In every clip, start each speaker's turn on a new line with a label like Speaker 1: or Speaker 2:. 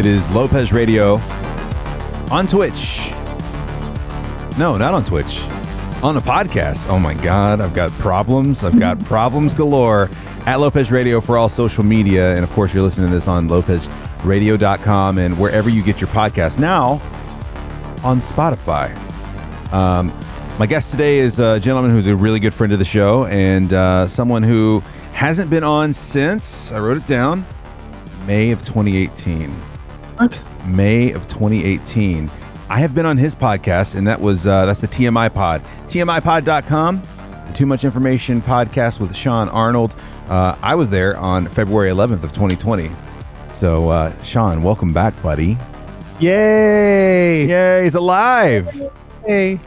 Speaker 1: It is Lopez Radio on Twitch. No, not on Twitch. On the podcast. Oh my God, I've got problems. I've got problems galore. At Lopez Radio for all social media. And of course, you're listening to this on lopezradio.com and wherever you get your podcast. Now, on Spotify. Um, my guest today is a gentleman who's a really good friend of the show and uh, someone who hasn't been on since, I wrote it down, May of 2018.
Speaker 2: What?
Speaker 1: May of 2018. I have been on his podcast, and that was uh, that's the TMI Pod, TMIPod.com. Too much information podcast with Sean Arnold. Uh, I was there on February 11th of 2020. So, uh, Sean, welcome back, buddy.
Speaker 2: Yay!
Speaker 1: Yay, he's alive.
Speaker 2: Hey.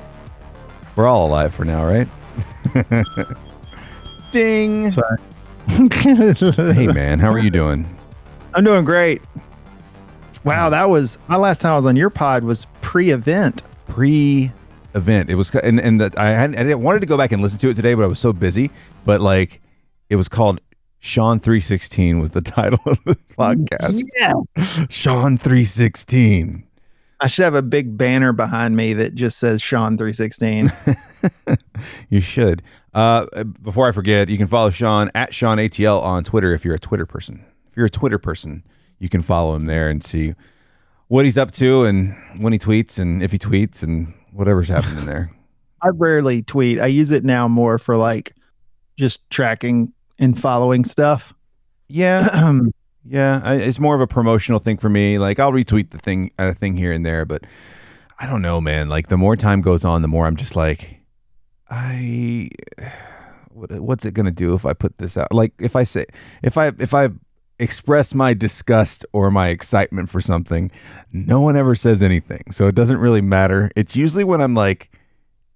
Speaker 1: We're all alive for now, right? Ding.
Speaker 2: Sorry.
Speaker 1: Hey, man, how are you doing?
Speaker 2: I'm doing great. Wow, that was my last time I was on your pod was pre-event.
Speaker 1: Pre-event, it was, and and that I had I didn't wanted to go back and listen to it today, but I was so busy. But like, it was called Sean three sixteen was the title of the podcast.
Speaker 2: Yeah.
Speaker 1: Sean three sixteen.
Speaker 2: I should have a big banner behind me that just says Sean 316.
Speaker 1: You should. Uh, before I forget, you can follow Sean at Sean ATL on Twitter if you're a Twitter person. If you're a Twitter person, you can follow him there and see what he's up to and when he tweets and if he tweets and whatever's happening there.
Speaker 2: I rarely tweet. I use it now more for like just tracking and following stuff.
Speaker 1: Yeah, yeah. I, it's more of a promotional thing for me. Like I'll retweet the thing, a thing here and there, but I don't know, man. Like the more time goes on, the more I'm just like, I, what, what's it gonna do if I put this out? Like if I say, if I, if I express my disgust or my excitement for something, no one ever says anything. So it doesn't really matter. It's usually when I'm like,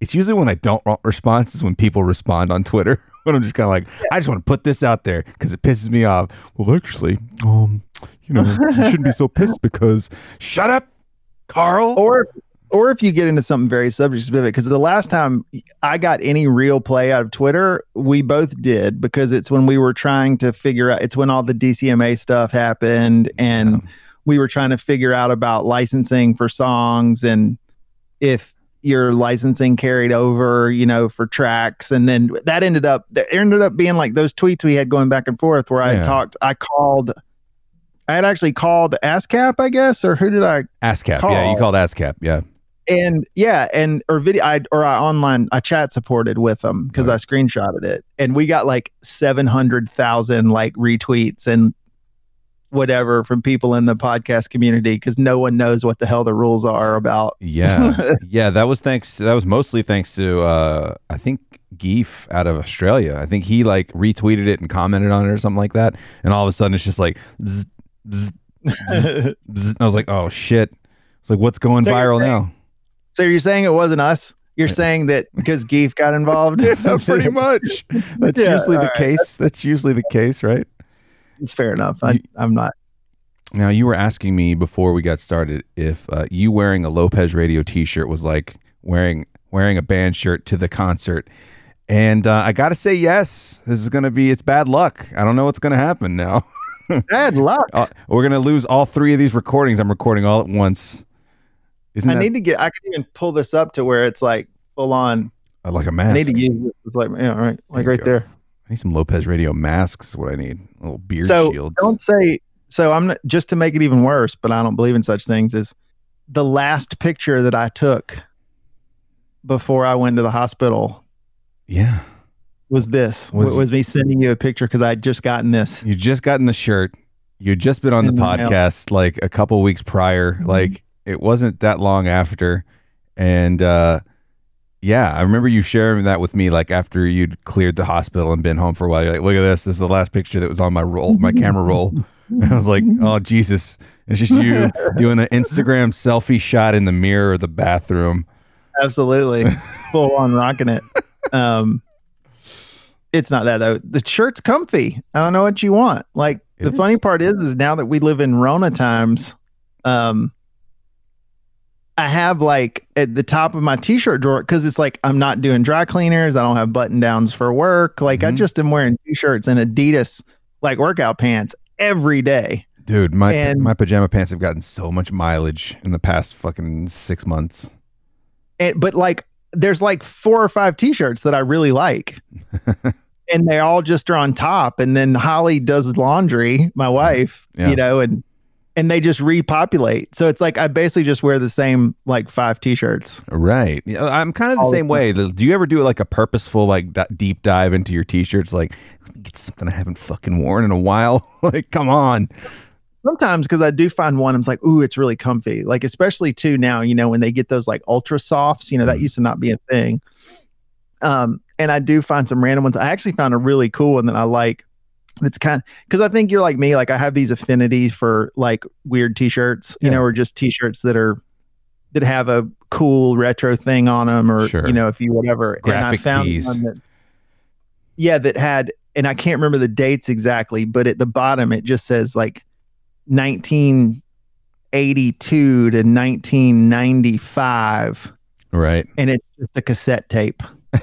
Speaker 1: it's usually when I don't want responses when people respond on Twitter. when I'm just kind of like, I just want to put this out there because it pisses me off. Well, actually, um, you know, you shouldn't be so pissed because shut up, Carl.
Speaker 2: or or if you get into something very subject specific because the last time i got any real play out of twitter we both did because it's when we were trying to figure out it's when all the dcma stuff happened and
Speaker 1: Yeah.
Speaker 2: we were trying to figure out about licensing for songs and if your licensing carried over you know for tracks and then that ended up that ended up being like those tweets we had going back and forth where i talked i called i had actually called ascap i guess or who did i
Speaker 1: ASCAP. Yeah, you
Speaker 2: Call.
Speaker 1: called ASCAP. Yeah.
Speaker 2: And yeah, and or video, I or I online, I chat supported with them because I screenshotted it, and we got like seven hundred thousand like retweets and whatever from people in the podcast community because no one knows what the hell the rules are about.
Speaker 1: Yeah. yeah. That was thanks. That was mostly thanks to, uh, I think, Geef out of Australia. I think he like retweeted it and commented on it or something like that. And all of a sudden it's just like, bzz, bzz, bzz. I was like, oh shit. It's like, what's going
Speaker 2: So
Speaker 1: viral now?
Speaker 2: So you're saying it wasn't us? You're saying that because Geef got involved?
Speaker 1: yeah, pretty much. That's
Speaker 2: Yeah,
Speaker 1: usually the
Speaker 2: right.
Speaker 1: case. That's usually the case, right?
Speaker 2: It's fair enough. I, I'm not.
Speaker 1: Now, you were asking me before we got started if uh, you wearing a Lopez Radio T-shirt was like wearing wearing a band shirt to the concert, and uh, I got to say yes. This is going to be it's bad luck. I don't know what's going to happen now.
Speaker 2: Bad luck.
Speaker 1: Uh, we're going to lose all three of these recordings. I'm recording all at once. Isn't
Speaker 2: I
Speaker 1: that
Speaker 2: need to get. I can even pull this up to where it's like full on.
Speaker 1: uh, like a mask?
Speaker 2: I need to use this. It's like yeah, right, like
Speaker 1: you
Speaker 2: right
Speaker 1: go.
Speaker 2: there.
Speaker 1: I need some Lopez Radio masks. What I need, a little beard
Speaker 2: so
Speaker 1: shields.
Speaker 2: don't say so i'm not just to make it even worse but i don't believe in such things is the last picture that i took before i went to the hospital
Speaker 1: yeah,
Speaker 2: was this
Speaker 1: Was-
Speaker 2: was, me sending you a picture because i'd just gotten this
Speaker 1: you just gotten the shirt. You just been on the
Speaker 2: In the mail.
Speaker 1: podcast like a couple weeks prior.
Speaker 2: Mhm.
Speaker 1: Like it wasn't that long after, and uh, yeah, I remember you sharing that with me. Like after you'd cleared the hospital and been home for a while. You're like, look at this. This is the last picture that was on my roll, my camera roll. And I was like, oh Jesus! It's just you doing an Instagram selfie shot in the mirror of the bathroom.
Speaker 2: absolutely full on rocking it um it's not that though the shirt's comfy i don't know what you want like
Speaker 1: It
Speaker 2: the
Speaker 1: is.
Speaker 2: funny part is is now that we live in rona times um I have like at the top of my t-shirt drawer because it's like I'm not doing dry cleaners. I don't have button downs for work. Like I
Speaker 1: Mhm.
Speaker 2: just am wearing t-shirts and Adidas like workout pants every day.
Speaker 1: Dude, my
Speaker 2: And-
Speaker 1: my pajama pants have gotten so much mileage in the past fucking six months.
Speaker 2: And, but like, there's like four or five t-shirts that I really like. and they all just are on top. And then Holly does laundry, my wife,
Speaker 1: Yeah.
Speaker 2: you know, and and they just repopulate. So it's like I basically just wear the same like five t-shirts.
Speaker 1: Right. Yeah, I'm kind of the
Speaker 2: All the
Speaker 1: same way. Do you ever do like a purposeful like d- deep dive into your t-shirts? Like, let me get something I haven't fucking worn in a while. like, come on.
Speaker 2: Sometimes because I do find one, I'm like, ooh, it's really comfy. Like especially too now, you know, when they get those like ultra softs, you know, that
Speaker 1: Mhm.
Speaker 2: used to not be a thing. Um, and I do find some random ones. I actually found a really cool one that I like. It's kind because I think you're like me. Like I have these affinities for like weird t-shirts, you
Speaker 1: Yeah.
Speaker 2: know, or just t-shirts that are that have a cool retro thing on them, or
Speaker 1: Sure.
Speaker 2: you know, if you whatever.
Speaker 1: Graphic
Speaker 2: and I found
Speaker 1: tees.
Speaker 2: one that, yeah, that had, and I can't remember the dates exactly, but at the bottom it just says like 1982 to 1995
Speaker 1: Right.
Speaker 2: and it's just a cassette tape.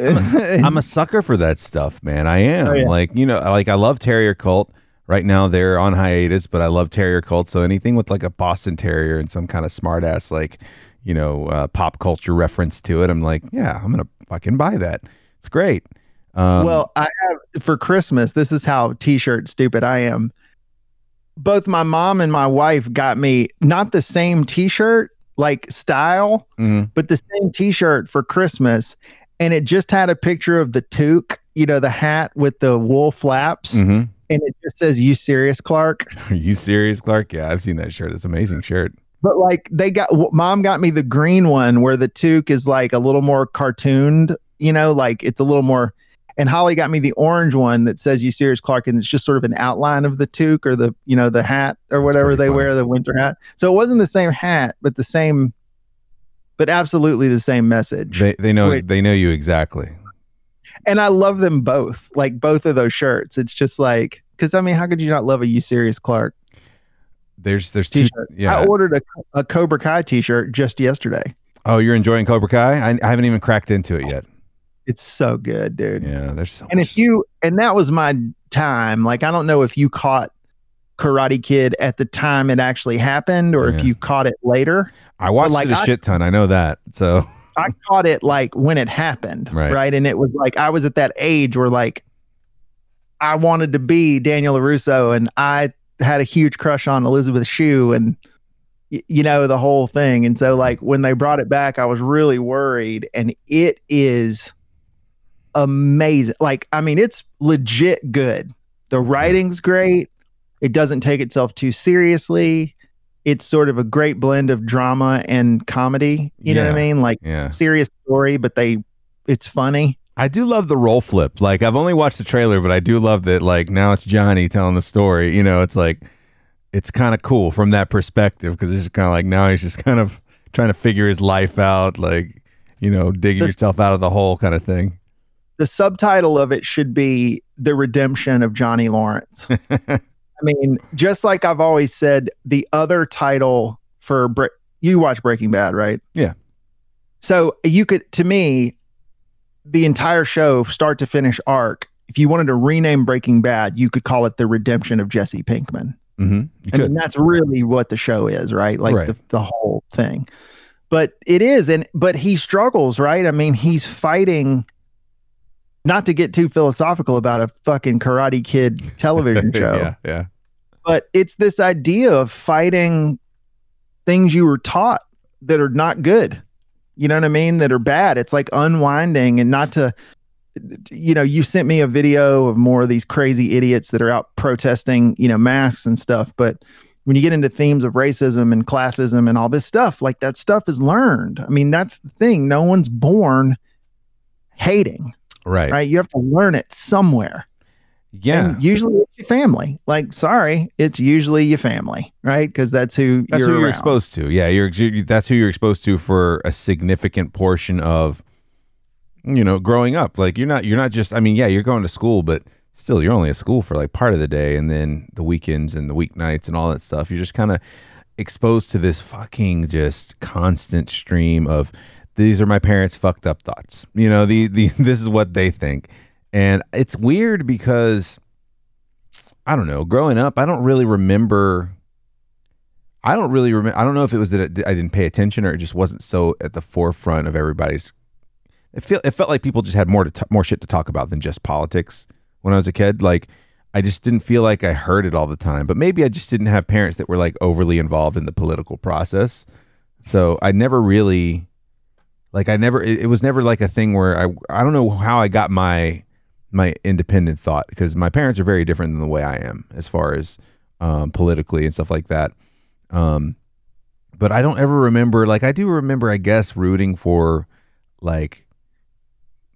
Speaker 1: I'm a sucker for that stuff, man. I am.
Speaker 2: Oh, yeah.
Speaker 1: Like, you know, like I love Terrier Cult. Right now they're on hiatus, but I love Terrier Cult. So anything with like a Boston Terrier and some kind of smart ass, like, you know, uh, pop culture reference to it, I'm like, yeah, I'm going to fucking buy that. It's great. Um,
Speaker 2: well, I have for Christmas, this is how t-shirt stupid I am. Both my mom and my wife got me not the same t-shirt like style,
Speaker 1: mhm.
Speaker 2: but the same t-shirt for Christmas and it just had a picture of the toque, you know, the hat with the wool flaps
Speaker 1: Mhm.
Speaker 2: and it just says you serious Clark?
Speaker 1: Are you serious, Clark? Yeah, I've seen that shirt. It's an amazing shirt.
Speaker 2: But like they got mom got me the green one where the toque is like a little more cartooned, you know, like it's a little more. And Holly got me the orange one that says "You serious Clark," and it's just sort of an outline of the toque or the you know the hat or
Speaker 1: That's
Speaker 2: whatever they
Speaker 1: funny.
Speaker 2: wear, the winter hat. So it wasn't the same hat, but the same, but absolutely the same message.
Speaker 1: They they know
Speaker 2: Wait.
Speaker 1: they know you exactly.
Speaker 2: and I love them both, like both of those shirts. It's just like because I mean, how could you not love a "You serious Clark"
Speaker 1: There's there's two
Speaker 2: t-shirt?
Speaker 1: yeah.
Speaker 2: I ordered a, a Cobra Kai t-shirt just yesterday.
Speaker 1: oh, you're enjoying Cobra Kai? I, I haven't even cracked into it yet.
Speaker 2: It's so good, dude.
Speaker 1: Yeah, there's so
Speaker 2: And
Speaker 1: much-
Speaker 2: if you and that was my time, like I don't know if you caught Karate Kid at the time it actually happened or
Speaker 1: Yeah.
Speaker 2: if you caught it later.
Speaker 1: I watched
Speaker 2: like,
Speaker 1: it a
Speaker 2: I-
Speaker 1: shit ton. I know that. So
Speaker 2: I caught it like when it happened,
Speaker 1: Right.
Speaker 2: right? And it was like I was at that age where like I wanted to be Daniel LaRusso and I had a huge crush on Elizabeth Shue and y- you know the whole thing. And so like when they brought it back, I was really worried and it is amazing. Like I mean it's legit good. The writing's great. It doesn't take itself too seriously. It's sort of a great blend of drama and comedy. You know what I mean? Like
Speaker 1: yeah,
Speaker 2: serious story, but they it's funny.
Speaker 1: I do love the role flip. Like I've only watched the trailer, but I do love that. Like now it's Johnny telling the story. You know, it's like it's kind of cool from that perspective because it's kind of like now he's just kind of trying to figure his life out. Like you know, digging
Speaker 2: The-
Speaker 1: yourself out of the hole kind of thing.
Speaker 2: The subtitle of it should be The Redemption of Johnny Lawrence. I mean, just like I've always said, the other title for Bre- you watch Breaking Bad, right?
Speaker 1: Yeah.
Speaker 2: So you could, to me, the entire show, start to finish arc, if you wanted to rename Breaking Bad, you could call it The Redemption of Jesse Pinkman.
Speaker 1: hmm
Speaker 2: I mean, that's really what the show is, right? Like
Speaker 1: Right.
Speaker 2: The, the whole thing. But it is, and but he struggles, right? I mean, he's fighting. Not to get too philosophical about a fucking Karate Kid television show,
Speaker 1: yeah, yeah.
Speaker 2: but it's this idea of fighting things you were taught that are not good. You know what I mean? That are bad. It's like unwinding and not to, you know, you sent me a video of more of these crazy idiots that are out protesting, you know, masks and stuff. But when you get into themes of racism and classism and all this stuff, like that stuff is learned. I mean, that's the thing. No one's born hating,
Speaker 1: Right.
Speaker 2: right? You have to learn it somewhere.
Speaker 1: Yeah.
Speaker 2: And usually it's your family. Like, sorry, it's usually your family, right? Because that's who
Speaker 1: That's
Speaker 2: you're
Speaker 1: who you're
Speaker 2: around.
Speaker 1: exposed to. Yeah, you're you- that's who you're exposed to for a significant portion of you know, growing up. Like you're not you're not just I mean, yeah, you're going to school, but still you're only at school for like part of the day and then the weekends and the weeknights and all that stuff. You're just kind of exposed to this fucking just constant stream of these are my parents fucked up thoughts. You know, the the this is what they think. And it's weird because I don't know. Growing up, I don't really remember. I don't really remember. I don't know if it was that I didn't pay attention or it just wasn't so at the forefront of everybody's. It felt it felt like people just had more to t- more shit to talk about than just politics when I was a kid. Like I just didn't feel like I heard it all the time. But maybe I just didn't have parents that were like overly involved in the political process. So I never really like I never it, it was never like a thing where I I don't know how I got my my independent thought because my parents are very different than the way I am as far as um, politically and stuff like that. Um, but I don't ever remember like I do remember I guess rooting for like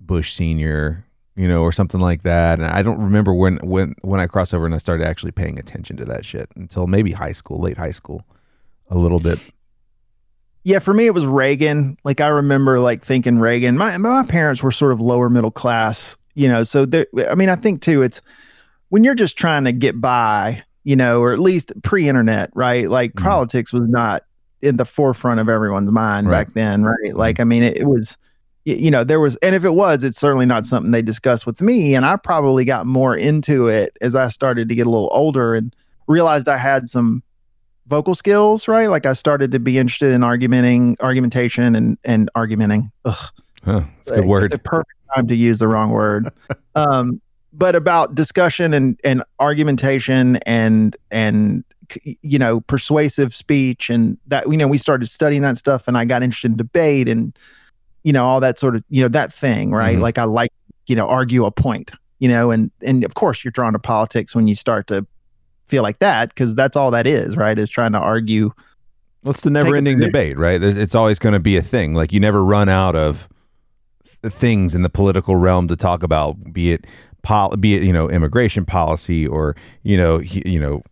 Speaker 1: Bush senior, you know, or something like that. And I don't remember when when when I crossed over and I started actually paying attention to that shit until maybe high school, late high school, a little bit.
Speaker 2: Yeah, for me it was Reagan. Like I remember like thinking Reagan. My my parents were sort of lower middle class, you know, so there I mean I think too it's when you're just trying to get by, you know, or at least pre-internet, right? Like
Speaker 1: Mhm.
Speaker 2: politics was not in the forefront of everyone's mind
Speaker 1: Right.
Speaker 2: back then, right? Like I mean it, it was you know, there was and if it was, it's certainly not something they discussed with me and I probably got more into it as I started to get a little older and realized I had some vocal skills, right? Like I started to be interested in argumenting, argumentation, and and argumenting. Ugh,
Speaker 1: Huh, it's a good
Speaker 2: It's
Speaker 1: word.
Speaker 2: a perfect time to use the wrong word. um, but about discussion and and argumentation and and you know persuasive speech and that you know we started studying that stuff and I got interested in debate and you know all that sort of you know that thing right
Speaker 1: Mhm.
Speaker 2: like I like you know argue a point you know and and of course you're drawn to politics when you start to feel like that because that's all that is right is trying to argue
Speaker 1: Well, it's the never ending debate, right? There's, it's always going to be a thing. Like you never run out of things in the political realm to talk about, be it pol- be it you know immigration policy or you know he, you know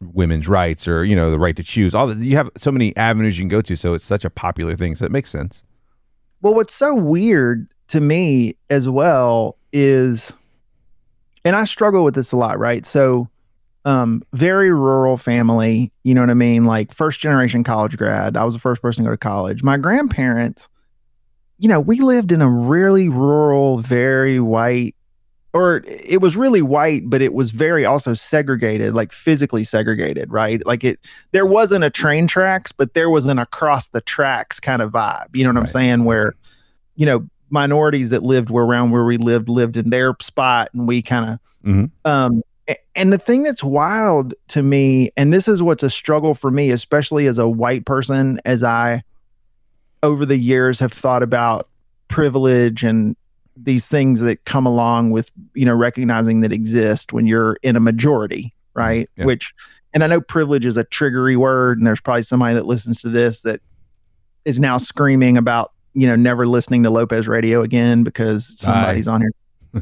Speaker 1: women's rights or you know the right to choose. All the, you have so many avenues you can go to, so it's such a popular thing. So it makes sense.
Speaker 2: Well, what's so weird to me as well is, and I struggle with this a lot, right? So, um, very rural family, you know what I mean? Like first generation college grad. I was the first person to go to college. My grandparents, you know, we lived in a really rural, very white, or it was really white, but it was very also segregated, like physically segregated, right? Like it, there wasn't a train tracks, but there was an across the tracks kind of vibe. You know what I'm saying? Where, you know, minorities that lived were around where we lived lived in their spot, and we kind of.
Speaker 1: Mhm.
Speaker 2: Um, and the thing that's wild to me, and this is what's a struggle for me, especially as a white person, as I over the years have thought about privilege and these things that come along with you know recognizing that exist when you're in a majority mm-hmm. right?
Speaker 1: Yeah.
Speaker 2: which and i know privilege is a triggery word and there's probably somebody that listens to this that is now screaming about you know never listening to lopez radio again because somebody's on here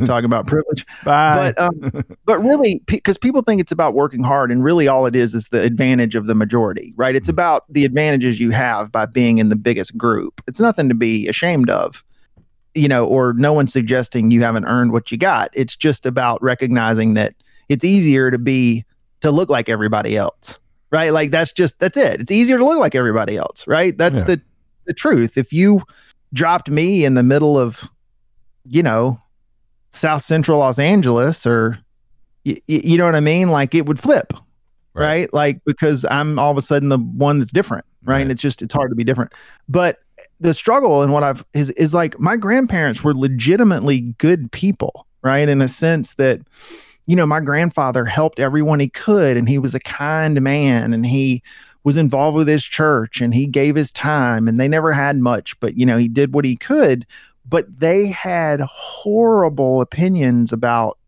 Speaker 2: talking about privilege.
Speaker 1: Bye.
Speaker 2: but um, but really because people think it's about working hard and really all it is is the advantage of the majority right? It's about the advantages you have by being in the biggest group. It's nothing to be ashamed of you know or no one's suggesting you haven't earned what you got. It's just about recognizing that it's easier to be to look like everybody else right? Like that's just that's it. It's easier to look like everybody else right? That's
Speaker 1: Yeah.
Speaker 2: the the truth. If you dropped me in the middle of you know South Central Los Angeles or y- y- you know what I mean? Like it would flip,
Speaker 1: Right.
Speaker 2: right? Like because I'm all of a sudden the one that's different, right? And it's just it's hard to be different. But the struggle and what I've is is like my grandparents were legitimately good people, right? In a sense that you know, my grandfather helped everyone he could and he was a kind man and he was involved with his church and he gave his time and they never had much, but you know, he did what he could but they had horrible opinions about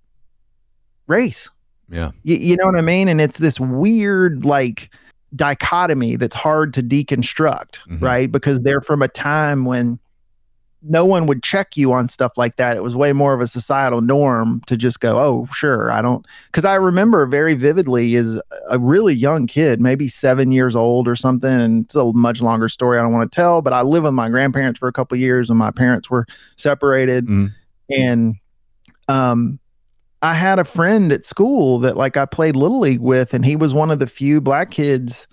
Speaker 2: race.
Speaker 1: yeah.
Speaker 2: You, you know what I mean? And it's this weird like dichotomy that's hard to deconstruct,
Speaker 1: Mhm.
Speaker 2: right? Because they're from a time when no one would check you on stuff like that. It was way more of a societal norm to just go, oh, sure, I don't. Because I remember very vividly as a really young kid, maybe seven years old or something. And it's a much longer story I don't want to tell, but I lived with my grandparents for a couple of years when my parents were separated.
Speaker 1: Mhm.
Speaker 2: And um, I had a friend at school that like I played little league with, and he was one of the few black kids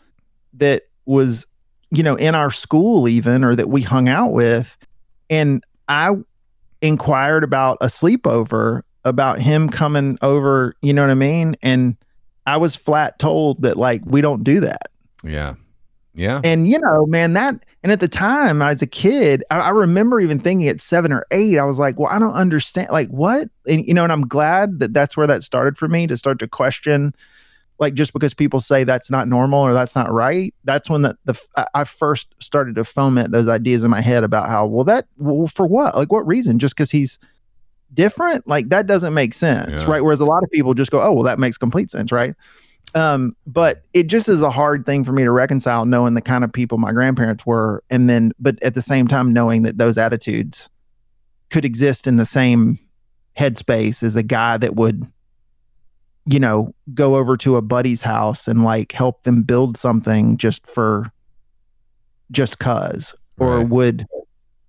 Speaker 2: that was, you know, in our school even or that we hung out with. And I inquired about a sleepover about him coming over, you know what I mean? And I was flat told that like we don't do that.
Speaker 1: Yeah. Yeah.
Speaker 2: And you know, man, that and at the time as a kid, I, I, remember even thinking at seven or eight, I was like, well, I don't understand, like what? And you know, and I'm glad that that's where that started for me to start to question, like just because people say that's not normal or that's not right. That's when the the I first started to foment those ideas in my head about how well that well for what like what reason just because he's different like that doesn't make sense, yeah. right? Whereas a lot of people just go, oh well, that makes complete sense, right? Um, but it just is a hard thing for me to reconcile knowing the kind of people my grandparents were, and then, but at the same time, knowing that those attitudes could exist in the same headspace as a guy that would, you know, go over to a buddy's house and like help them build something just for, just cause, or right. would,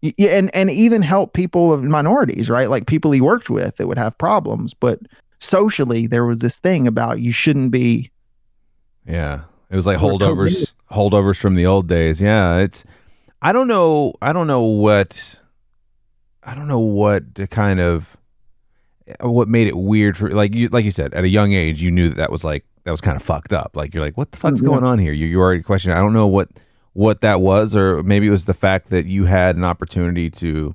Speaker 2: yeah, and and even help people of minorities, right? Like people he worked with that would have problems, but socially there was this thing about you shouldn't be
Speaker 1: yeah it was like holdovers holdovers from the old days yeah it's i don't know i don't know what i don't know what to kind of what made it weird for like you like you said at a young age you knew that that was like that was kind of fucked up like you're like what the fuck's yeah. going on here you, you already questioning i don't know what what that was or maybe it was the fact that you had an opportunity to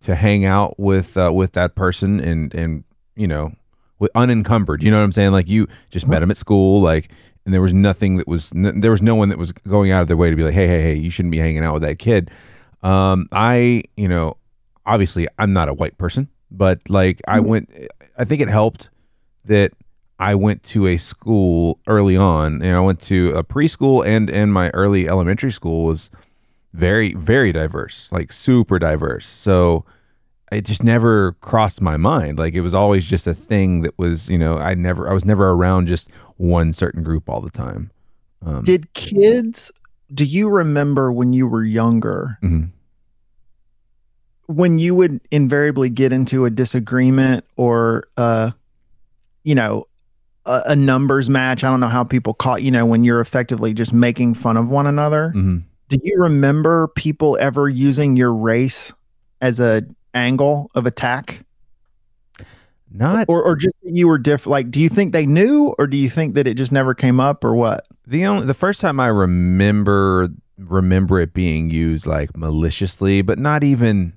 Speaker 1: to hang out with uh, with that person and and you know with unencumbered. You know what I'm saying? Like you just met him at school, like, and there was nothing that was there was no one that was going out of their way to be like, hey, hey, hey, you shouldn't be hanging out with that kid. Um, I, you know, obviously I'm not a white person, but like I mm-hmm. went, I think it helped that I went to a school early on, and I went to a preschool and and my early elementary school was very very diverse, like super diverse. So it just never crossed my mind. Like it was always just a thing that was, you know, I never, I was never around just one certain group all the time.
Speaker 2: Um, Did kids, do you remember when you were younger, mm-hmm. When you would invariably get into a disagreement or, uh, you know, a, a, numbers match? I don't know how people call you know, when you're effectively just making fun of one another. Mm-hmm. Do you remember people ever using your race as a angle of attack?
Speaker 1: Not
Speaker 2: or or just you were different. Like, do you think they knew, or do you think that it just never came up, or what?
Speaker 1: The only the first time I remember remember it being used like maliciously, but not even.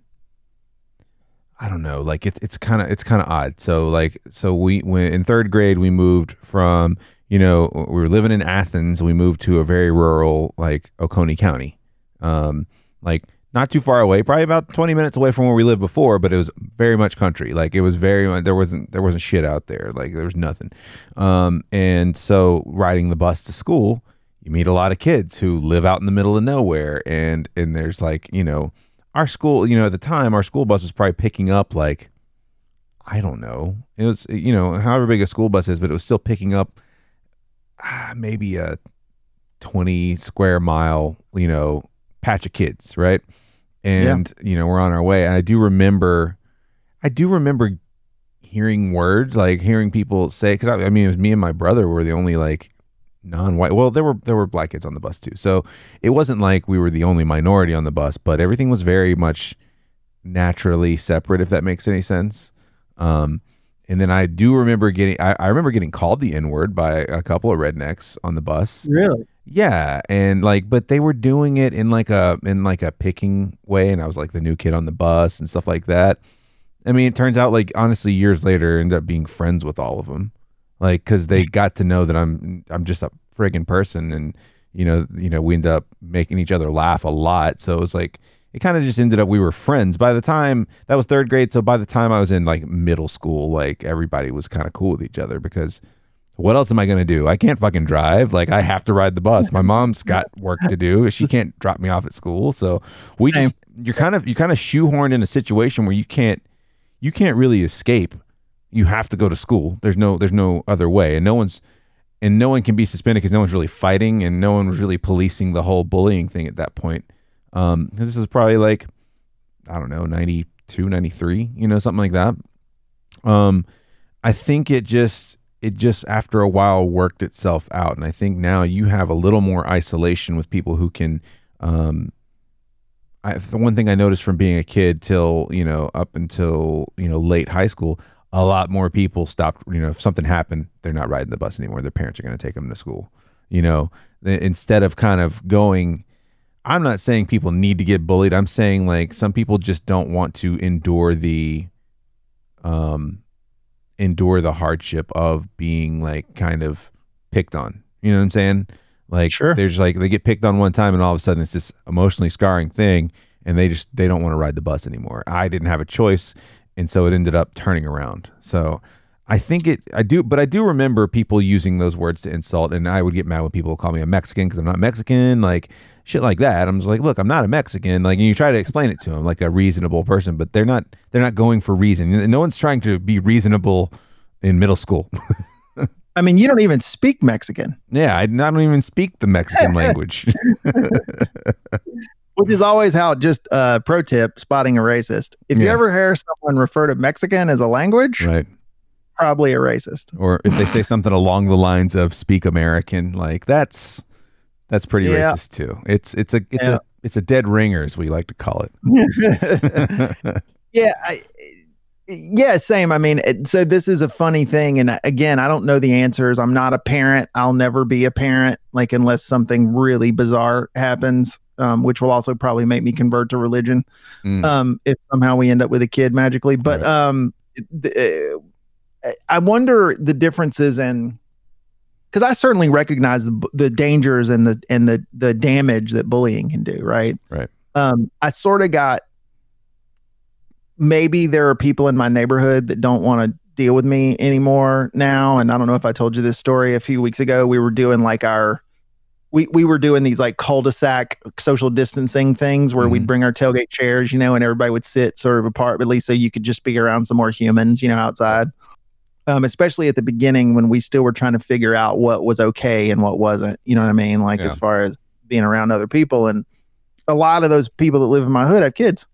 Speaker 1: I don't know. Like it's it's kind of it's kind of odd. So like so we when in third grade we moved from you know we were living in Athens. We moved to a very rural like Oconee County. Um, like not too far away, probably about 20 minutes away from where we lived before, but it was very much country. Like it was very there wasn't there wasn't shit out there. Like there was nothing. Um, and so riding the bus to school, you meet a lot of kids who live out in the middle of nowhere and and there's like, you know, our school, you know, at the time our school bus was probably picking up like I don't know. It was you know, however big a school bus is, but it was still picking up ah, maybe a 20 square mile, you know, patch of kids, right? and yeah. you know we're on our way. And I do remember, I do remember hearing words like hearing people say because I, I, mean it was me and my brother were the only like non-white. Well, there were there were black kids on the bus too, so it wasn't like we were the only minority on the bus, but everything was very much naturally separate, if that makes any sense. Um, and then I do remember getting I, I remember getting called the N word by a couple of rednecks on the bus.
Speaker 2: Really?
Speaker 1: Yeah, and like, but they were doing it in like a in like a picking way, and I was like the new kid on the bus and stuff like that. I mean, it turns out like honestly, years later, I ended up being friends with all of them, like because they got to know that I'm I'm just a friggin' person, and you know, you know, we end up making each other laugh a lot. So it was like it kind of just ended up we were friends. By the time that was third grade, so by the time I was in like middle school, like everybody was kind of cool with each other because what else am I going to do? I can't fucking drive. Like I have to ride the bus. My mom's got work to do. She can't drop me off at school. So we just you're kind of you kind of shoehorned in a situation where you can't you can't really escape. You have to go to school. There's no there's no other way. And no one's and no one can be suspended because no one's really fighting and no one was really policing the whole bullying thing at that point. Um, this is probably like I don't know, 92, 93, you know, something like that. Um, I think it just it just after a while worked itself out. And I think now you have a little more isolation with people who can. Um, I, the one thing I noticed from being a kid till you know up until you know late high school, a lot more people stopped. You know, if something happened, they're not riding the bus anymore. Their parents are going to take them to school. You know, instead of kind of going. I'm not saying people need to get bullied. I'm saying like some people just don't want to endure the um endure the hardship of being like kind of picked on. You know what I'm saying? Like
Speaker 2: Sure.
Speaker 1: they're just like they get picked on one time and all of a sudden it's this emotionally scarring thing and they just they don't want to ride the bus anymore. I didn't have a choice and so it ended up turning around. So I think it I do but I do remember people using those words to insult and I would get mad when people would call me a Mexican cuz I'm not Mexican like shit like that. I'm just like, look, I'm not a Mexican. Like, and you try to explain it to them like a reasonable person, but they're not. They're not going for reason. No one's trying to be reasonable in middle school.
Speaker 2: I mean, you don't even speak Mexican,
Speaker 1: yeah, I, I don't even speak the Mexican language.
Speaker 2: which is always how. Just uh, pro tip: spotting a racist. If you ever hear someone refer to Mexican as a language,
Speaker 1: right.
Speaker 2: probably a racist.
Speaker 1: Or if they say something along the lines of "speak American," like that's that's pretty
Speaker 2: Yeah.
Speaker 1: racist too. It's it's a it's
Speaker 2: Yeah.
Speaker 1: a it's a dead ringer, as we like to call it.
Speaker 2: yeah I, yeah same i mean it, so this is a funny thing and again i don't know the answers i'm not a parent i'll never be a parent like unless something really bizarre happens um, which will also probably make me convert to religion
Speaker 1: Mm.
Speaker 2: um, if somehow we end up with a kid magically but
Speaker 1: Right.
Speaker 2: um, the, uh, i wonder the differences in because i certainly recognize the, the dangers and the and the the damage that bullying can do right
Speaker 1: Right.
Speaker 2: um, i sort of got maybe there are people in my neighborhood that don't want to deal with me anymore now and i don't know if i told you this story a few weeks ago we were doing like our we, we were doing these like cul-de-sac social distancing things where we'd
Speaker 1: Mhm.
Speaker 2: bring our tailgate chairs you know and everybody would sit sort of apart but at least so you could just be around some more humans you know outside um, especially at the beginning when we still were trying to figure out what was okay and what wasn't you know what i mean like
Speaker 1: Yeah.
Speaker 2: as far as being around other people and a lot of those people that live in my hood have kids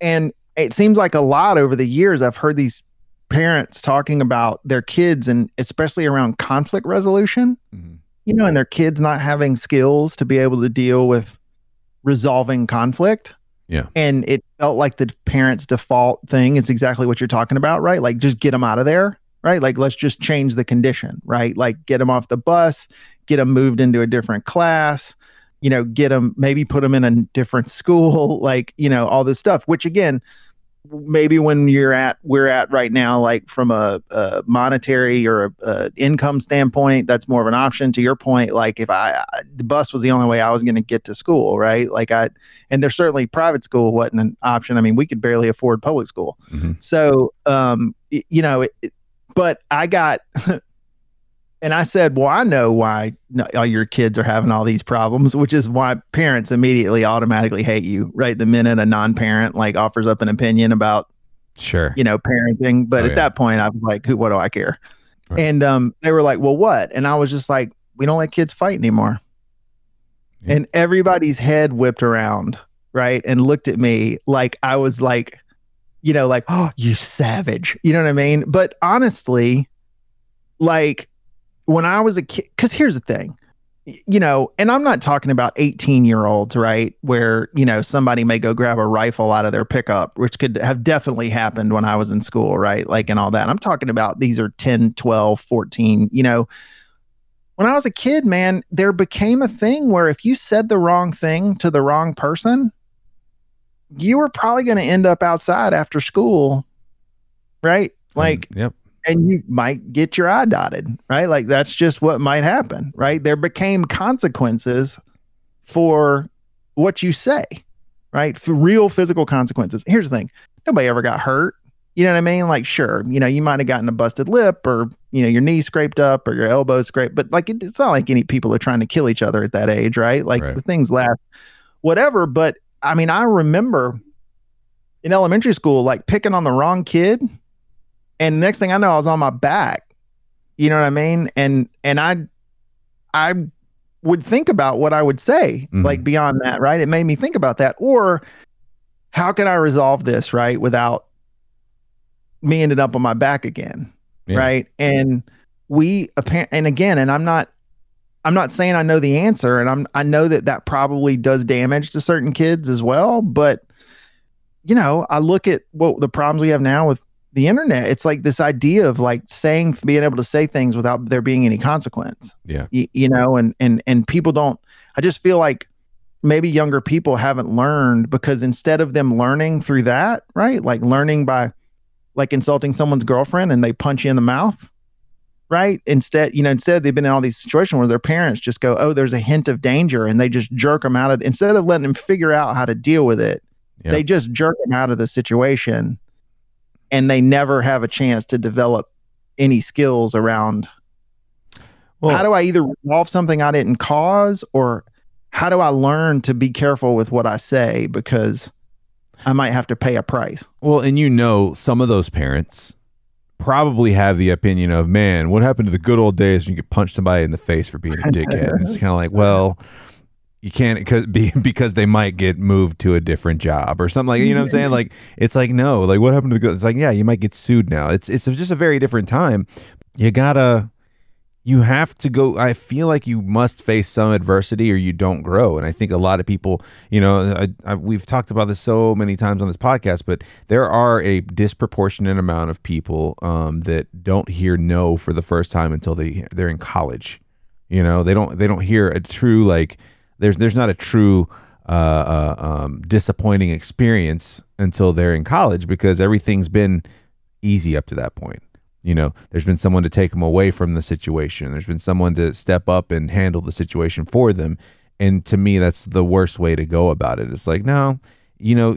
Speaker 2: and it seems like a lot over the years i've heard these parents talking about their kids and especially around conflict resolution
Speaker 1: Mhm.
Speaker 2: You know and their kids not having skills to be able to deal with resolving conflict.
Speaker 1: Yeah.
Speaker 2: and it felt like the parents default thing is exactly what you're talking about right? Like just get them out of there right? Like let's just change the condition right? Like get them off the bus get them moved into a different class you know get them maybe put them in a different school like you know all this stuff which again maybe when you're at we're at right now like from a, a monetary or a, a income standpoint that's more of an option. To your point like if i I- the bus was the only way i was going to get to school right? Like i and there's certainly private school wasn't an option. I mean we could barely afford public school.
Speaker 1: Mhm.
Speaker 2: so um you know it- but i got and i said well i know why all your kids are having all these problems which is why parents immediately automatically hate you right the minute a non-parent like offers up an opinion about
Speaker 1: Sure.
Speaker 2: you know parenting but
Speaker 1: Oh,
Speaker 2: at
Speaker 1: yeah.
Speaker 2: that point i was like who what do i care
Speaker 1: Right.
Speaker 2: and um they were like well what and i was just like we don't let kids fight anymore
Speaker 1: Yeah.
Speaker 2: and everybody's head whipped around right and looked at me like i was like you know like oh you savage you know what i mean but honestly like when i was a kid because here's the thing you know and i'm not talking about 18 year olds right where you know somebody may go grab a rifle out of their pickup which could have definitely happened when i was in school right like and all that. I'm talking about these are 10 12 14 you know. When i was a kid man there became a thing where if you said the wrong thing to the wrong person you were probably going to end up outside after school right? Like
Speaker 1: Um, yep.
Speaker 2: And you might get your eye dotted, right? Like that's just what might happen, right? There became consequences for what you say, right? For real physical consequences. Here's the thing nobody ever got hurt. You know what I mean? Like, sure, you know, you might have gotten a busted lip or, you know, your knee scraped up or your elbow scraped, but like, it, it's not like any people are trying to kill each other at that age, right? Like,
Speaker 1: Right.
Speaker 2: the things last, whatever. But I mean, I remember in elementary school, like picking on the wrong kid and next thing I know, I was on my back. You know what I mean? And and I I would think about what I would say,
Speaker 1: Mhm.
Speaker 2: like beyond that, right? It made me think about that. Or how can I resolve this, right? Without me ending up on my back again.
Speaker 1: Yeah.
Speaker 2: Right. And we apparent and again, and I'm not I'm not saying I know the answer, and I'm I know that that probably does damage to certain kids as well. But you know, I look at what the problems we have now with the internet it's like this idea of like saying being able to say things without there being any consequence
Speaker 1: Yeah.
Speaker 2: you, you know and and and people don't i just feel like maybe younger people haven't learned because instead of them learning through that right like learning by like insulting someone's girlfriend and they punch you in the mouth right instead you know instead they've been in all these situations where their parents just go oh there's a hint of danger and they just jerk them out of instead of letting them figure out how to deal with it
Speaker 1: Yeah.
Speaker 2: they just jerk them out of the situation and they never have a chance to develop any skills around
Speaker 1: Well,
Speaker 2: how do I either resolve something I didn't cause or how do I learn to be careful with what I say because I might have to pay a price.
Speaker 1: Well, and you know, some of those parents probably have the opinion of, man, what happened to the good old days when you could punch somebody in the face for being a dickhead? and it's kind of like, well, you can't because be, because they might get moved to a different job or something like you know what I'm saying. Like it's like no, like what happened to the good? It's like yeah, you might get sued now. It's it's just a very different time. You gotta you have to go i feel like you must face some adversity or you don't grow and i think a lot of people you know I, I, we've talked about this so many times on this podcast but there are a disproportionate amount of people um, that don't hear no for the first time until they they're in college you know they don't they don't hear a true like there's there's not a true uh, uh, um, disappointing experience until they're in college because everything's been easy up to that point. You know there's been someone to take them away from the situation. There's been someone to step up and handle the situation for them. And to me that's the worst way to go about it. It's like no you know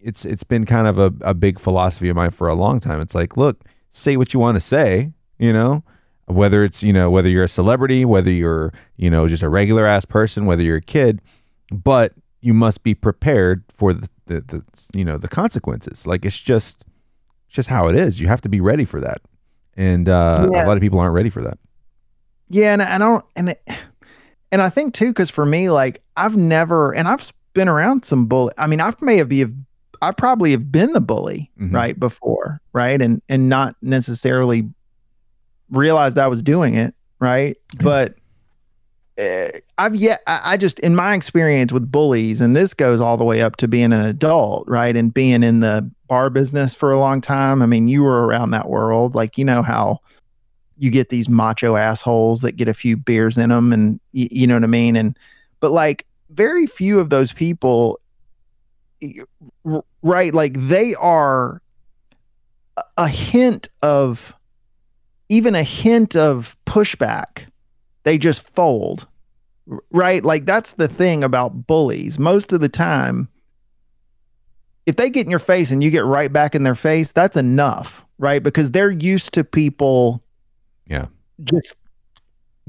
Speaker 1: it's it's been kind of a, a big philosophy of mine for a long time. It's like look say what you want to say you know whether it's you know whether you're a celebrity whether you're you know just a regular ass person whether you're a kid but you must be prepared for the, the, the you know the consequences like it's just it's just how it is. You have to be ready for that, and uh,
Speaker 2: Yeah.
Speaker 1: a lot of people aren't ready for that.
Speaker 2: Yeah, and I don't and it, and I think too cuz for me like I've never and I've been around some bully. I mean, I may have be I probably have been the bully,
Speaker 1: Mhm.
Speaker 2: right, before, right? And and not necessarily realized I was doing it, right? But uh, I've yet I, I just in my experience with bullies and this goes all the way up to being an adult right and being in the bar business for a long time i mean you were around that world like you know how you get these macho assholes that get a few beers in them and y- you know what i mean and but like very few of those people right like they are a hint of even a hint of pushback they just fold right? Like that's the thing about bullies. Most of the time if they get in your face and you get right back in their face that's enough right? Because they're used to people
Speaker 1: Yeah.
Speaker 2: just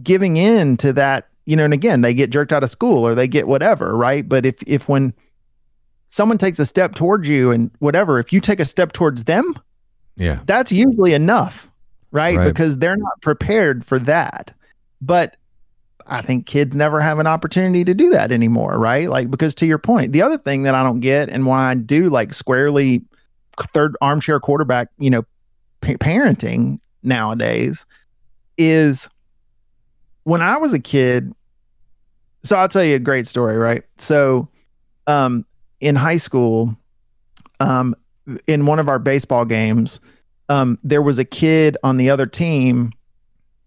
Speaker 2: giving in to that you know and again they get jerked out of school or they get whatever right? But if if when someone takes a step towards you and whatever if you take a step towards them
Speaker 1: Yeah,
Speaker 2: that's usually enough, right?
Speaker 1: Right.
Speaker 2: Because they're not prepared for that. But I think kids never have an opportunity to do that anymore, right? Like, because to your point, the other thing that I don't get and why I do like squarely third armchair quarterback, you know, pa- parenting nowadays is when I was a kid. So I'll tell you a great story, right? So, um, in high school, um, in one of our baseball games, um, there was a kid on the other team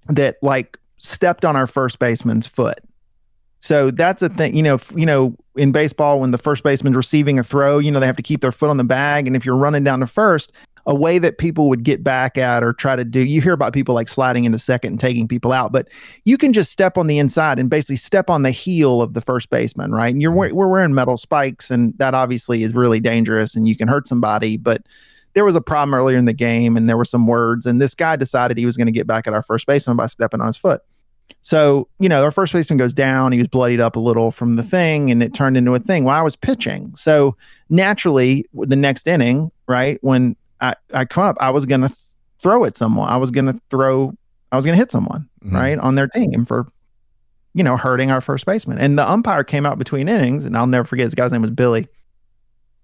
Speaker 2: that like stepped on our first baseman's foot. So that's a thing, you know, f- you know, in baseball, when the first baseman's receiving a throw, you know, they have to keep their foot on the bag. And if you're running down to first, a way that people would get back at or try to do, you hear about people like sliding into second and taking people out, but you can just step on the inside and basically step on the heel of the first baseman, right? And you're we- we're wearing metal spikes, and that obviously is really dangerous, and you can hurt somebody. But there was a problem earlier in the game, and there were some words, and this guy decided he was going to get back at our first baseman by stepping on his foot. So you know, our first baseman goes down. He was bloodied up a little from the thing, and it turned into a thing. While I was pitching, so naturally, the next inning, right when I, I come up, I was going to throw at someone. I was going to throw. I was going to hit someone
Speaker 1: Mhm.
Speaker 2: right on their team for you know hurting our first baseman and the umpire came out between innings and i'll never forget his guy's name was billy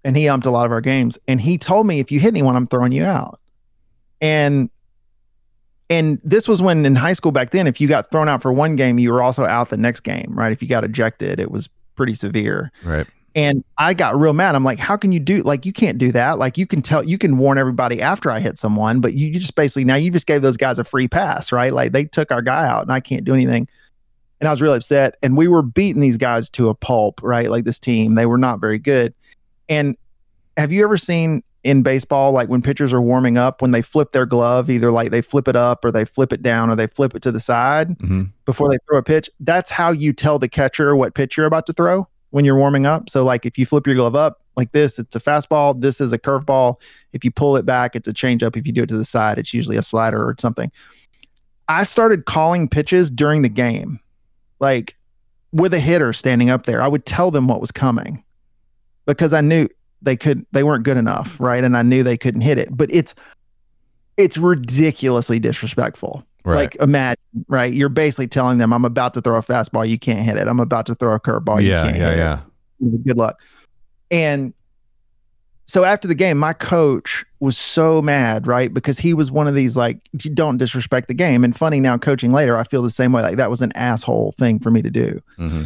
Speaker 2: and he umped a lot of our games and he told me if you hit anyone i'm throwing you out and and this was when in high school back then if you got thrown out for one game you were also out the next game right if you got ejected it was pretty severe
Speaker 1: Right.
Speaker 2: And I got real mad. I'm like, how can you do like you can't do that? Like you can tell you can warn everybody after I hit someone, but you, you just basically now you just gave those guys a free pass, right? Like they took our guy out and I can't do anything. And I was really upset. And we were beating these guys to a pulp, right? Like this team, they were not very good. And have you ever seen in baseball, like when pitchers are warming up, when they flip their glove, either like they flip it up or they flip it down or they flip it to the side
Speaker 1: hmm
Speaker 2: before they throw a pitch. That's how you tell the catcher what pitch you're about to throw when you're warming up. So, like if you flip your glove up like this, it's a fastball. This is a curveball. If you pull it back, it's a changeup. If you do it to the side, it's usually a slider or something. I started calling pitches during the game, like with a hitter standing up there. I would tell them what was coming because I knew they could they weren't good enough, right? And I knew they couldn't hit it. But it's it's ridiculously disrespectful.
Speaker 1: Right.
Speaker 2: Like imagine, right? You're basically telling them, "I'm about to throw a fastball, you can't hit it. I'm about to throw a curveball, you
Speaker 1: yeah,
Speaker 2: can't
Speaker 1: yeah,
Speaker 2: hit
Speaker 1: yeah.
Speaker 2: it. Good luck." And so after the game, my coach was so mad, right? Because he was one of these like, don't disrespect the game." And funny now, coaching later, I feel the same way. Like that was an asshole thing for me to do.
Speaker 1: hmm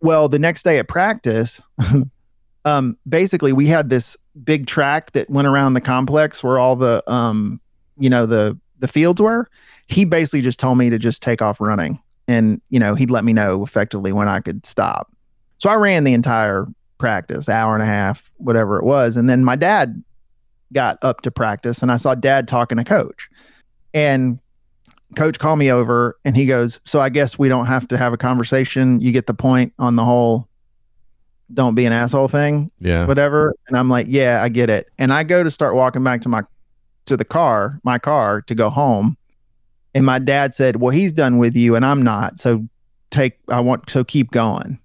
Speaker 2: Well, the next day at practice, um, basically we had this big track that went around the complex where all the um, you know, the the fields were. He basically just told me to just take off running. And, you know, he'd let me know effectively when I could stop. So I ran the entire practice, hour and a half, whatever it was. And then my dad got up to practice and I saw dad talking to coach. And coach called me over and he goes, So I guess we don't have to have a conversation. You get the point on the whole don't be an asshole thing,
Speaker 1: Yeah.
Speaker 2: whatever. And I'm like, Yeah, I get it. And I go to start walking back to my to the car, my car to go home. And my dad said, Well, he's done with you and I'm not. So take I want so keep going.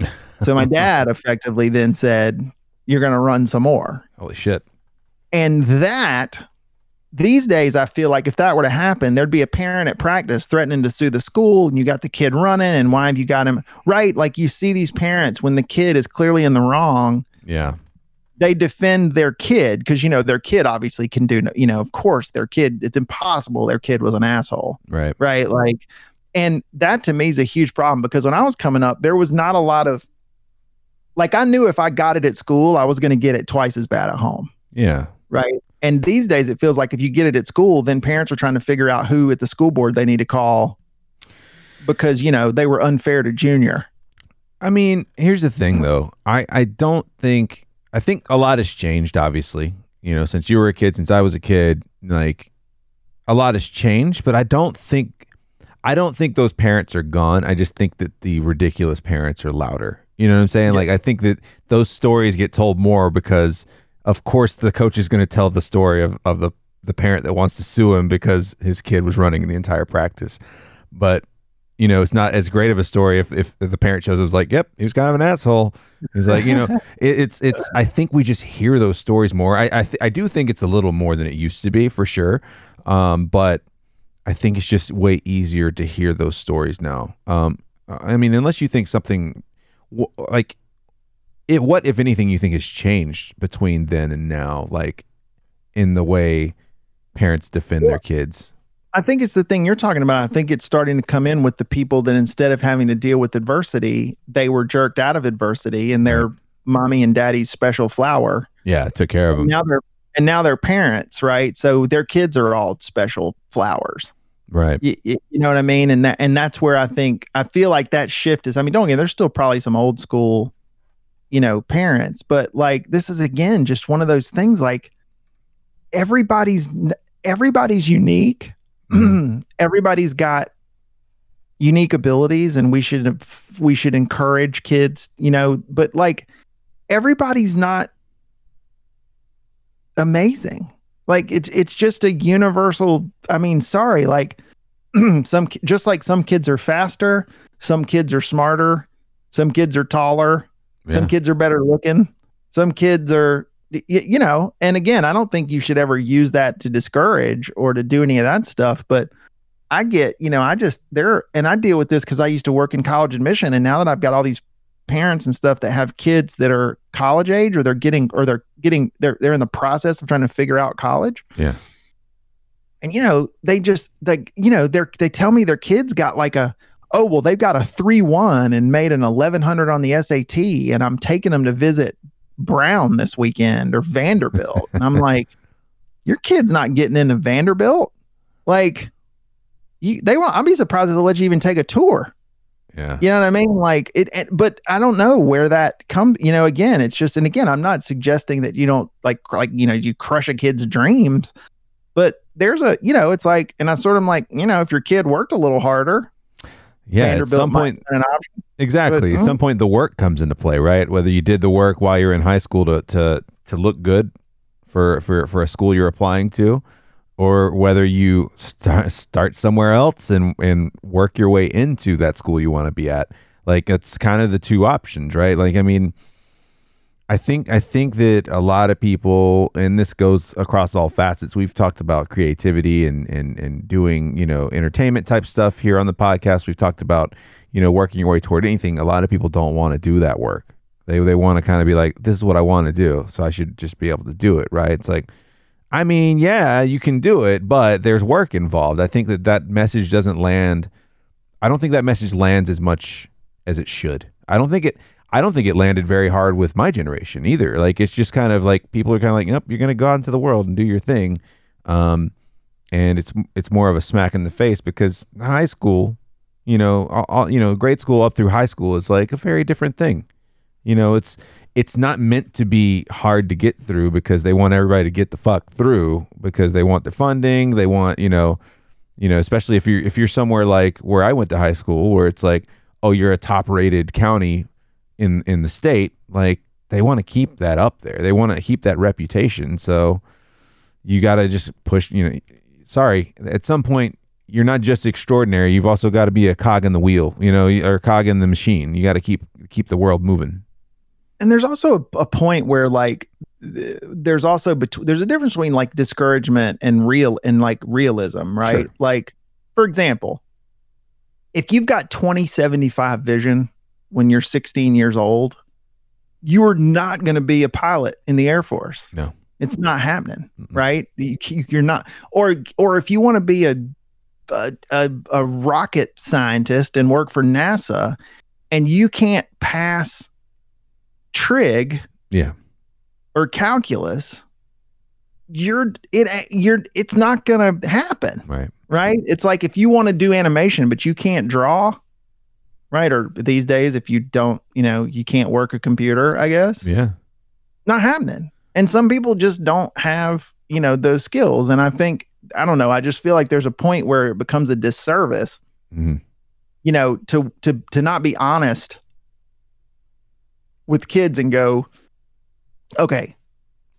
Speaker 2: So my dad effectively then said, You're gonna run some more.
Speaker 1: Holy shit.
Speaker 2: And that these days, I feel like if that were to happen, there'd be a parent at practice threatening to sue the school, and you got the kid running, and why have you got him right? Like you see these parents when the kid is clearly in the wrong,
Speaker 1: Yeah.
Speaker 2: they defend their kid because you know their kid obviously can do, you know, of course their kid. It's impossible their kid was an asshole,
Speaker 1: Right.
Speaker 2: right? Like, and that to me is a huge problem because when I was coming up, there was not a lot of, like, I knew if I got it at school, I was going to get it twice as bad at home
Speaker 1: Yeah.
Speaker 2: Right? And these days, it feels like if you get it at school, then parents are trying to figure out who at the school board they need to call because you know they were unfair to junior.
Speaker 1: I mean, here's the thing though. I I don't think I think a lot has changed obviously. You know, since you were a kid, since I was a kid, like a lot has changed, but I don't think I don't think those parents are gone. I just think that the ridiculous parents are louder. You know what I'm saying? Like I think that those stories get told more because of course the coach is going to tell the story of of the the parent that wants to sue him because his kid was running the entire practice. But you know, it's not as great of a story if, if, if the parent shows up was like, yep, he was kind of an asshole. He's like, you know, it, it's it's. I think we just hear those stories more. I I, th- I do think it's a little more than it used to be for sure, um, but I think it's just way easier to hear those stories now. Um, I mean, unless you think something like it, what if anything you think has changed between then and now, like in the way parents defend their kids.
Speaker 2: I think it's the thing you're talking about. I think it's starting to come in with the people that instead of having to deal with adversity, they were jerked out of adversity and they're mommy and daddy's special flower.
Speaker 1: Yeah, took care of them.
Speaker 2: Now they're and now they're parents, right? So their kids are all special flowers.
Speaker 1: Right.
Speaker 2: You, you know what I mean? And that and that's where I think I feel like that shift is. I mean, don't get there's still probably some old school, you know, parents, but like this is again just one of those things. Like everybody's everybody's unique. Mm-hmm. everybody's got unique abilities, and we should we should encourage kids. You know, but like everybody's not amazing. Like it's it's just a universal. I mean, sorry, like some just like some kids are faster, some kids are smarter, some kids are taller, some kids are better looking, some kids are you know. And again, I don't think you should ever use that to discourage or to do any of that stuff. But I get, you know, I just there and I deal with this because I used to work in college admission, and now that I've got all these parents and stuff that have kids that are college age or they're getting or they're getting they're they're in the process of trying to figure out college
Speaker 1: Yeah.
Speaker 2: and you know they just like you know they're they tell me their kids got like a oh well they've got a 3-1 and made an 1100 on the SAT and I'm taking them to visit Brown this weekend or Vanderbilt. and I'm like, your kid's not getting into Vanderbilt. Like, you, they want. I'd be surprised if they let you even take a tour.
Speaker 1: Yeah.
Speaker 2: You know what I mean? Like it, it, but I don't know where that comes. You know, again, it's just, and again, I'm not suggesting that you don't like, like you know, you crush a kid's dreams, but there's a, you know, it's like, and I sort of like, you know, if your kid worked a little harder,
Speaker 1: Yeah. At some point,
Speaker 2: an option.
Speaker 1: exactly.
Speaker 2: but,
Speaker 1: At some point, the work comes into play, right? Whether you did the work while you're in high school to to to look good for for for a school you're applying to, or whether you start start somewhere else and and work your way into that school you want to be at. Like it's kind of the two options, right? Like I mean, I think I think that a lot of people, and this goes across all facets. We've talked about creativity and and and doing you know entertainment type stuff here on the podcast. We've talked about you know working your way toward anything. A lot of people don't want to do that work. They they want to kind of be like, this is what I want to do, so I should just be able to do it, right? It's like, I mean, yeah, you can do it, but there's work involved. I think that that message doesn't land. I don't think that message lands as much as it should. I don't think it. I don't think it landed very hard with my generation either. Like it's just kind of like people are kind of like, "Yep, you're to go out into the world and do your thing," um, and it's it's more of a smack in the face because high school, you know, all, all, you know, grade school up through high school is like a very different thing. You know, it's it's not meant to be hard to get through because they want everybody to get the fuck through because they want the funding, they want you know, you know, especially if you're if you're somewhere like where I went to high school where it's like, oh, you're a top rated county in in the state, like they want to keep that up there. They want to keep that reputation. So you got to just push, you know, sorry, at some point you're not just extraordinary, you've also got to be a cog in the wheel, you know, or a cog in the machine. You got to keep keep the world moving.
Speaker 2: and there's also a, a point where like there's also bet- there's a difference between like discouragement and real and like realism right
Speaker 1: Sure.
Speaker 2: like for example if you've got 2075 vision when you're 16 years old you're not going to be a pilot in the air force
Speaker 1: No.
Speaker 2: it's not happening
Speaker 1: Mm-mm.
Speaker 2: right you, you're not or or if you want to be a a, a a rocket scientist and work for NASA and you can't pass trig
Speaker 1: Yeah.
Speaker 2: or calculus you're it you're it's not gonna happen
Speaker 1: Right.
Speaker 2: right it's like if you want to do animation but you can't draw right? Or these days if you don't you know you can't work a computer i guess.
Speaker 1: Yeah.
Speaker 2: not happening. And some people just don't have you know those skills. And i think i don't know i just feel like there's a point where it becomes a disservice
Speaker 1: hmm
Speaker 2: you know to to to not be honest with kids and go okay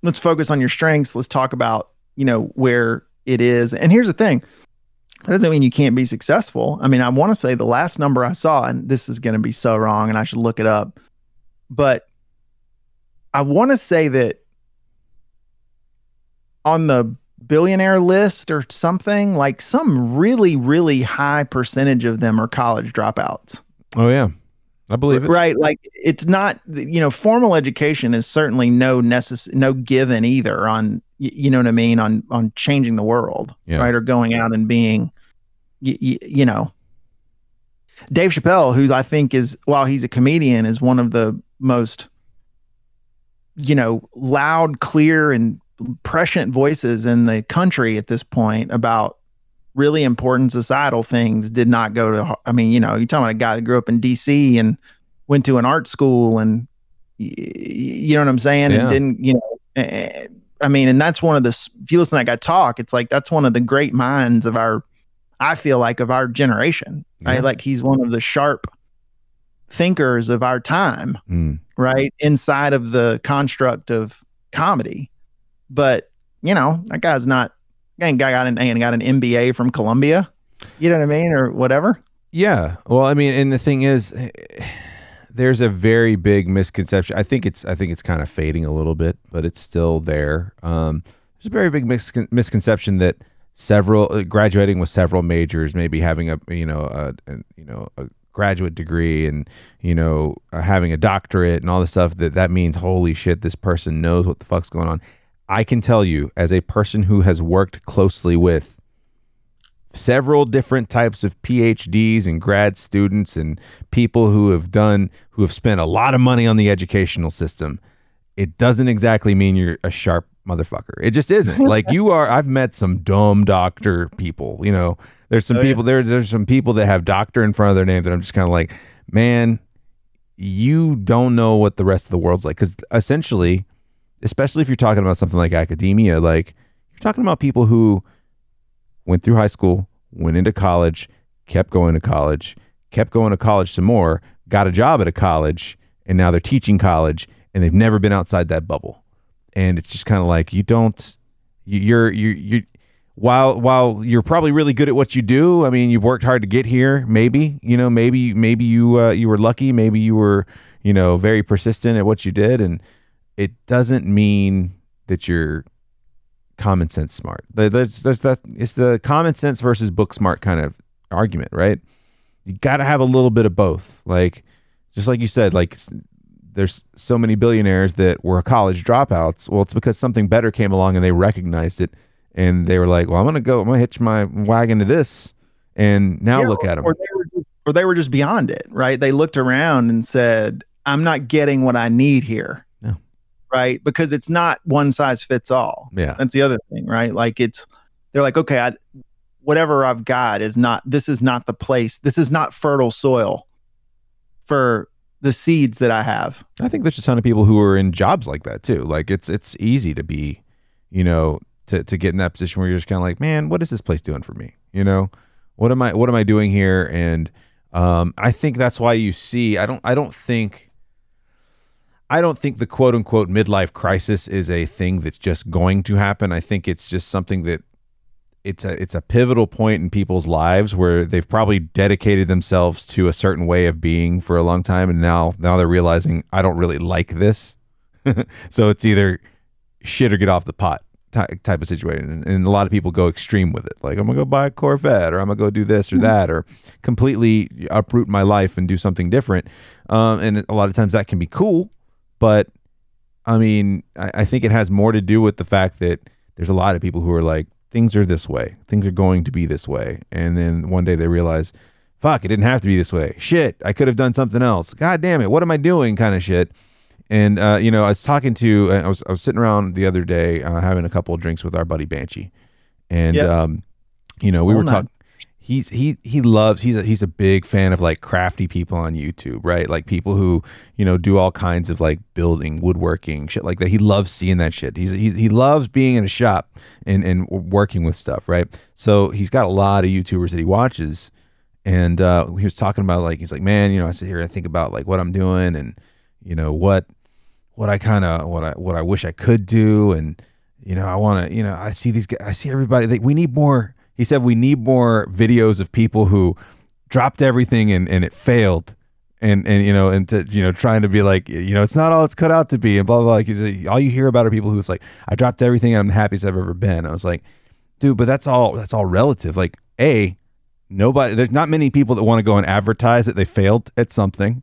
Speaker 2: let's focus on your strengths. Let's talk about you know where it is. And here's the thing that doesn't mean you can't be successful i mean i want to say the last number i saw and this is going to be so wrong and i should look it up but i want to say that on the billionaire list or something like some really really high percentage of them are college dropouts
Speaker 1: Oh yeah. I believe it.
Speaker 2: right like it's not you know formal education is certainly no necess- no given either on you know what i mean on on changing the world
Speaker 1: Yeah.
Speaker 2: right or going out and being y- y- you know dave chappelle who i think is while he's a comedian is one of the most you know loud clear and prescient voices in the country at this point about really important societal things did not go to i mean you know you're talking about a guy that grew up in dc and went to an art school and you know what i'm saying
Speaker 1: Yeah.
Speaker 2: and didn't you know eh, i mean and that's one of the if you listen to that guy talk it's like that's one of the great minds of our i feel like of our generation right
Speaker 1: Yeah.
Speaker 2: like he's one of the sharp thinkers of our time
Speaker 1: Mm.
Speaker 2: right inside of the construct of comedy but you know that guy's not guy got an ain't got an MBA from Columbia you know what I mean or whatever
Speaker 1: Yeah. Well, I mean, and the thing is, there's a very big misconception. I think it's I think it's kind of fading a little bit, but it's still there. Um, there's a very big miscon- misconception that several uh, graduating with several majors, maybe having a you know a, a you know a graduate degree and you know uh, having a doctorate and all this stuff that that means holy shit, this person knows what the fuck's going on. I can tell you, as a person who has worked closely with several different types of PhDs and grad students and people who have done who have spent a lot of money on the educational system, it doesn't exactly mean you're a sharp motherfucker. It just isn't. like you are I've met some dumb doctor people, you know. There's some
Speaker 2: Oh, yeah.
Speaker 1: people there there's some people that have doctor in front of their name that I'm just kind of like, man, you don't know what the rest of the world's like cuz essentially, especially if you're talking about something like academia, like you're talking about people who went through high school, went into college, kept going to college, kept going to college some more, got a job at a college, and now they're teaching college and they've never been outside that bubble. And it's just kind of like you don't you're you're you while while you're probably really good at what you do, I mean, you've worked hard to get here, maybe, you know, maybe maybe you uh, you were lucky, maybe you were, you know, very persistent at what you did and it doesn't mean that you're common sense smart. There- There's, there's that it's the common sense versus book smart kind of argument, right? You got to have a little bit of both. Like, just like you said, like there's so many billionaires that were college dropouts. Well, it's because something better came along and they recognized it, and they were like, "Well, I'm gonna go. I'm gonna hitch my wagon to this." And now
Speaker 2: Yeah,
Speaker 1: look at them.
Speaker 2: Or they, were just, or they were just beyond it, right? They looked around and said, I'm not getting what I need here. Right. Because it's not one size fits all.
Speaker 1: Yeah,
Speaker 2: That's the other thing, right? Like it's, they're like, okay, I, whatever I've got is not, this is not the place, this is not fertile soil for the seeds that I have.
Speaker 1: I think there's a ton of people who are in jobs like that too. Like it's it's easy to be, you know, to to get in that position where you're just kind of like, man, what is this place doing for me? You know, what am I what am I doing here? And um, I think that's why you see. I don't I don't think. I don't think the quote unquote midlife crisis is a thing that's just going to happen. I think it's just something that it's a it's a pivotal point in people's lives where they've probably dedicated themselves to a certain way of being for a long time and now now they're realizing I don't really like this. so it's either shit or get off the pot type of situation and, and a lot of people go extreme with it. Like I'm going to go buy a Corvette or I'm going to go do this or that or completely uproot my life and do something different. Um, and a lot of times that can be cool, but I mean, I, I think it has more to do with the fact that there's a lot of people who are like, things are this way, things are going to be this way, and then one day they realize, fuck, it didn't have to be this way. Shit, I could have done something else. God damn it, what am I doing? Kind of shit. And uh, you know, I was talking to, I was I was sitting around the other day uh, having a couple of drinks with our buddy Banshee, and
Speaker 2: Yep.
Speaker 1: um, you know, we were talking. He's he he loves he's a he's a big fan of like crafty people on YouTube, right? Like people who you know do all kinds of like building, woodworking, shit like that. He loves seeing that shit. He's he, he loves being in a shop and and working with stuff, right? So he's got a lot of YouTubers that he watches, and uh, he was talking about like he's like, man, you know, I sit here and think about like what I'm doing and you know what what I kind of what I what I wish I could do, and you know I want to you know I see these guys, I see everybody. Like, we need more. He said we need more videos of people who dropped everything and and it failed. And, and you know and to you know trying to be like you know it's not all it's cut out to be and blah blah blah. Like, all you hear about are people who's like I dropped everything and I'm the happiest I've ever been. I was like, dude, but that's all that's all relative. Like a nobody there's not many people that want to go and advertise that they failed at something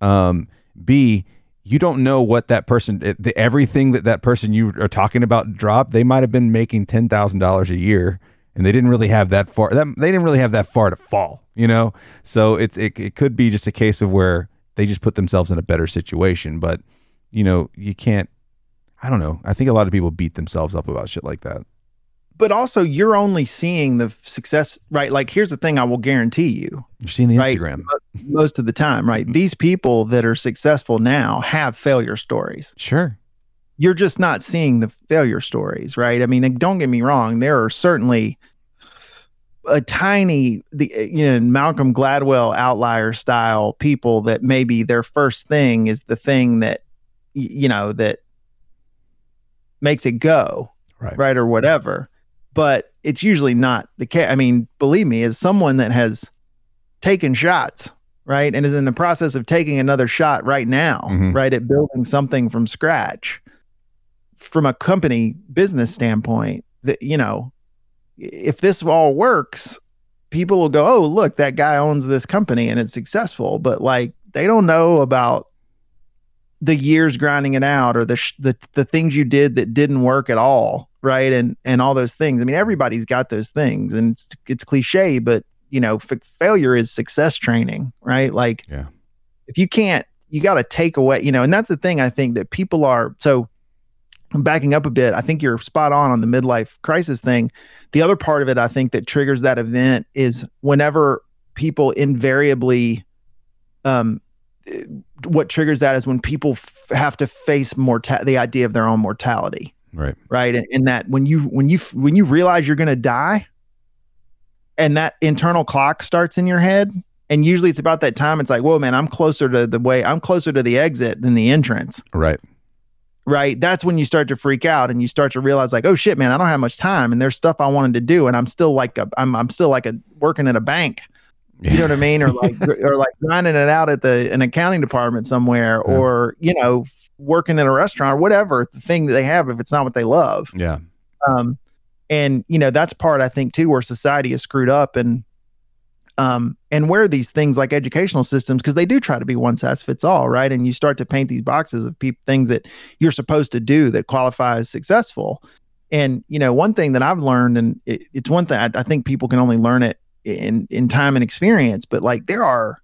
Speaker 1: um b you don't know what that person the everything that that person you are talking about dropped they might have been making $10,000 a year and they didn't really have that far that they didn't really have that far to fall you know so it's it, it could be just a case of where they just put themselves in a better situation but you know you can't i don't know i think a lot of people beat themselves up about shit like that
Speaker 2: But also, you're only seeing the success, right? Like, here's the thing I will guarantee you
Speaker 1: you're seeing the
Speaker 2: Right.
Speaker 1: instagram
Speaker 2: most of the time, right? Mm-hmm. These people that are successful now have failure stories.
Speaker 1: sure
Speaker 2: You're just not seeing the failure stories, right? I mean, don't get me wrong, there are certainly a tiny the you know Malcolm Gladwell outlier style people that maybe their first thing is the thing that you know that makes it go
Speaker 1: Right.
Speaker 2: right or whatever but it's usually not the case i mean believe me as someone that has taken shots right and is in the process of taking another shot right now
Speaker 1: Mhm.
Speaker 2: right at building something from scratch from a company business standpoint that you know if this all works people will go oh look that guy owns this company and it's successful but like they don't know about the years grinding it out or the sh- the the things you did that didn't work at all right? And and all those things. I mean, everybody's got those things, and it's it's cliche, but you know, f- failure is success training, right? Like,
Speaker 1: Yeah.
Speaker 2: if you can't, you got to take away, you know, and that's the thing I think that people are so. I'm backing up a bit. I think you're spot on on the midlife crisis thing. The other part of it, I think, that triggers that event is whenever people invariably, um, eh, what triggers that is when people f- have to face morta- the idea of their own mortality
Speaker 1: Right.
Speaker 2: right and, and that when you when you when you realize you're going to die and that internal clock starts in your head and usually it's about that time it's like whoa man i'm closer to the way i'm closer to the exit than the entrance
Speaker 1: Right.
Speaker 2: Right that's when you start to freak out and you start to realize like oh shit man i don't have much time and there's stuff i wanted to do and i'm still like a i'm, I'm still like a working at a bank you know what I mean, or like or like grinding it out at the an accounting department somewhere,
Speaker 1: Yeah.
Speaker 2: or you know, working in a restaurant, or whatever the thing that they have, if it's not what they love.
Speaker 1: Yeah.
Speaker 2: Um, and you know, that's part I think too where society is screwed up, and um, and where these things like educational systems, because they do try to be one size fits all, right? And you start to paint these boxes of people things that you're supposed to do that qualify as successful. And you know, one thing that I've learned, and it, it's one thing I, I think people can only learn it in in time and experience but like there are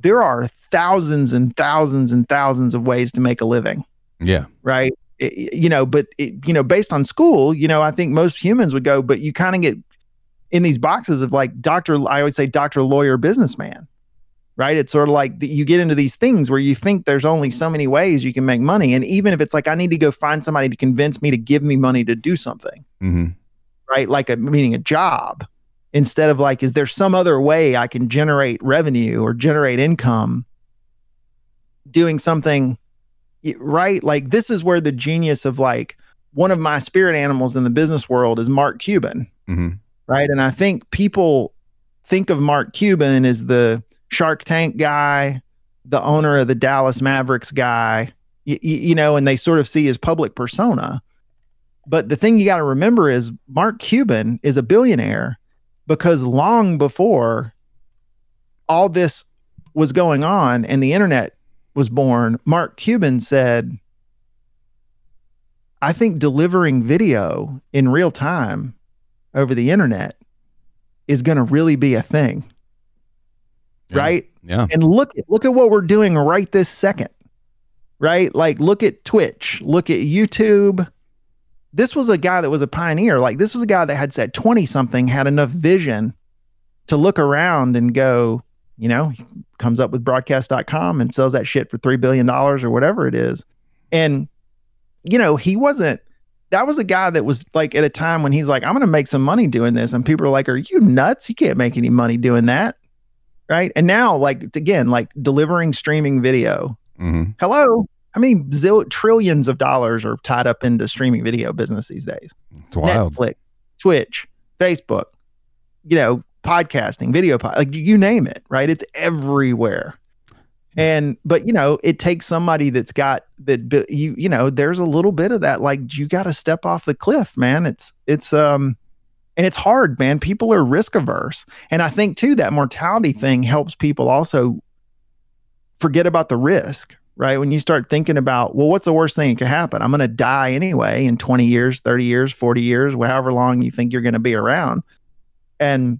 Speaker 2: there are thousands and thousands and thousands of ways to make a living
Speaker 1: Yeah.
Speaker 2: right it- you know but it, you know based on school you know i think most humans would go but you kind of get in these boxes of like doctor i always say doctor lawyer businessman right it's sort of like the, you get into these things where you think there's only so many ways you can make money and even if it's like i need to go find somebody to convince me to give me money to do something
Speaker 1: Mm-hmm.
Speaker 2: right? Like a meaning a job instead of like, is there some other way I can generate revenue or generate income doing something right? Like this is where the genius of like one of my spirit animals in the business world is Mark Cuban,
Speaker 1: Mm-hmm.
Speaker 2: Right? And I think people think of Mark Cuban as the Shark Tank guy, the owner of the Dallas Mavericks guy, y- you know, and they sort of see his public persona. But the thing you got to remember is Mark Cuban is a billionaire because long before all this was going on and the internet was born, Mark Cuban said, I think delivering video in real time over the internet is going to really be a thing.
Speaker 1: Yeah.
Speaker 2: Right?
Speaker 1: Yeah.
Speaker 2: And look look at what we're doing right this second. Right? Like look at Twitch, look at YouTube. This was a guy that was a pioneer. Like this was a guy that had said 20 something had enough vision to look around and go, you know, he comes up with broadcast.com and sells that shit for 3 billion dollars or whatever it is. And you know, he wasn't that was a guy that was like at a time when he's like, I'm going to make some money doing this. And people are like, Are you nuts? You can't make any money doing that. Right. And now, like, again, like delivering streaming video.
Speaker 1: Mm-hmm.
Speaker 2: Hello. How many zil- trillions of dollars are tied up into streaming video business these days?
Speaker 1: It's wild.
Speaker 2: Netflix, Twitch, Facebook, you know, podcasting, video, pod, like you name it, right? It's everywhere. And but you know, it takes somebody that's got that you you know, there's a little bit of that like you got to step off the cliff, man. It's it's um and it's hard, man. People are risk averse. And I think too that mortality thing helps people also forget about the risk, right? When you start thinking about, well, what's the worst thing that could happen? I'm going to die anyway in 20 years, 30 years, 40 years, however long you think you're going to be around. And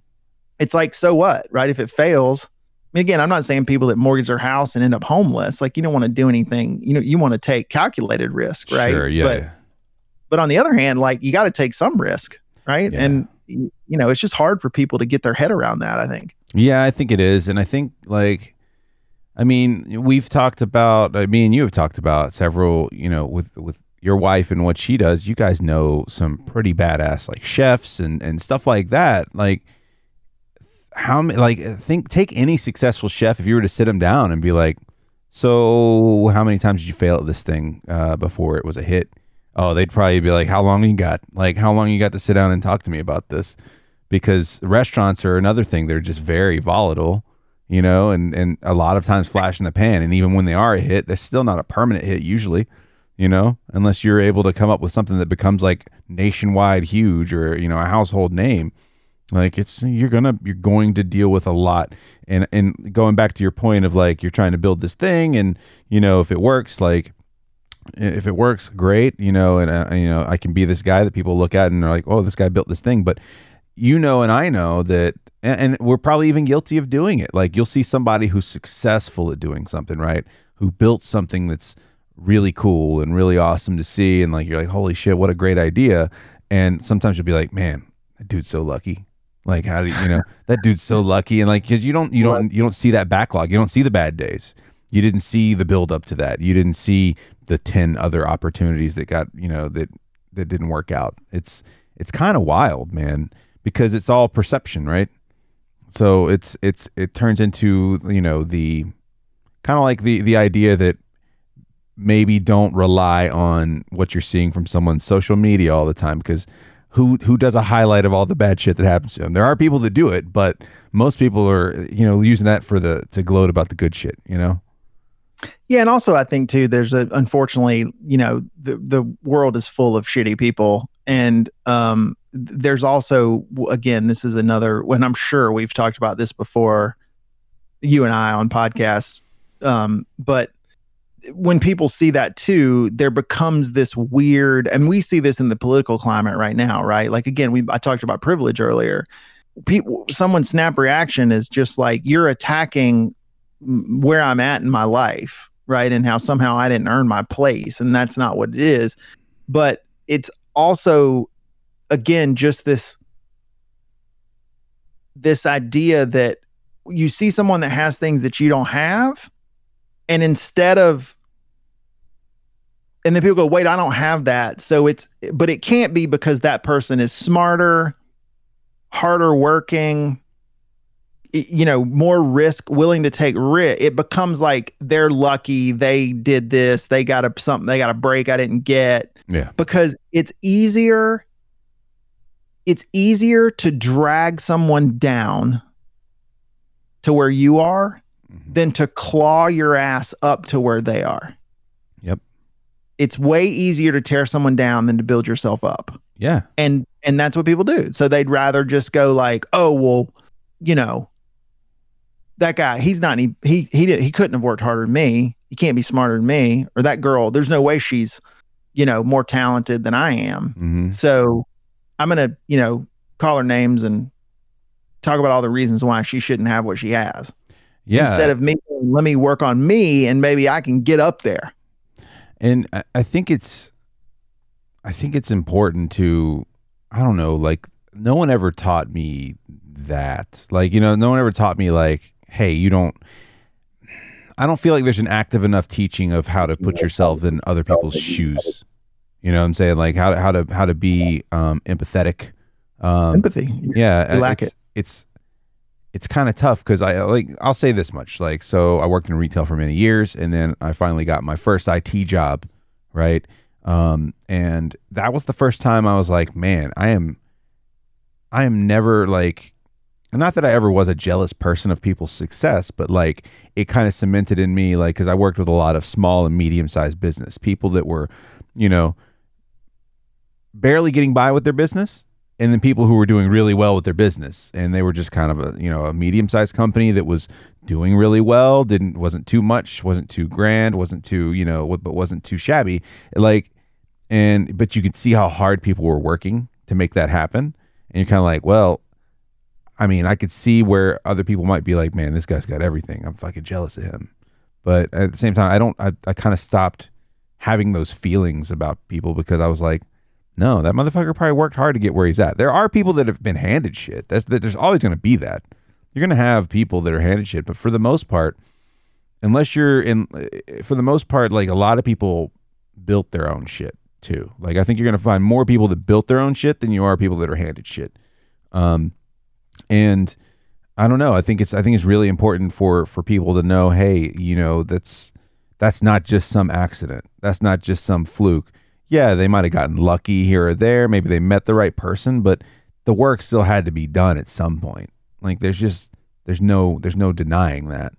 Speaker 2: it's like, so what, right? If it fails, I mean, again, I'm not saying people that mortgage their house and end up homeless. Like, you don't want to do anything. You know, you want to take calculated risk, right?
Speaker 1: Sure. Yeah.
Speaker 2: But, but on the other hand, like, you got to take some risk, right?
Speaker 1: Yeah.
Speaker 2: And you know, it's just hard for people to get their head around that. I think.
Speaker 1: Yeah, I think it is, and I think like, I mean, we've talked about. Uh, I mean, you have talked about several. You know, with with your wife and what she does. You guys know some pretty badass like chefs and and stuff like that. Like, how many? Like, think take any successful chef if you were to sit him down and be like, so how many times did you fail at this thing uh, before it was a hit? Oh, they'd probably be like, how long you got? Like, how long you got to sit down and talk to me about this? because restaurants are another thing they're just very volatile you know and and a lot of times flash in the pan and even when they are a hit they're still not a permanent hit usually you know unless you're able to come up with something that becomes like nationwide huge or you know a household name like it's you're gonna you're going to deal with a lot and and going back to your point of like you're trying to build this thing and you know if it works like if it works, great, you know, and uh, you know, I can be this guy that people look at and they're like, "Oh, this guy built this thing." But you know, and I know that, and, and we're probably even guilty of doing it. Like you'll see somebody who's successful at doing something, right? Who built something that's really cool and really awesome to see, and like you're like, "Holy shit, what a great idea!" And sometimes you'll be like, "Man, that dude's so lucky." Like how do you, you know that dude's so lucky and like because you don't you don't you don't see that backlog. You don't see the bad days. You didn't see the build up to that. You didn't see the 10 other opportunities that got you know that that didn't work out. It's it's kind of wild man because it's all perception right? So it's it's it turns into you know the kind of like the the idea that maybe don't rely on what you're seeing from someone's social media all the time because who who does a highlight of all the bad shit that happens to them there are people that do it but most people are you know using that for the to gloat about the good shit you know
Speaker 2: Yeah, and also I think too, there's a unfortunately, you know, the the world is full of shitty people, and um, there's also again, this is another. When I'm sure we've talked about this before, you and I on podcasts, um, but when people see that too, there becomes this weird, and we see this in the political climate right now, right? Like again, we I talked about privilege earlier. People, someone's snap reaction is just like you're attacking where I'm at in my life, right? And how somehow I didn't earn my place. And that's not what it is. But it's also, again, just this this idea that you see someone that has things that you don't have, and instead of and then people go, wait, I don't have that. So it's but it can't be because that person is smarter, harder working, you know more risk willing to take risk it becomes like they're lucky they did this they got a something they got a break i didn't get
Speaker 1: yeah
Speaker 2: because it's easier it's easier to drag someone down to where you are
Speaker 1: Mhm.
Speaker 2: than to claw your ass up to where they are. It's way easier to tear someone down than to build yourself up.
Speaker 1: Yeah.
Speaker 2: And and that's what people do. So they'd rather just go like oh well you know that guy he's not he he he, did, he couldn't have worked harder than me. He can't be smarter than me. Or that girl there's no way she's you know more talented than i am.
Speaker 1: Hmm
Speaker 2: so i'm gonna you know call her names and talk about all the reasons why she shouldn't have what she has.
Speaker 1: Yeah.
Speaker 2: Instead of me let me work on me and maybe i can get up there
Speaker 1: and I, I think it's i think it's important to i don't know like no one ever taught me that. Like you know no one ever taught me like hey you don't i don't feel like there's an active enough teaching of how to put yourself in other people's shoes. You know what i'm saying? Like how to how to how to be um empathetic. Um
Speaker 2: empathy.
Speaker 1: yeah
Speaker 2: You lack
Speaker 1: it's, it's it's kind of tough because i like i'll say this much like so i worked in retail for many years and then i finally got my first it job right? Um and that was the first time i was like man i am i am never like not that i ever was a jealous person of people's success but like it kind of cemented in me like because i worked with a lot of small and medium sized business people that were you know barely getting by with their business and then people who were doing really well with their business. And they were just kind of a you know a medium-sized company that was doing really well didn't wasn't too much wasn't too grand wasn't too you know but wasn't too shabby. Like and but you could see how hard people were working to make that happen. And you're kind of like well i mean i could see where other people might be like man this guy's got everything. I'm fucking jealous of him. But at the same time i don't i, I kind of stopped having those feelings about people because i was like no, that motherfucker probably worked hard to get where he's at. There are people that have been handed shit. That's that. There's always going to be that. You're going to have people that are handed shit, but for the most part, unless you're in, for the most part, like a lot of people built their own shit too. Like I think you're going to find more people that built their own shit than you are people that are handed shit. Um, and I don't know. I think it's I think it's really important for for people to know, hey, you know, that's that's not just some accident. That's not just some fluke yeah, they might have gotten lucky here or there. Maybe they met the right person, but the work still had to be done at some point. Like there's just there's no there's no denying that.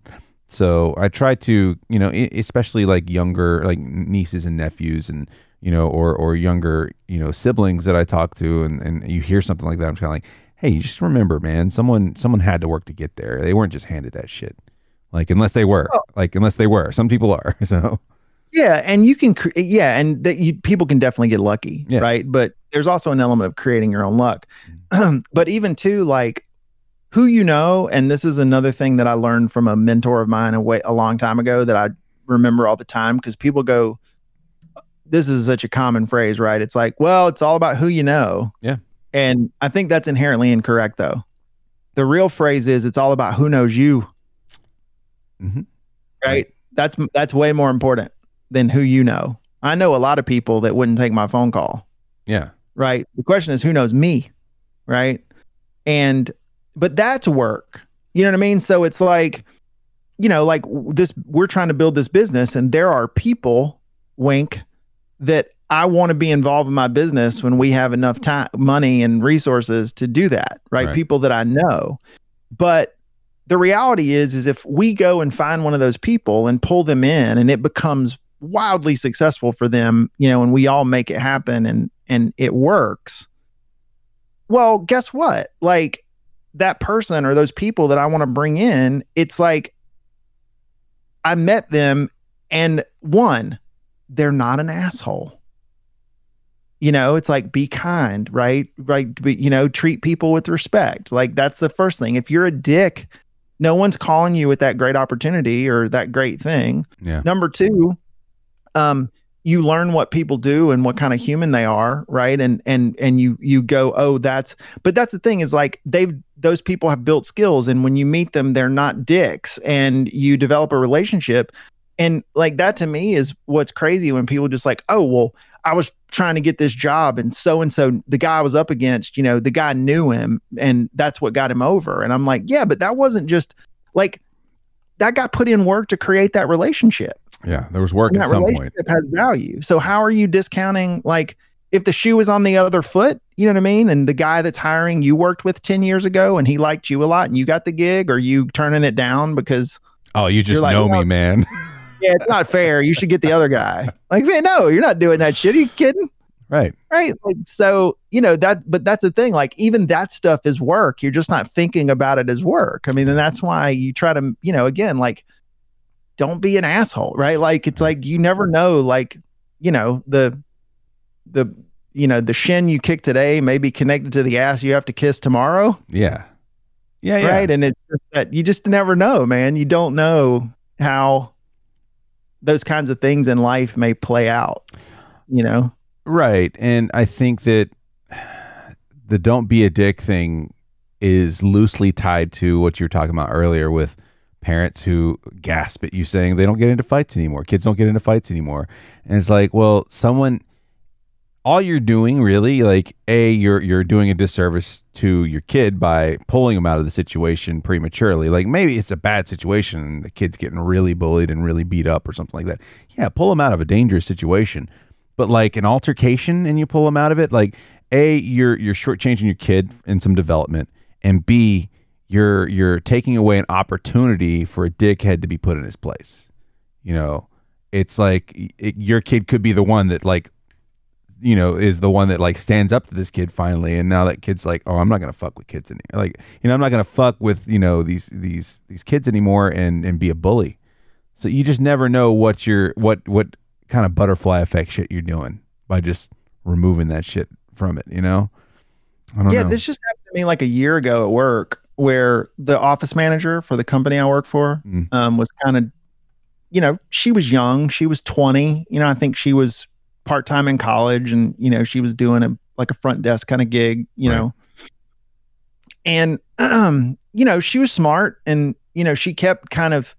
Speaker 1: So I try to you know especially like younger like nieces and nephews and you know or or younger you know siblings that I talk to and and you hear something like that I'm kind of like hey you just remember man someone someone had to work to get there they weren't just handed that shit like unless they were oh. like unless they were some people are so
Speaker 2: Yeah, and you can, cre- yeah, and that you people can definitely get lucky,
Speaker 1: Yeah.
Speaker 2: right? But there's also an element of creating your own luck. but even too, like who you know, and this is another thing that I learned from a mentor of mine a way a long time ago that I remember all the time because people go, "This is such a common phrase, right?" It's like, well, it's all about who you know.
Speaker 1: Yeah.
Speaker 2: and I think that's inherently incorrect, though. The real phrase is, "It's all about who knows you."
Speaker 1: Mhm.
Speaker 2: Right. That's that's way more important than who you know. I know a lot of people that wouldn't take my phone call,
Speaker 1: Yeah.
Speaker 2: right? The question is who knows me, right? And but that's work. You know what I mean? So it's like you know, like this we're trying to build this business and there are people wink that I want to be involved in my business when we have enough time, money and resources to do that, right?
Speaker 1: Right.
Speaker 2: People that I know. But the reality is is if we go and find one of those people and pull them in and it becomes wildly successful for them, you know, and we all make it happen and and it works. Well, guess what? Like that person or those people that I want to bring in, it's like I met them and one, they're not an asshole. You know, it's like be kind, right? Right. Be, you know, treat people with respect. Like that's the first thing. If you're a dick, no one's calling you with that great opportunity or that great thing.
Speaker 1: Yeah.
Speaker 2: Number two, um, you learn what people do and what kind of human they are, right? And and and you you go, oh, that's. But that's the thing is like they've those people have built skills, and when you meet them, they're not dicks, and you develop a relationship, and like that to me is what's crazy when people just like, oh, well, I was trying to get this job, and so and so the guy I was up against, you know, the guy knew him, and that's what got him over, and I'm like, yeah, but that wasn't just like that got put in work to create that relationship
Speaker 1: Yeah. There was work
Speaker 2: and
Speaker 1: at some point.
Speaker 2: has value. So how are you discounting like if the shoe is on the other foot, you know what I mean? And the guy that's hiring you worked with 10 years ago and he liked you a lot and you got the gig, or you turning it down because
Speaker 1: Oh, you just
Speaker 2: like,
Speaker 1: know
Speaker 2: well-
Speaker 1: me, man.
Speaker 2: yeah, it's not fair. You should get the other guy. Like, man, no, you're not doing that shit. Are you kidding?
Speaker 1: right.
Speaker 2: Right. Like, so, you know, that but that's the thing. Like, even that stuff is work. You're just not thinking about it as work. I mean, and that's why you try to, you know, again, like don't be an asshole, right? Like it's like you never know, like, you know, the the you know, the shin you kick today may be connected to the ass you have to kiss tomorrow.
Speaker 1: Yeah. Yeah. Yeah.
Speaker 2: Right. And it's just that you just never know, man. You don't know how those kinds of things in life may play out. You know?
Speaker 1: Right. And I think that the don't be a dick thing is loosely tied to what you were talking about earlier with parents who gasp at you saying they don't get into fights anymore. Kids don't get into fights anymore. And it's like, well, someone all you're doing really like a you're you're doing a disservice to your kid by pulling them out of the situation prematurely like maybe it's a bad situation and the kid's getting really bullied and really beat up or something like that yeah pull them out of a dangerous situation but like an altercation and you pull them out of it like a you're you're shortchanging your kid in some development and b you're you're taking away an opportunity for a dickhead to be put in his place. You know it's like it, your kid could be the one that like you know is the one that like stands up to this kid finally and now that kid's like oh i'm not gonna fuck with kids anymore like you know i'm not gonna fuck with you know these these these kids anymore and and be a bully. So you just never know what you're what what kind of butterfly effect shit you're doing by just removing that shit from it you know? I don't
Speaker 2: Yeah,
Speaker 1: know.
Speaker 2: this just happened to me like a year ago at work where the office manager for the company I work for
Speaker 1: Mm.
Speaker 2: um, was kind of, you know, she was young. She was 20. You know, I think she was part time in college and, you know, she was doing a like a front desk kind of gig, you
Speaker 1: Right.
Speaker 2: know. And, um, you know, she was smart and, you know, she kept kind of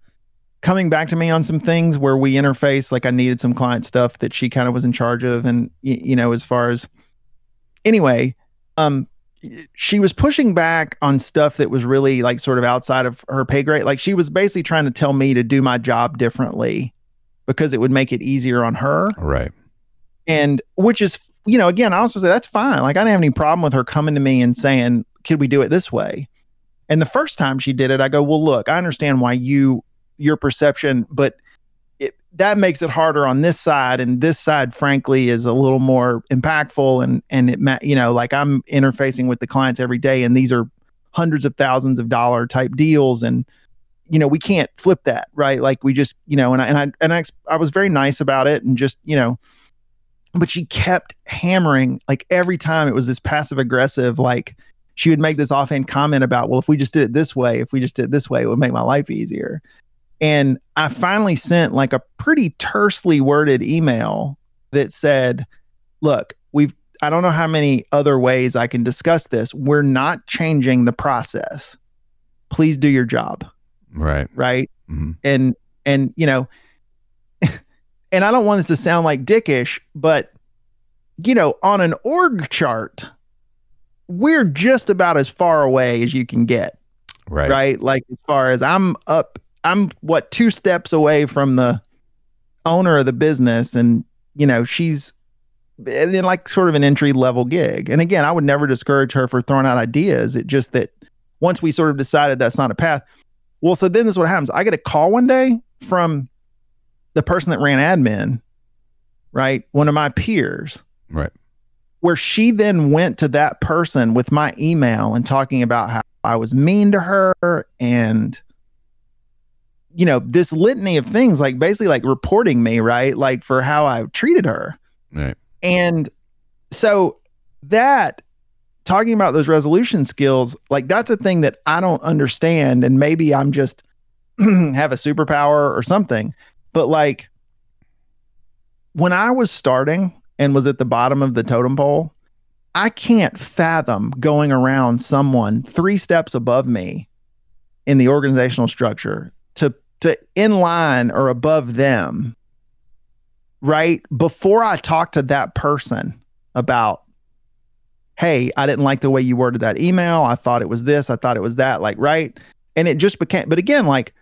Speaker 2: coming back to me on some things where we interface. Like I needed some client stuff that she kind of was in charge of. And, y- you know, as far as, anyway, um, she was pushing back on stuff that was really like sort of outside of her pay grade. Like she was basically trying to tell me to do my job differently because it would make it easier on her.
Speaker 1: right
Speaker 2: And which is, you know, again, I also say that's fine. Like I didn't have any problem with her coming to me and saying, could we do it this way? And the first time she did it, I go, well, look, I understand why you, your perception, but that makes it harder on this side. And this side, frankly, is a little more impactful. And, and it, ma- you know, like I'm interfacing with the clients every day and these are hundreds of thousands of dollar type deals. And, you know, we can't flip that, right? Like we just, you know, and I and I and I, I was very nice about it and just, you know, but she kept hammering like every time it was this passive aggressive like she would make this offhand comment about well if we just did it this way if we just did it this way it would make my life easier and i finally sent like a pretty tersely worded email that said look we've i don't know how many other ways i can discuss this we're not changing the process please do your job
Speaker 1: Right.
Speaker 2: right
Speaker 1: Mhm.
Speaker 2: and and you know and i don't want this to sound like dickish but you know on an org chart we're just about as far away as you can get
Speaker 1: Right.
Speaker 2: right like as far as i'm up i'm what two steps away from the owner of the business and you know she's in like sort of an entry level gig. And again i would never discourage her for throwing out ideas. It just that once we sort of decided that's not a path well so then this is what happens. I get a call one day from the person that ran admin right? One of my peers.
Speaker 1: Right.
Speaker 2: where she then went to that person with my email and talking about how I was mean to her and you know this litany of things like basically like reporting me right? Like for how I treated her.
Speaker 1: Right.
Speaker 2: and so that talking about those resolution skills like that's a thing that I don't understand. And maybe I'm just have a superpower or something. But like when I was starting and was at the bottom of the totem pole, I can't fathom going around someone three steps above me in the organizational structure to to in line or above them right before I talk to that person about hey, I didn't like the way you worded that email. I thought it was this, I thought it was that, like right? And it just became but again like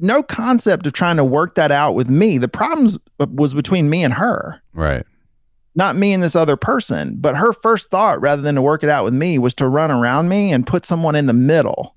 Speaker 2: no concept of trying to work that out with me. The problems was between me and her
Speaker 1: Right.
Speaker 2: not me and this other person. But her first thought, rather than to work it out with me, was to run around me and put someone in the middle.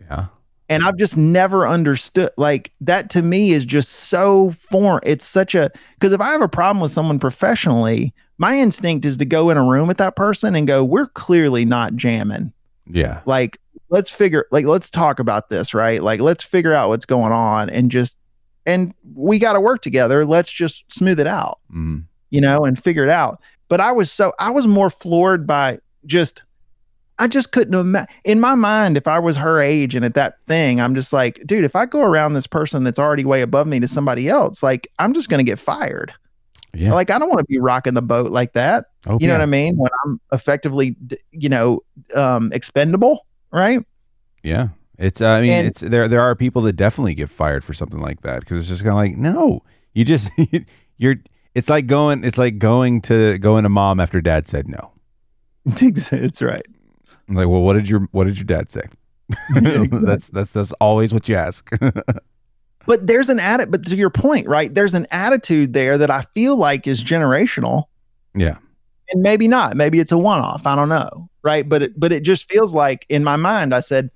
Speaker 1: Yeah.
Speaker 2: And I've just never understood like that to me is just so foreign. It's such a because if I have a problem with someone professionally, my instinct is to go in a room with that person and go, we're clearly not jamming.
Speaker 1: Yeah.
Speaker 2: Like, let's figure like let's talk about this, right? Like let's figure out what's going on and just and we got to work together. Let's just smooth it out
Speaker 1: Mm.
Speaker 2: you know, and figure it out. But I was so I was more floored by just I just couldn't imagine in my mind if I was her age and at that thing, I'm just like, dude, if I go around this person that's already way above me to somebody else, like I'm just gonna get fired.
Speaker 1: Yeah.
Speaker 2: Like I don't want to be rocking the boat like that.
Speaker 1: Oh,
Speaker 2: You know
Speaker 1: yeah.
Speaker 2: what I mean? When I'm effectively, you know, um, expendable, right?
Speaker 1: Yeah. It's, uh, I mean,
Speaker 2: And-
Speaker 1: it's, there, there are people that definitely get fired for something like that because it's just kind of like, no, you just, you're, it's like going, it's like going to, going to mom after dad said no.
Speaker 2: it's right.
Speaker 1: I'm like, well, what did your, what did your dad say? that's, that's, that's always what you ask.
Speaker 2: But there's an atti- but to your point, right? There's an attitude there that I feel like is generational.
Speaker 1: yeah.
Speaker 2: and maybe not maybe it's a one-off i don't know right but it, but it just feels like in my mind i said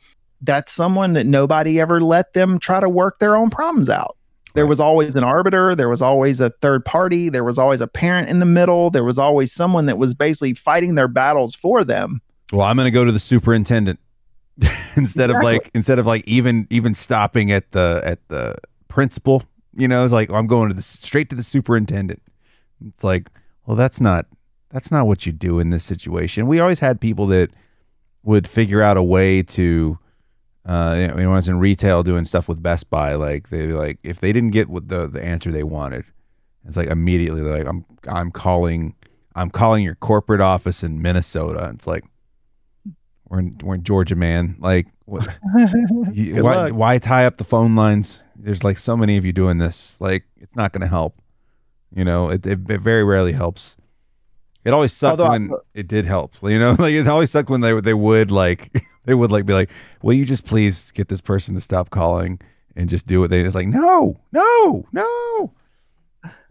Speaker 2: that's someone that nobody ever let them try to work their own problems out there was always an arbiter there was always a third party there was always a parent in the middle there was always someone that was basically fighting their battles for them
Speaker 1: Well, I'm going to go to the superintendent instead of like, instead of like even, even stopping at the, at the principal, you know, it's like, I'm going to the, straight to the superintendent. It's like, well, that's not, that's not what you do in this situation. We always had people that would figure out a way to, uh, you know, when I was in retail doing stuff with Best Buy, like they like if they didn't get what the the answer they wanted, it's like immediately they're like I'm I'm calling I'm calling your corporate office in Minnesota. It's like we're in we're in Georgia, man. Like what? you- why
Speaker 2: luck.
Speaker 1: why tie up the phone lines? There's like so many of you doing this. Like it's not going to help. You know, it, it it very rarely helps. It always sucked
Speaker 2: Although I-
Speaker 1: when it did help. You know, like it always sucked when they they would like they would like be like, "Will you just please get this person to stop calling and just do what they?" It's like, no, no, no.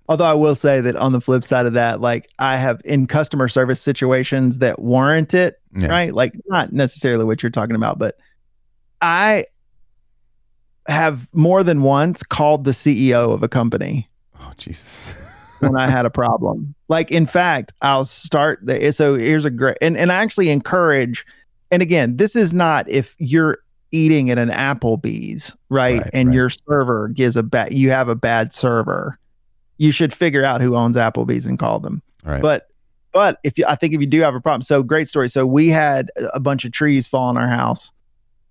Speaker 2: Although I will say that on the flip side of that, like I have in customer service situations that warrant it,
Speaker 1: Yeah.
Speaker 2: right? Like not necessarily what you're talking about, but I have more than once called the CEO of a company
Speaker 1: Oh Jesus.
Speaker 2: when I had a problem. Like in fact, I'll start the eh, so here's a great and, and I actually encourage and again, this is not if you're eating at an Applebee's, right?
Speaker 1: Right,
Speaker 2: and
Speaker 1: right.
Speaker 2: your server gives a bad you have a bad server. You should figure out who owns Applebee's and call them.
Speaker 1: Right.
Speaker 2: But but if you I think if you do have a problem, so great story. So we had a bunch of trees fall on our house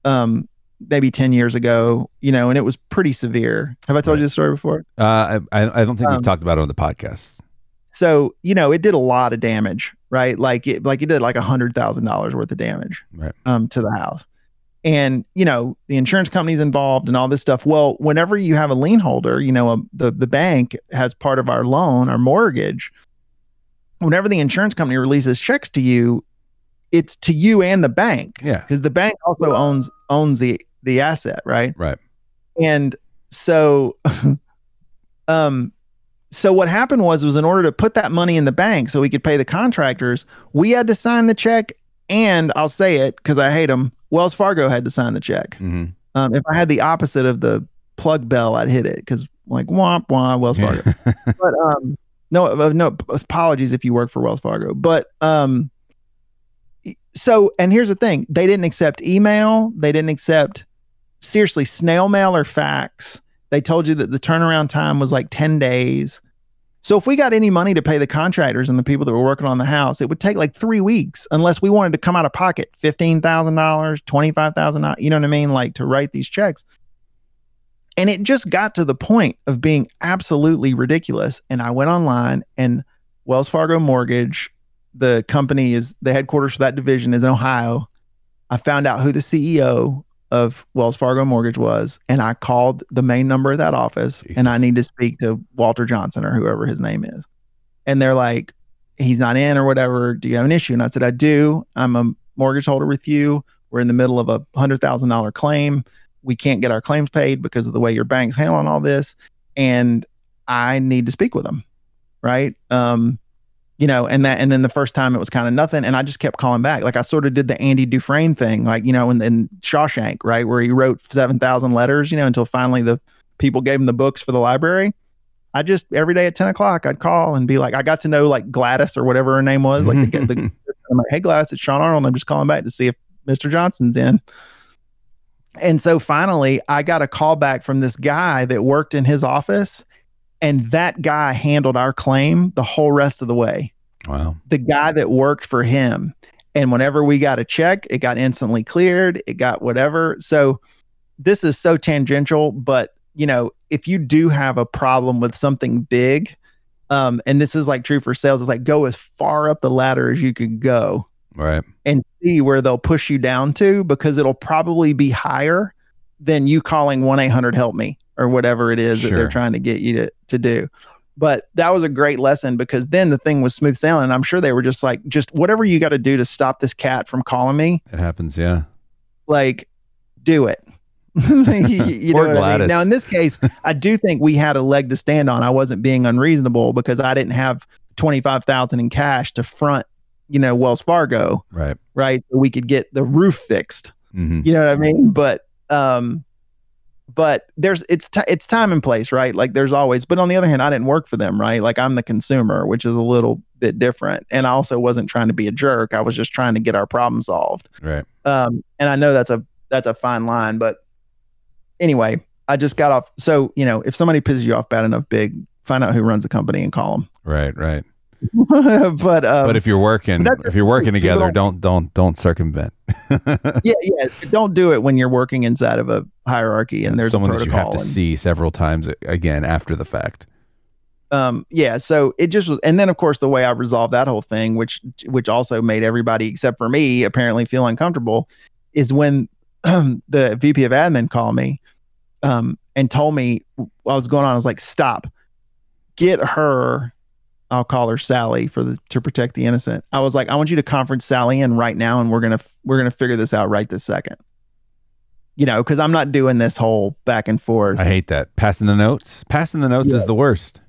Speaker 2: um maybe 10 years ago, you know, and it was pretty severe. Have I told
Speaker 1: Right.
Speaker 2: you the story before?
Speaker 1: uh, I, I don't think we've
Speaker 2: Um,
Speaker 1: talked about it on the podcast.
Speaker 2: So, you know, it did a lot of damage, right? Like it like it did like a hundred thousand dollars worth of damage
Speaker 1: Right.
Speaker 2: um to the house. And you know, the insurance company's involved and all this stuff. Well, whenever you have a lien holder, you know, um, the the bank has part of our loan, our mortgage. Whenever the insurance company releases checks to you, it's to you and the bank
Speaker 1: Yeah.
Speaker 2: because the bank also owns owns the the asset, right?
Speaker 1: Right.
Speaker 2: And so, um, so what happened was was in order to put that money in the bank so we could pay the contractors, we had to sign the check, and I'll say it because I hate them. Wells Fargo had to sign the check.
Speaker 1: hmm
Speaker 2: Um, if I had the opposite of the plug bell, I'd hit it because like womp womp Wells Fargo. but um, no, uh, no apologies if you work for Wells Fargo. But um, so and here's the thing: they didn't accept email. They didn't accept seriously snail mail or fax. They told you that the turnaround time was like ten days. So if we got any money to pay the contractors and the people that were working on the house, it would take like three weeks unless we wanted to come out of pocket fifteen thousand dollars, twenty five thousand dollars. You know what I mean? Like to write these checks. And it just got to the point of being absolutely ridiculous. And I went online and Wells Fargo Mortgage, the company is the headquarters for that division is in Ohio. I found out who the CEO of Wells Fargo Mortgage was, and I called the main number of that office and I need to speak to Walter Johnson or whoever his name is. And they're like, he's not in or whatever. Do you have an issue? And I said, I do. I'm a mortgage holder with you. We're in the middle of a hundred thousand dollar claim. We can't get our claims paid because of the way your bank's handling all this. And I need to speak with them. Right. Um, you know, and that, and then the first time it was kind of nothing. And I just kept calling back. Like I sort of did the Andy Dufresne thing, like, you know, in, in Shawshank, right. Where he wrote 7,000 letters, you know, until finally the people gave him the books for the library. I just, every day at 10 o'clock, I'd call and be like, I got to know like Gladys or whatever her name was. Like, the, the, I'm like, hey, Gladys, it's Sean Arnold. I'm just calling back to see if Mr. Johnson's in. And so finally, I got a call back from this guy that worked in his office, and that guy handled our claim the whole rest of the way.
Speaker 1: Wow.
Speaker 2: The guy that worked for him. And whenever we got a check, it got instantly cleared, it got whatever. So this is so tangential, but you know, if you do have a problem with something big, um, and this is like true for sales, it's like go as far up the ladder as you can go
Speaker 1: Right.
Speaker 2: and see where they'll push you down to because it'll probably be higher than you calling 1-800 help me or whatever it is that they're trying to get you to, to do but that was a great lesson because then the thing was smooth sailing and i'm sure they were just like just whatever you got to do to stop this cat from calling me
Speaker 1: It happens. Yeah.
Speaker 2: like do it you, you know what I mean? Now in this case i do think we had a leg to stand on i wasn't being unreasonable because i didn't have 25000 in cash to front you know wells fargo
Speaker 1: Right.
Speaker 2: right? So we could get the roof fixed.
Speaker 1: hmm
Speaker 2: You know what I mean? But um, but there's it's ti it's time and place, right? Like there's always. But on the other hand, I didn't work for them, right? Like I'm the consumer, which is a little bit different. And I also wasn't trying to be a jerk. I was just trying to get our problem solved.
Speaker 1: Right.
Speaker 2: Um, and I know that's a that's a fine line, but anyway, I just got off. So you know, if somebody pisses you off bad enough, big, find out who runs the company and call
Speaker 1: them. Right.
Speaker 2: Right. but um,
Speaker 1: but if you're working, if you're working together,
Speaker 2: don't-
Speaker 1: don't don't circumvent.
Speaker 2: yeah, yeah, don't do it when you're working inside of a hierarchy and there's
Speaker 1: someone that you have to
Speaker 2: and-
Speaker 1: see several times again after the fact.
Speaker 2: um yeah so it just was and then of course the way i resolved that whole thing which which also made everybody except for me apparently feel uncomfortable is when the vp of admin called me um and told me what was going on i was like stop get her i'll call her sally for the to protect the innocent i was like i want you to conference sally in right now and we're gonna we're gonna figure this out right this second you know because i'm not doing this whole back and forth
Speaker 1: I hate that. Passing the notes. Passing the notes is the worst.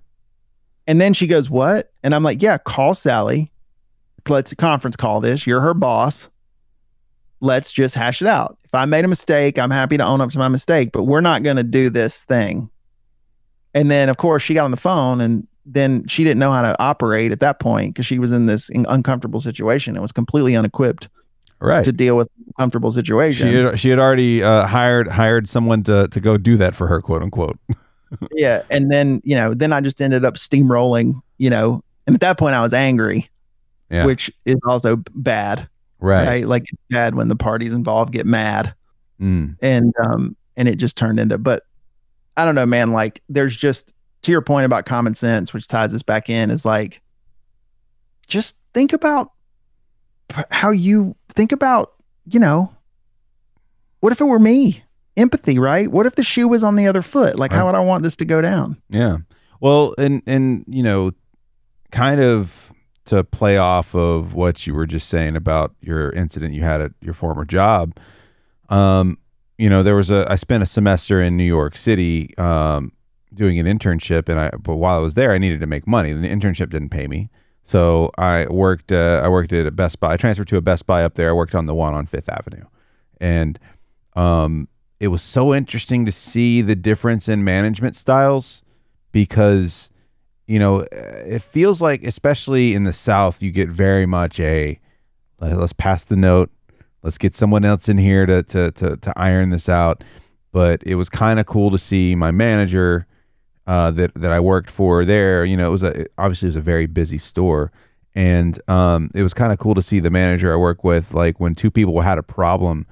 Speaker 2: And then she goes, What? And I'm like, Yeah, call Sally. Let's conference call this. You're her boss. Let's just hash it out. If I made a mistake, I'm happy to own up to my mistake, but we're not going to do this thing. And then, of course, she got on the phone and then she didn't know how to operate at that point because she was in this uncomfortable situation and was completely unequipped
Speaker 1: Right.
Speaker 2: to deal with a comfortable situation.
Speaker 1: She had, she had already uh, hired hired someone to to go do that for her, quote unquote.
Speaker 2: yeah. And then, you know, then I just ended up steamrolling, you know, and at that point I was angry,
Speaker 1: Yeah.
Speaker 2: which is also bad.
Speaker 1: Right.
Speaker 2: Right. Like it's bad when the parties involved get mad.
Speaker 1: Mm.
Speaker 2: and um and it just turned into but i don't know man like there's just to your point about common sense which ties us back in is like just think about how you think about you know what if it were me empathy right what if the shoe was on the other foot like how would i want this to go down
Speaker 1: Yeah. Well, and and you know, kind of to play off of what you were just saying about your incident you had at your former job. Um, you know, there was a I spent a semester in New York City um doing an internship and I but while I was there I needed to make money. The internship didn't pay me. So I worked uh, I worked at a Best Buy. I transferred to a Best Buy up there. I worked on the one on 5th Avenue. And um it was so interesting to see the difference in management styles because you know it feels like especially in the south you get very much a "Let- let's pass the note let's get someone else in here to to to, to iron this out but it was kind of cool to see my manager uh, that that I worked for there you know it was a obviously it was a very busy store. And um, it was kind of cool to see the manager I work with like when two people had a problem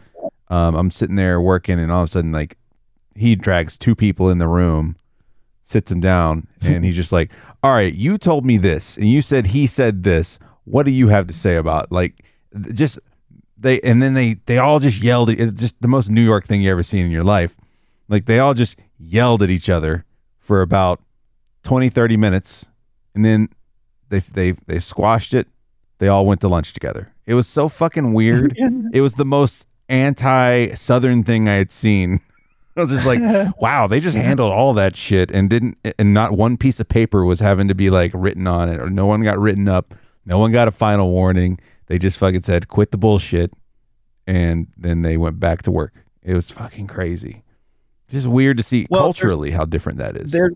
Speaker 1: um, I'm sitting there working and all of a sudden like he drags two people in the room sits them down and he's just like all right you told me this and you said he said this. What do you have to say about like just they and then they they all just yelled at it's just the most new york thing you ever seen in your life. Like they all just yelled at each other for about 20 30 minutes and then they they they squashed it. They all went to lunch together. It was so fucking weird. It was the most anti southern thing i had seen. I was just like, wow, they just handled all that shit and didn't, and not one piece of paper was having to be like written on it, or no one got written up, no one got a final warning. They just fucking said, quit the bullshit, and then they went back to work. It was fucking crazy. Just weird to see
Speaker 2: Well,
Speaker 1: culturally how different that is.
Speaker 2: there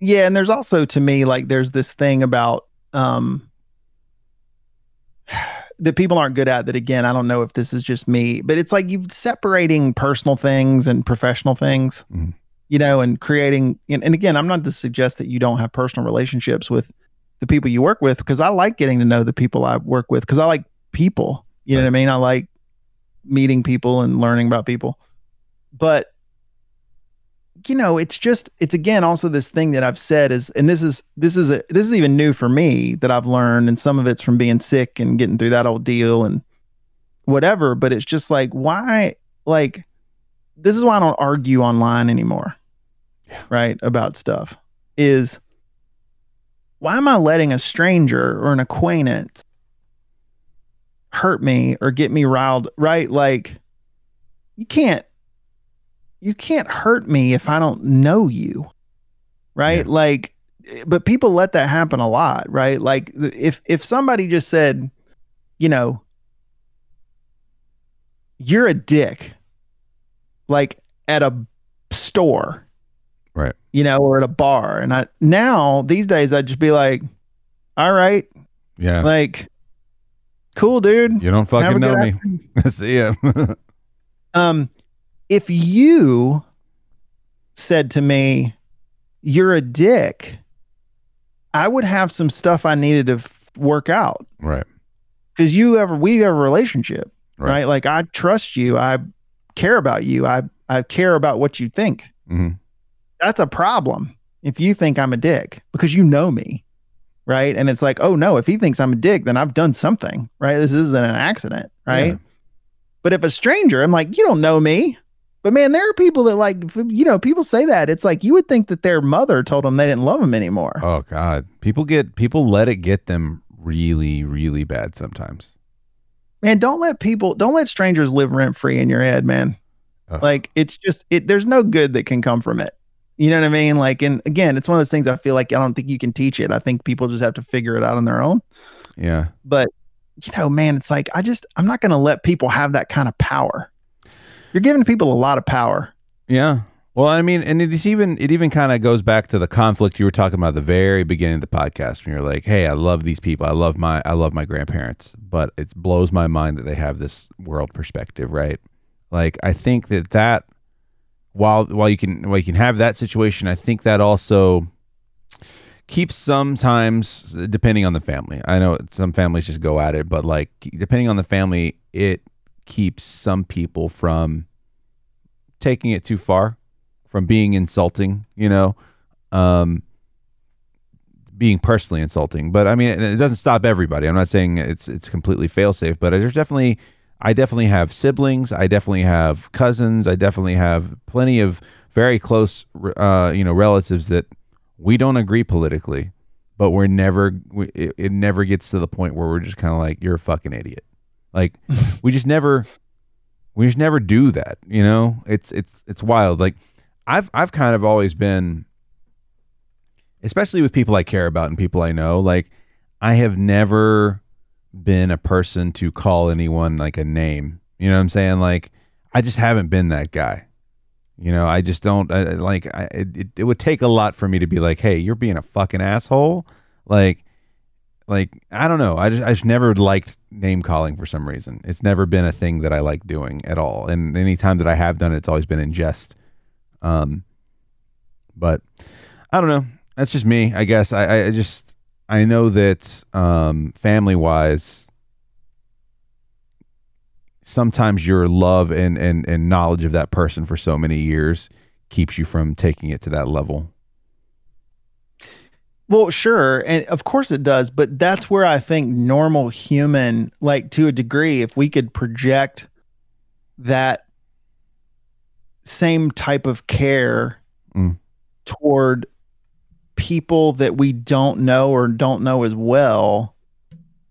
Speaker 2: yeah and there's also to me like there's this thing about um that people aren't good at that again i don't know if this is just me but it's like you separating personal things and professional things
Speaker 1: Mhm.
Speaker 2: you know and creating and, and again i'm not to suggest that you don't have personal relationships with the people you work with because i like getting to know the people i work with because i like people you know what i mean i like meeting people and learning about people but you know it's just it's again also this thing that i've said is and this is this is a this is even new for me that i've learned and some of it's from being sick and getting through that old deal and whatever but it's just like why like this is why i don't argue online anymore
Speaker 1: Yeah.
Speaker 2: right about stuff is why am i letting a stranger or an acquaintance hurt me or get me riled right like you can't you can't hurt me if I don't know you. Right?
Speaker 1: Yeah.
Speaker 2: Like but people let that happen a lot, right? Like if if somebody just said, you know, you're a dick like at a store.
Speaker 1: Right.
Speaker 2: You know, or at a bar and I now these days I'd just be like, all right,
Speaker 1: yeah.
Speaker 2: like cool dude.
Speaker 1: you don't fucking know me. See ya.
Speaker 2: um if you said to me you're a dick i would have some stuff i needed to f- work out.
Speaker 1: Right.
Speaker 2: because you ever we have a relationship
Speaker 1: Right.
Speaker 2: right. like i trust you. I care about you. I i care about what you think.
Speaker 1: Hmm
Speaker 2: that's a problem if you think i'm a dick because you know me right? And it's like oh no if he thinks i'm a dick then i've done something right? This isn't an accident right?
Speaker 1: Yeah.
Speaker 2: but if a stranger i'm like you don't know me but man there are people that like you know people say that. It's like you would think that their mother told them they didn't love them anymore.
Speaker 1: Oh God, people get people let it get them really, really bad sometimes.
Speaker 2: man don't let people don't let strangers live rent free in your head man. Like it's just it there's no good that can come from it. You know what i mean? Like and again it's one of those things i feel like i don't think you can teach it. I think people just have to figure it out on their own.
Speaker 1: Yeah.
Speaker 2: but you know man it's like i just i'm not going to let people have that kind of power you're giving people a lot of power
Speaker 1: Yeah. Well, I mean, and it is even it even kind of goes back to the conflict you were talking about at the very beginning of the podcast when you're like, "Hey, I love these people. I love my I love my grandparents, but it blows my mind that they have this world perspective, right? Like, I think that that while while you can while you can have that situation, I think that also keeps sometimes depending on the family. I know some families just go at it, but like depending on the family, it keeps some people from taking it too far from being insulting, you know, um, being personally insulting. But I mean, it, doesn't stop everybody. I'm not saying it's it's completely fail safe, but there's definitely I definitely have siblings. I definitely have cousins. I definitely have plenty of very close, uh, you know, relatives that we don't agree politically, but we're never. It never gets to the point where we're just kind of like, "You're a fucking idiot." Like we just never, we just never do that. You know, it's it's it's wild. Like I've I've kind of always been especially with people I care about and people I know, like I have never been a person to call anyone like a name. You know what I'm saying? Like I just haven't been that guy. You know, I just don't I, like I it, it would take a lot for me to be like, "Hey, you're being a fucking asshole." Like like I don't know. I just I just never liked name calling for some reason. It's never been a thing that I like doing at all. And any time that I have done it, it's always been in jest. Um, but I don't know. That's just me. I guess I, I just I know that um, family wise, sometimes your love and, and and knowledge of that person for so many years keeps you from taking it to that level.
Speaker 2: Well, sure, and of course it does, but that's where I think normal human, like to a degree, if we could project that same type of care mm. toward people that we don't know or don't know as well,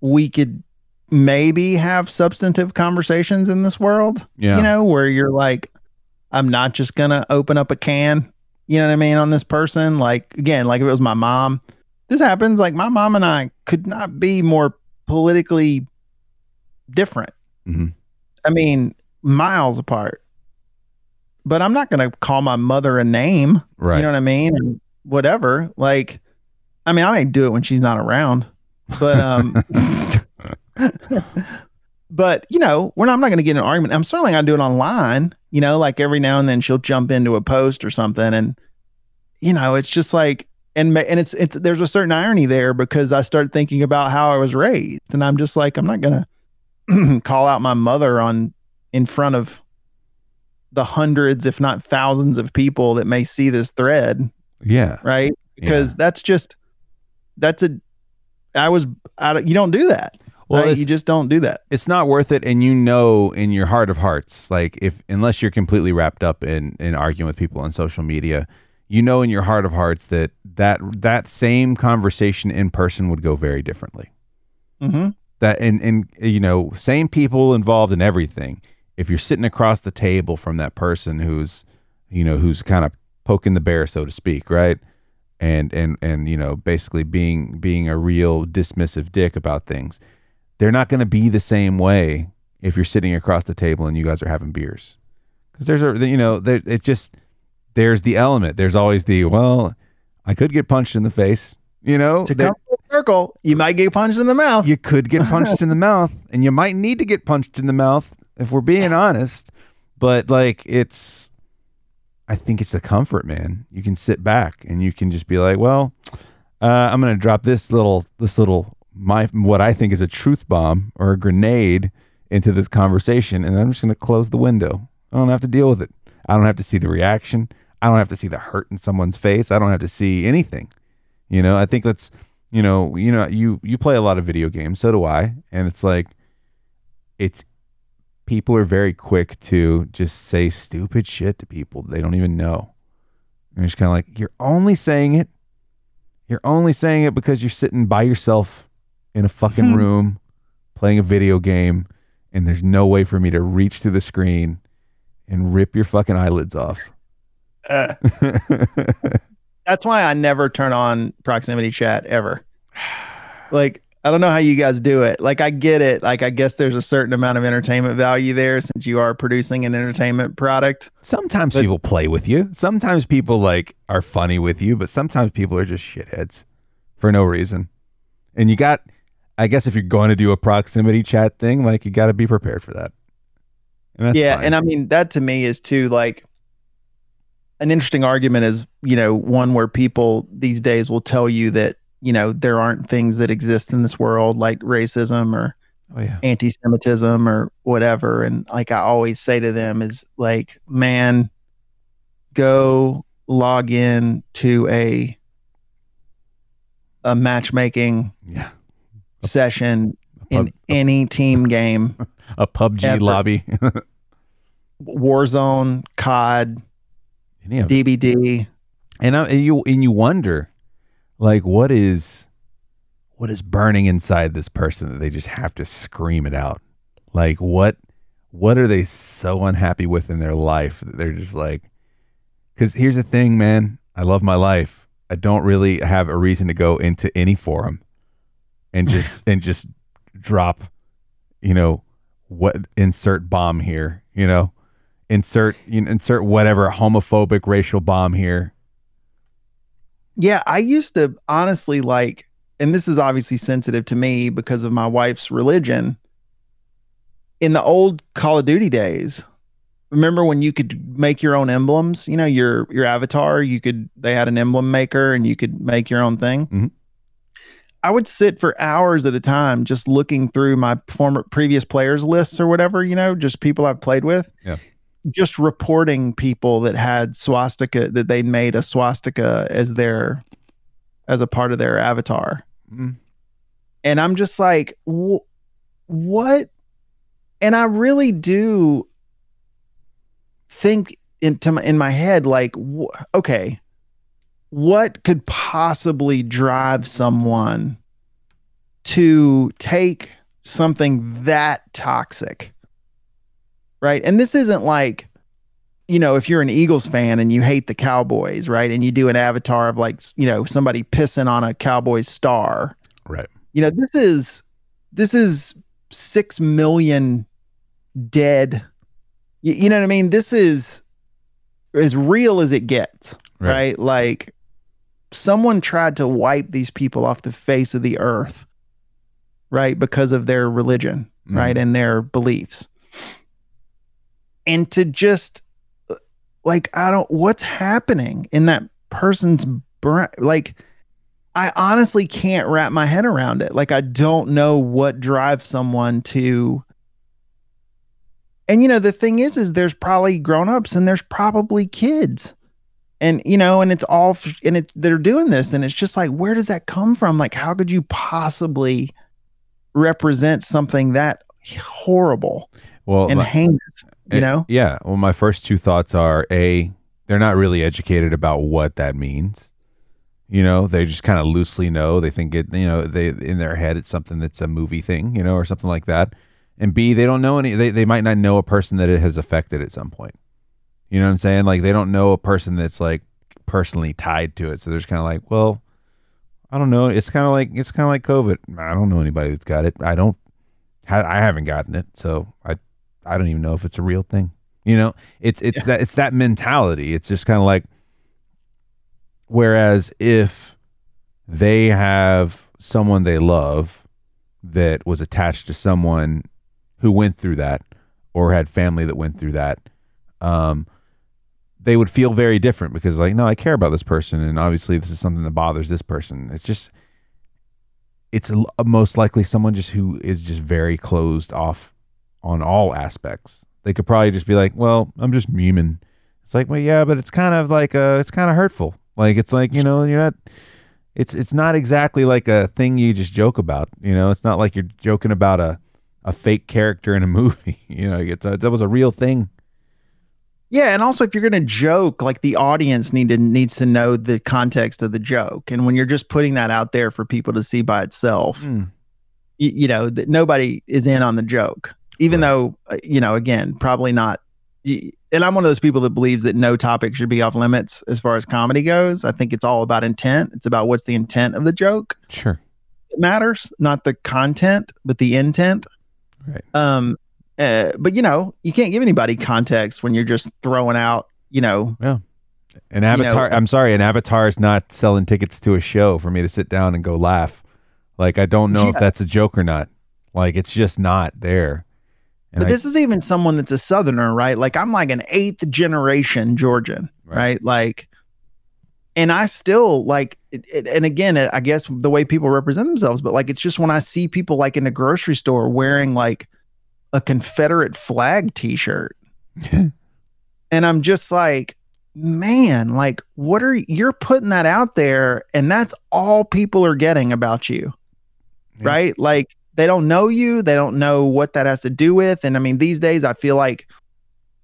Speaker 2: we could maybe have substantive conversations in this world.
Speaker 1: Yeah.
Speaker 2: You know, where you're like, I'm not just gonna open up a can, you know what I mean, on this person. Like again, like if it was my mom, this happens. Like my mom and I could not be more politically different.
Speaker 1: Mm-hmm.
Speaker 2: I mean, miles apart but I'm not going to call my mother a name.
Speaker 1: Right.
Speaker 2: You know what I mean? And whatever. Like, I mean, I may do it when she's not around, but, um, but you know, we're not, I'm not going to get in an argument. I'm certainly going to do it online, you know, like every now and then she'll jump into a post or something. And, you know, it's just like, and, and it's, it's, there's a certain irony there because I start thinking about how I was raised and I'm just like, I'm not going to call out my mother on, in front of the hundreds, if not thousands of people that may see this thread.
Speaker 1: Yeah.
Speaker 2: Right. Because yeah. that's just, that's a, I was, I, you don't do that. Well, right? you just don't do that.
Speaker 1: It's not worth it. And you know, in your heart of hearts, like if, unless you're completely wrapped up in, in arguing with people on social media, you know, in your heart of hearts that that, that same conversation in person would go very differently.
Speaker 2: Mm-hmm.
Speaker 1: That, and, and, you know, same people involved in everything if you're sitting across the table from that person who's you know who's kind of poking the bear so to speak right and and and you know basically being being a real dismissive dick about things they're not going to be the same way if you're sitting across the table and you guys are having beers. Because there's a you know there, it just there's the element. There's always the well i could get punched in the face you know?
Speaker 2: To come full circle you might get punched in the mouth.
Speaker 1: You could get punched in the mouth and you might need to get punched in the mouth if we're being honest. But like it's I think it's a comfort, man. You can sit back and you can just be like, well, uh, I'm gonna drop this little this little my what I think is a truth bomb or a grenade into this conversation, and I'm just gonna close the window. I don't have to deal with it. I don't have to see the reaction. I don't have to see the hurt in someone's face. I don't have to see anything. You know, I think that's you know, you know, you you play a lot of video games, so do I, and it's like it's people are very quick to just say stupid shit to people they don't even know. And it's kind of like, you're only saying it. You're only saying it because you're sitting by yourself in a fucking hmm. room playing a video game, and there's no way for me to reach to the screen and rip your fucking eyelids off.
Speaker 2: Uh, that's why I never turn on proximity chat ever. Like, I don't know how you guys do it. Like I get it. Like I guess there's a certain amount of entertainment value there since you are producing an entertainment product.
Speaker 1: Sometimes
Speaker 2: But-
Speaker 1: people play with you. Sometimes people like are funny with you, but sometimes people are just shitheads for no reason. And you got I guess if you're going to do a proximity chat thing, like you got to be prepared for that. And that's
Speaker 2: yeah,
Speaker 1: fine.
Speaker 2: and I mean that to me is too like an interesting argument is, you know, one where people these days will tell you that, you know, there aren't things that exist in this world like racism or
Speaker 1: oh yeah.
Speaker 2: anti-Semitism or whatever. And like I always say to them is like, man, go log in to a a matchmaking
Speaker 1: Yeah.
Speaker 2: Session in any team game,
Speaker 1: a PUBG
Speaker 2: Ever.
Speaker 1: lobby.
Speaker 2: Warzone, COD,
Speaker 1: Any of.
Speaker 2: DBD.
Speaker 1: and, I, and you and you wonder like what is what is burning inside this person that they just have to scream it out like what what are they so unhappy with in their life that they're just like because here's the thing man i love my life i don't really have a reason to go into any forum and just and just drop you know what insert bomb here you know insert you know, insert whatever homophobic racial bomb here
Speaker 2: Yeah, I used to honestly like, and this is obviously sensitive to me because of my wife's religion. In the old Call of Duty days, remember when you could make your own emblems? You know, your your avatar, you could they had an emblem maker and you could make your own thing.
Speaker 1: Mhm.
Speaker 2: I would sit for hours at a time just looking through my former previous players lists or whatever, you know, just people I've played with.
Speaker 1: Yeah.
Speaker 2: Just reporting people that had swastika that they made a swastika as their as a part of their avatar.
Speaker 1: Mm.
Speaker 2: And I'm just like, wh- what? And I really do think into my, in my head, like, wh- okay, what could possibly drive someone to take something that toxic? Right. And this isn't like, you know, if you're an Eagles fan and you hate the Cowboys, right? And you do an avatar of like, you know, somebody pissing on a Cowboys star.
Speaker 1: right
Speaker 2: You know, this is this is 6 million dead. You, you know what I mean? This is as real as it gets,
Speaker 1: Right.
Speaker 2: right? Like someone tried to wipe these people off the face of the earth, right? Because of their religion,
Speaker 1: Mhm.
Speaker 2: right? And their beliefs. And to just like, I don't, what's happening in that person's brain? Like, I honestly can't wrap my head around it. Like, I don't know what drives someone to. And, you know, the thing is, is there's probably grown-ups and there's probably kids and you know and it's all and it they're doing this and it's just like where does that come from? Like how could you possibly represent something that horrible
Speaker 1: well
Speaker 2: and
Speaker 1: my-
Speaker 2: heinous you
Speaker 1: Eh,
Speaker 2: know?
Speaker 1: yeah. Well my first two thoughts are a they're not really educated about what that means. You know they just kind of loosely know. They think it you know they in their head it's something that's a movie thing you know or something like that. And b they don't know any they, they might not know a person that it has affected at some point you know what i'm saying? Like they don't know a person that's like personally tied to it. So they're just kind of like well i don't know. It's kind of like it's kind of like covid. I don't know anybody that's got it. I don't ha- i haven't gotten it. So i i don't even know if it's a real thing. You know? It's it's that it's that mentality. It's just kind of like whereas if they have someone they love that was attached to someone who went through that or had family that went through that um they would feel very different because like no i care about this person and obviously this is something that bothers this person. It's just it's a, most likely someone just who is just very closed off on all aspects. They could probably just be like well i'm just memeing. It's like well yeah but it's kind of like uh it's kind of hurtful. Like it's like you know you're not it's it's not exactly like a thing you just joke about you know? It's not like you're joking about a a fake character in a movie you know? It's a, that was a real thing
Speaker 2: yeah and also if you're going to joke like the audience need to needs to know the context of the joke and when you're just putting that out there for people to see by itself
Speaker 1: Mm.
Speaker 2: you, you know that nobody is in on the joke even
Speaker 1: Right.
Speaker 2: though uh, you know again probably not and i'm one of those people that believes that no topic should be off limits as far as comedy goes i think it's all about intent it's about what's the intent of the joke
Speaker 1: sure
Speaker 2: it matters, not the content, but the intent.
Speaker 1: Right.
Speaker 2: Um, uh, but you know, you can't give anybody context when you're just throwing out, you know, Yeah.
Speaker 1: An avatar.
Speaker 2: know-
Speaker 1: I'm sorry, an avatar is not selling tickets to a show for me to sit down and go laugh. Like I don't know if that's a joke or not. Like it's just not there. And
Speaker 2: but
Speaker 1: I-
Speaker 2: this is even someone that's a southerner right like i'm like an eighth generation georgian
Speaker 1: Right.
Speaker 2: right, like and i still like it, it- and again i guess the way people represent themselves but like it's just when i see people like in the grocery store wearing like a confederate flag t-shirt and i'm just like man like what are you're putting that out there and that's all people are getting about you
Speaker 1: Yeah.
Speaker 2: right? Like they don't know you, they don't know what that has to do with. And I mean, these days, I feel like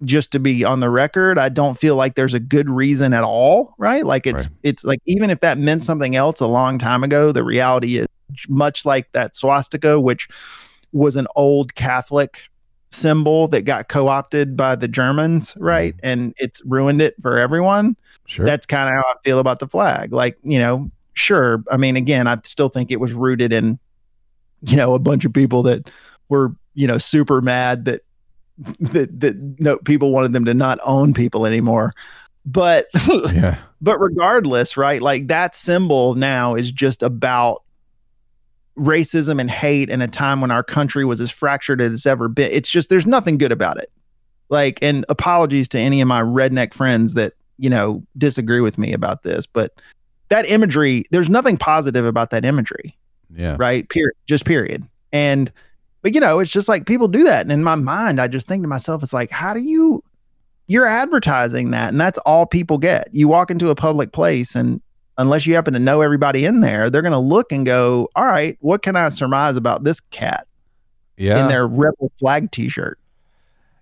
Speaker 2: just to be on the record, I don't feel like there's a good reason at all, right? Like it's
Speaker 1: Right.
Speaker 2: it's like even if that meant something else a long time ago, the reality is much like that swastika, which was an old Catholic symbol that got co-opted by the Germans, mm-hmm. right? And it's ruined it for everyone
Speaker 1: sure.
Speaker 2: that's kind of how I feel about the flag. Like, you know, sure. I mean, again, I still think it was rooted in, you know, a bunch of people that were, you know, super mad that that that no people wanted them to not own people anymore. But
Speaker 1: yeah.
Speaker 2: but regardless, right? Like that symbol now is just about racism and hate in a time when our country was as fractured as it's ever been. It's just there's nothing good about it. Like, and apologies to any of my redneck friends that, you know, disagree with me about this, but that imagery, there's nothing positive about that imagery
Speaker 1: Yeah.
Speaker 2: right? Period. Just period. And but you know, it's just like people do that. And in my mind, I just think to myself, it's like, how do you you're advertising that and that's all people get. You walk into a public place and unless you happen to know everybody in there, they're gonna look and go, All right, what can I surmise about this cat
Speaker 1: Yeah.
Speaker 2: in their rebel flag t-shirt?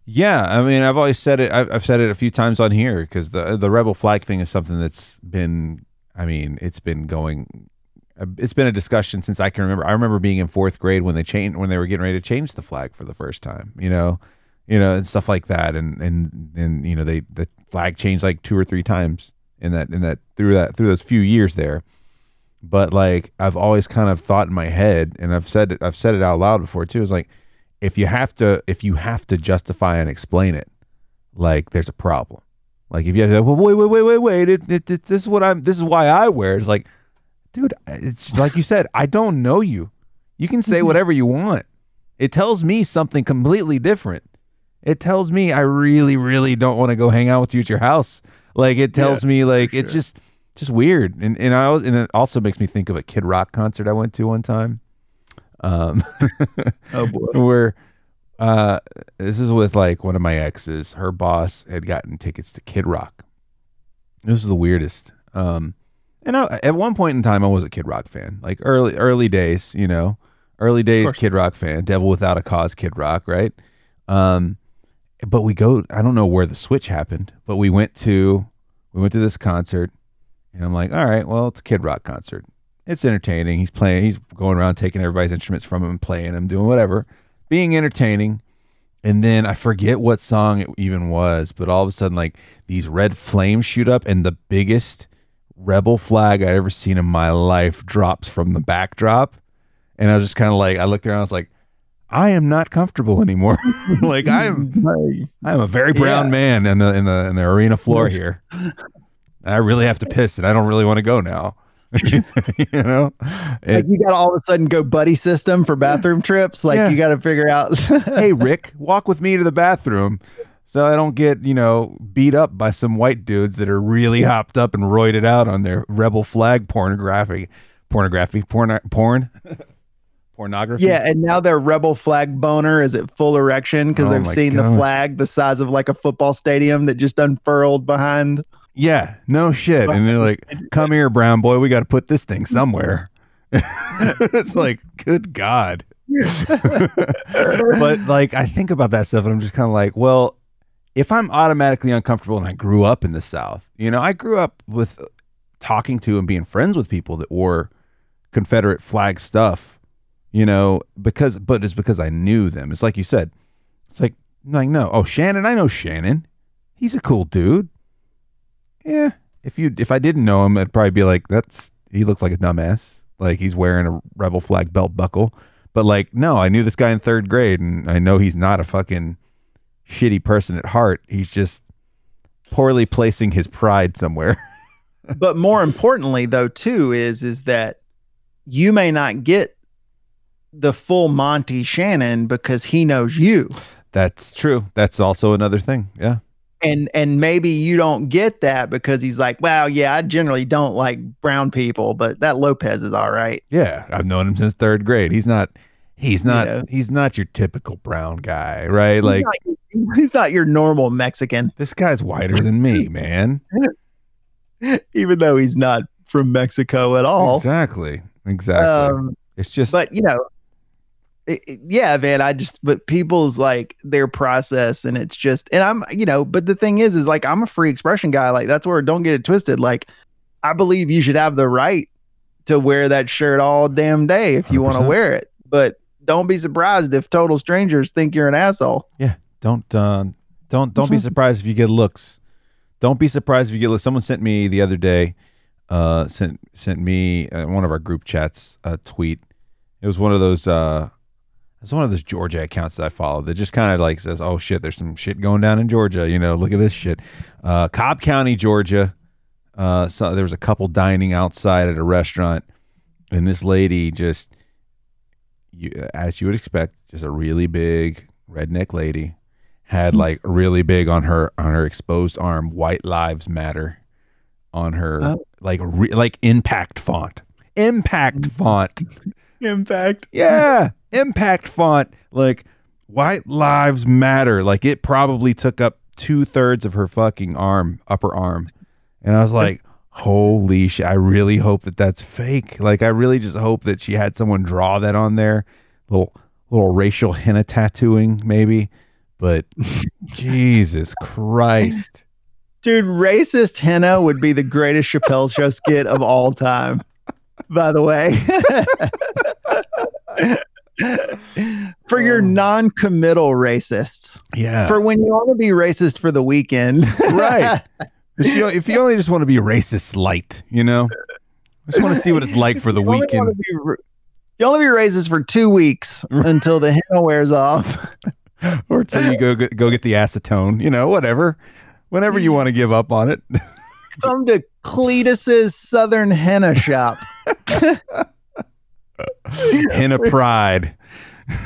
Speaker 1: Yeah, I mean, I've always said it. I've, I've said it a few times on here because the the rebel flag thing is something that's been. I mean, it's been going. Uh, it's been a discussion since I can remember. I remember being in fourth grade when they changed when they were getting ready to change the flag for the first time. You know, you know, and stuff like that. And and and you know, they the flag changed like two or three times in that in that through that through those few years there. But like I've always kind of thought in my head, and I've said it. I've said it out loud before too. It's like if you have to if you have to justify and explain it like there's a problem like if you have to well wait wait wait wait wait it, it, it- this is what i'm this is why i wear it. it's like dude it's like you said i don't know you you can say mm-hmm. whatever you want it tells me something completely different it tells me i really really don't want to go hang out with you at your house like it tells me like it's
Speaker 2: sure.
Speaker 1: just just weird. And and i was and it also makes me think of a kid rock concert i went to one time. Um
Speaker 2: Oh boy.
Speaker 1: where uh this is with like one of my exes. Her boss had gotten tickets to kid rock. This is the weirdest. Um and I, at one point in time i was a kid rock fan. Like early early days you know? Early days kid rock fan. Devil without a cause kid rock right? Um but we go i don't know where the switch happened but we went to we went to this concert and i'm like all right well it's a kid rock concert. It's entertaining. He's playing he's going around taking everybody's instruments from him and playing them doing whatever being entertaining. And then i forget what song it even was but all of a sudden like these red flames shoot up and the biggest rebel flag i'd ever seen in my life drops from the backdrop. And i was just kind of like i looked around i was like i am not comfortable anymore like i'm I'm a very brown
Speaker 2: Yeah.
Speaker 1: man in the in the in the arena floor here. I really have to piss, and I don't really want to go now. you know,
Speaker 2: like you gotta all of a sudden go buddy system for bathroom trips. Like
Speaker 1: Yeah.
Speaker 2: you gotta figure out
Speaker 1: hey Rick, walk with me to the bathroom, so I don't get you know beat up by some white dudes that are really hopped up and roided out on their rebel flag pornography, pornography, porn, porn, pornography.
Speaker 2: Yeah, and now their rebel flag boner is at full erection because
Speaker 1: Oh
Speaker 2: they've seen
Speaker 1: God.
Speaker 2: the flag the size of like a football stadium that just unfurled behind.
Speaker 1: yeah, no shit. And they're like, "Come here, brown boy, we got to put this thing somewhere." it's like, good God. but like I think about that stuff and I'm just kind of like, well, if I'm automatically uncomfortable and I grew up in the South, you know, I grew up with talking to and being friends with people that wore Confederate flag stuff, you know, because but it's because I knew them. It's like you said. It's like like no, oh Shannon, I know Shannon. He's a cool dude. Yeah. If you if I didn't know him, I'd probably be like, that's he looks like a dumbass. like he's wearing a rebel flag belt buckle. But like, no, I knew this guy in third grade, and I know he's not a fucking shitty person at heart. He's just poorly placing his pride somewhere.
Speaker 2: but more importantly though too is is that you may not get the full Monty Shannon because he knows you.
Speaker 1: That's true. That's also another thing. Yeah.
Speaker 2: And and maybe you don't get that because he's like, well, yeah, I generally don't like brown people, but that Lopez is all right.
Speaker 1: Yeah, I've known him since third grade. He's not he's not yeah. he's not your typical brown guy, right?
Speaker 2: He's
Speaker 1: like
Speaker 2: not, he's not your normal Mexican.
Speaker 1: This guy's whiter than me, man.
Speaker 2: Even though he's not from Mexico at all.
Speaker 1: Exactly. Exactly. Um, it's just
Speaker 2: But you know, it, it, yeah, man. I just, but people's like their process, and it's just, and I'm, you know, but the thing is, is like I'm a free expression guy. Like that's where don't get it twisted. Like I believe you should have the right to wear that shirt all damn day if you want to wear it, but don't be surprised if total strangers think you're an asshole.
Speaker 1: Yeah, don't, uh, don't, don't be surprised if you get looks. Don't be surprised if you get looks. Someone sent me the other day, uh, sent sent me uh, one of our group chats a tweet. It was one of those uh it's one of those Georgia accounts that I follow that just kind of like says, "Oh shit, there's some shit going down in Georgia." You know, look at this shit. Uh, Cobb County, Georgia. Uh, so there was a couple dining outside at a restaurant, and this lady just, you, as you would expect, just a really big redneck lady, had hmm. like really big on her on her exposed arm, "White Lives Matter," on her oh. like re, like impact font, impact font,
Speaker 2: impact.
Speaker 1: Yeah impact font, like white lives matter. Like it probably took up two thirds of her fucking arm, upper arm. And I was like, holy shit. I really hope that that's fake. Like, I really just hope that she had someone draw that on there. Little, little racial henna tattooing, maybe. But Jesus Christ.
Speaker 2: Dude, racist henna would be the greatest Chappelle show skit of all time, by the way. for your um, non-committal racists.
Speaker 1: Yeah.
Speaker 2: For when you want to be racist for the weekend.
Speaker 1: right. If you, if you, only just want to be racist light, you know, I just want to see what it's like for the you weekend. Be,
Speaker 2: you only be racist for two weeks until the henna wears off.
Speaker 1: or until you go go get the acetone, you know, whatever. Whenever you want to give up on it.
Speaker 2: Come to Cletus's Southern Henna Shop.
Speaker 1: henna pride.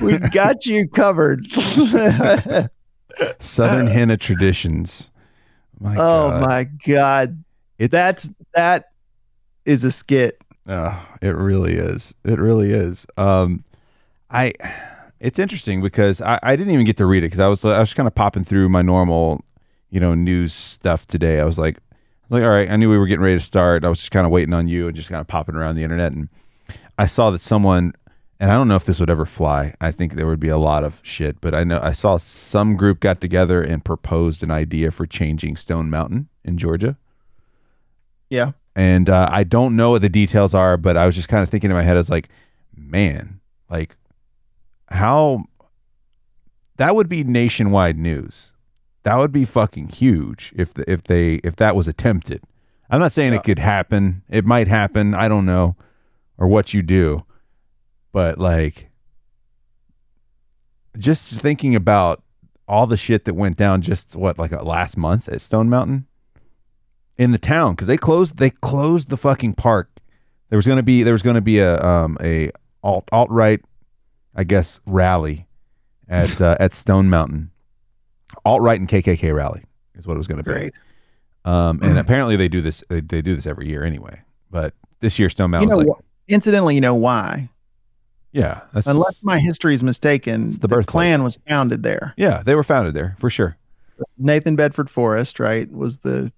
Speaker 2: we got you covered.
Speaker 1: Southern henna traditions.
Speaker 2: My oh God. my God. It's, That's that is a skit.
Speaker 1: Oh, it really is. It really is. Um I it's interesting because I, I didn't even get to read it because I was I was kind of popping through my normal, you know, news stuff today. I was like I was like, all right, I knew we were getting ready to start. I was just kind of waiting on you and just kind of popping around the internet and I saw that someone, and I don't know if this would ever fly. I think there would be a lot of shit, but I know I saw some group got together and proposed an idea for changing Stone Mountain in Georgia.
Speaker 2: Yeah.
Speaker 1: And uh, I don't know what the details are, but I was just kind of thinking in my head, I was like, man, like how that would be nationwide news. That would be fucking huge if the, if they if that was attempted. I'm not saying yeah. it could happen. It might happen. I don't know or what you do. But like just thinking about all the shit that went down just what like uh, last month at Stone Mountain in the town cuz they closed they closed the fucking park. There was going to be there was going to be a um a alt alt right I guess rally at uh, at Stone Mountain. Alt right and KKK rally is what it was going to be.
Speaker 2: Great.
Speaker 1: Um, and apparently they do this they, they do this every year anyway. But this year Stone Mountain you know, like
Speaker 2: Incidentally, you know why?
Speaker 1: Yeah,
Speaker 2: unless my history is mistaken, the, the Klan was founded there.
Speaker 1: Yeah, they were founded there for sure.
Speaker 2: Nathan Bedford Forrest, right, was the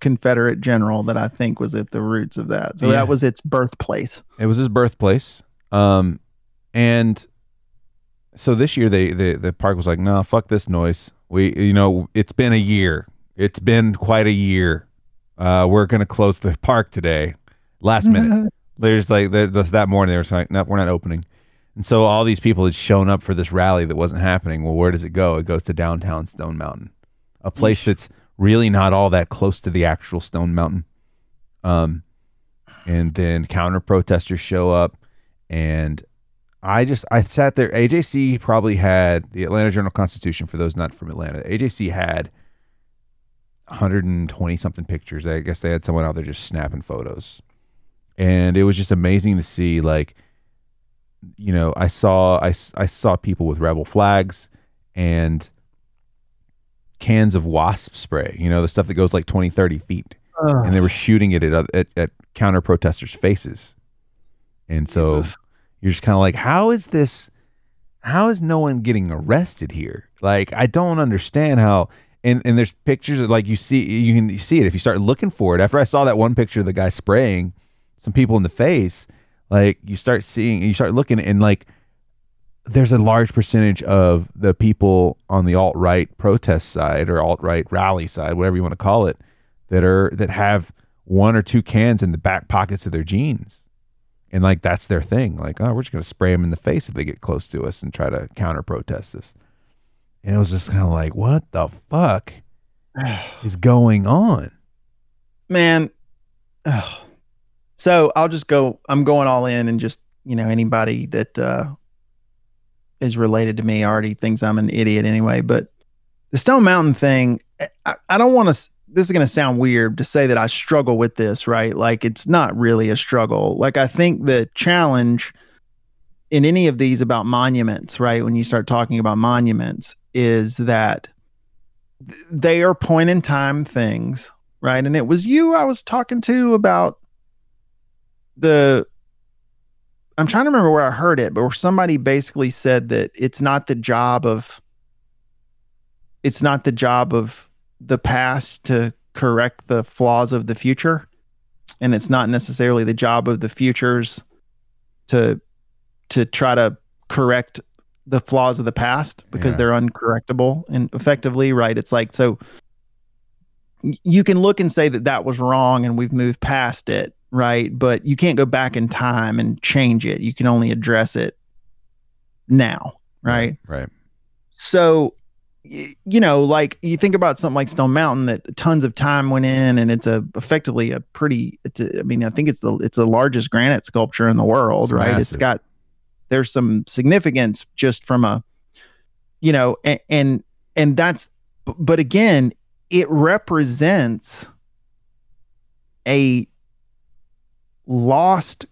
Speaker 2: Confederate general that I think was at the roots of that. So yeah. that was its birthplace.
Speaker 1: It was his birthplace. Um, and so this year they, they the park was like, no, fuck this noise. We, you know, it's been a year. It's been quite a year. Uh, we're gonna close the park today, last minute. There's like the, the, that morning they were like, no, we're not opening. And so all these people had shown up for this rally that wasn't happening. Well, where does it go? It goes to downtown Stone Mountain, a place that's really not all that close to the actual Stone Mountain. Um, and then counter protesters show up, and I just I sat there. AJC probably had the Atlanta Journal Constitution. For those not from Atlanta, AJC had 120 something pictures. I guess they had someone out there just snapping photos, and it was just amazing to see. Like, you know, I saw I I saw people with rebel flags and cans of wasp spray. You know, the stuff that goes like 20, 30 feet, and they were shooting it at at, at counter protesters' faces, and so.
Speaker 2: Jesus.
Speaker 1: You're just kind of like, how is this? How is no one getting arrested here? Like, I don't understand how. And and there's pictures of like you see you can see it if you start looking for it. After I saw that one picture of the guy spraying some people in the face, like you start seeing you start looking and like there's a large percentage of the people on the alt right protest side or alt right rally side, whatever you want to call it, that are that have one or two cans in the back pockets of their jeans and like that's their thing like oh we're just going to spray them in the face if they get close to us and try to counter protest us. and it was just kind of like what the fuck is going on
Speaker 2: man. So i'll just go i'm going all in and just you know anybody that uh is related to me already thinks i'm an idiot anyway but the stone mountain thing i, I don't want to this is going to sound weird to say that i struggle with this right like it's not really a struggle like i think the challenge in any of these about monuments right when you start talking about monuments is that they are point in time things right? And it was you I was talking to about the I'm trying to remember where I heard it, but where somebody basically said that it's not the job of it's not the job of the past to correct the flaws of the future and it's not necessarily the job of the futures to to try to correct the flaws of the past because
Speaker 1: Yeah.
Speaker 2: they're uncorrectable and effectively right it's like so you can look and say that that was wrong and we've moved past it right? But you can't go back in time and change it. You can only address it now right
Speaker 1: right?
Speaker 2: so you know like you think about something like stone mountain that tons of time went in and it's a effectively a pretty it's a, i mean i think it's the it's the largest granite sculpture in the world
Speaker 1: It's
Speaker 2: right? It's got there's some significance just from a you know and and, and that's but again it represents a lost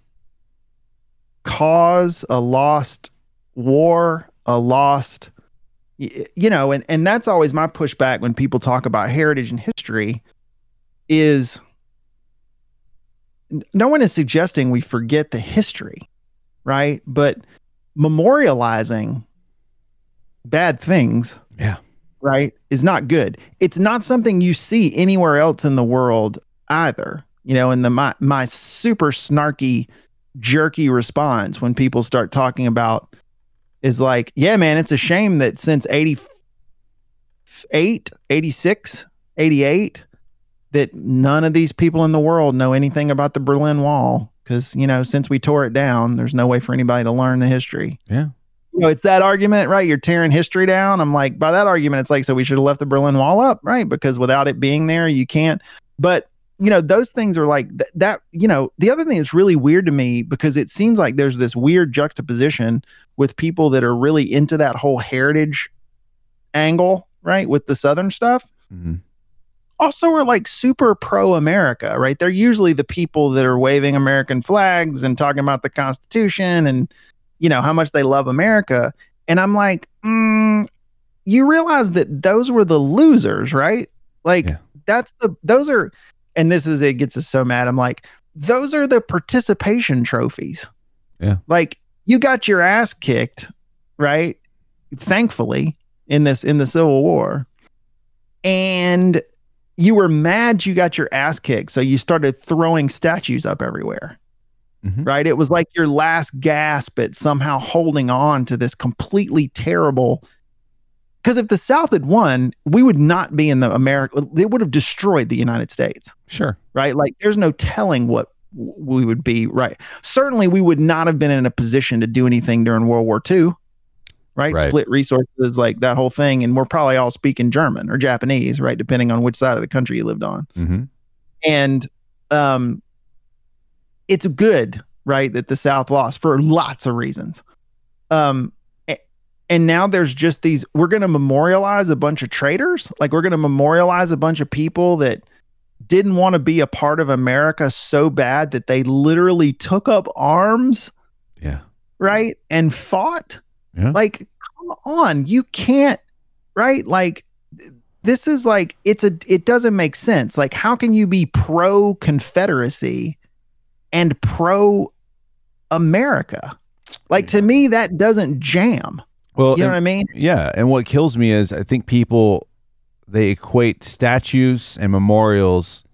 Speaker 2: cause a lost war a lost you know and and that's always my pushback when people talk about heritage and history is no one is suggesting we forget the history right? But memorializing bad things
Speaker 1: Yeah.
Speaker 2: right is not good. It's not something you see anywhere else in the world either you know and the my my super snarky jerky response when people start talking about is like yeah man it's a shame that since 88 86 88 that none of these people in the world know anything about the berlin wall because you know since we tore it down there's no way for anybody to learn the history
Speaker 1: yeah
Speaker 2: you know, it's that argument, right? You're tearing history down. I'm like, by that argument, it's like, so we should have left the Berlin Wall up, right? Because without it being there, you can't. But, you know, those things are like th- that. You know, the other thing that's really weird to me because it seems like there's this weird juxtaposition with people that are really into that whole heritage angle, right? With the Southern stuff
Speaker 1: Mhm.
Speaker 2: also are like super pro America, right? They're usually the people that are waving American flags and talking about the Constitution and, you know, how much they love America. And I'm like, mm, you realize that those were the losers, right? Like,
Speaker 1: Yeah.
Speaker 2: that's the, those are, and this is, it gets us so mad. I'm like, those are the participation trophies.
Speaker 1: Yeah.
Speaker 2: Like, you got your ass kicked, right? Thankfully, in this, in the Civil War. And you were mad you got your ass kicked. So you started throwing statues up everywhere.
Speaker 1: Mhm.
Speaker 2: Right. It was like your last gasp at somehow holding on to this completely terrible. Because if the South had won, we would not be in the America. They would have destroyed the United States.
Speaker 1: sure
Speaker 2: Right. Like there's no telling what we would be. Right. Certainly, we would not have been in a position to do anything during World War II. Right?
Speaker 1: Right.
Speaker 2: Split resources, like that whole thing. And we're probably all speaking German or Japanese, right? Depending on which side of the country you lived on
Speaker 1: hmm
Speaker 2: and um it's good, right, that the South lost for lots of reasons. Um, and now there's just these. We're going to memorialize a bunch of traitors. Like we're going to memorialize a bunch of people that didn't want to be a part of America so bad that they literally took up arms,
Speaker 1: Yeah.
Speaker 2: right, and fought.
Speaker 1: Yeah.
Speaker 2: Like, come on, you can't, right? Like, this is like it's a it doesn't make sense. Like, how can you be pro Confederacy and pro America? Like to me, that doesn't jam.
Speaker 1: Well,
Speaker 2: You know
Speaker 1: and-
Speaker 2: what I mean?
Speaker 1: Yeah, and what kills me is I think people they equate statues and memorials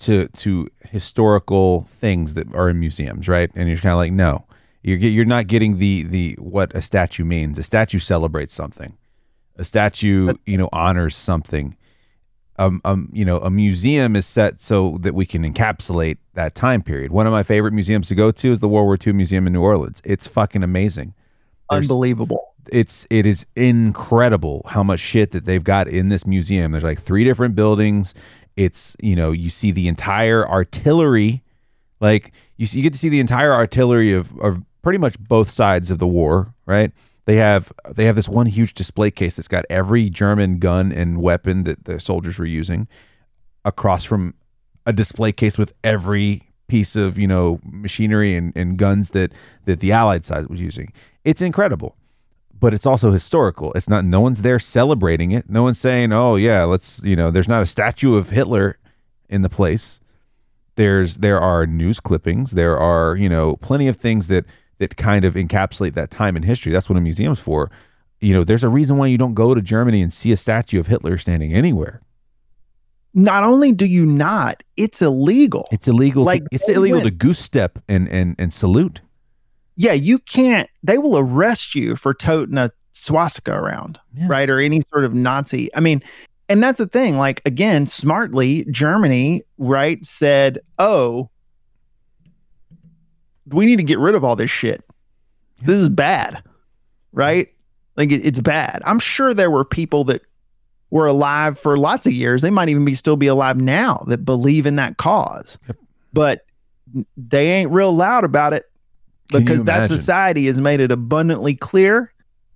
Speaker 1: to to historical things that are in museums, right? And you're kind of like, no, you're you're not getting the the what a statue means. A statue celebrates something. A statue, you know, honors something. Um, um, you know, a museum is set so that we can encapsulate that time period. One of my favorite museums to go to is the World War II Museum in New Orleans. It's fucking amazing.
Speaker 2: Unbelievable.
Speaker 1: it's it is incredible how much shit that they've got in this museum. There's like three different buildings. It's you know you see the entire artillery, like you see, you get to see the entire artillery of of pretty much both sides of the war. Right? They have they have this one huge display case that's got every German gun and weapon that the soldiers were using, across from a display case with every piece of you know machinery and, and guns that that the Allied side was using. It's incredible but it's also historical. It's not no one's there celebrating it. No one's saying, "Oh yeah, let's," you know, there's not a statue of Hitler in the place. There's there are news clippings, there are, you know, plenty of things that that kind of encapsulate that time in history. That's what a museum's for. You know, there's a reason why you don't go to Germany and see a statue of Hitler standing anywhere.
Speaker 2: Not only do you not, it's illegal.
Speaker 1: It's illegal
Speaker 2: Like,
Speaker 1: to, it's illegal to goose step and and and salute.
Speaker 2: yeah, you can't. They will arrest you for toting a swastika around,
Speaker 1: Yeah.
Speaker 2: right? Or any sort of Nazi. I mean, and that's the thing. Like again, smartly, Germany, right, said, "Oh, we need to get rid of all this shit. This is bad, right? Like it, it's bad." I'm sure there were people that were alive for lots of years. They might even be still be alive now that believe in that cause,
Speaker 1: Yep.
Speaker 2: but they ain't real loud about it because that society has made it abundantly clear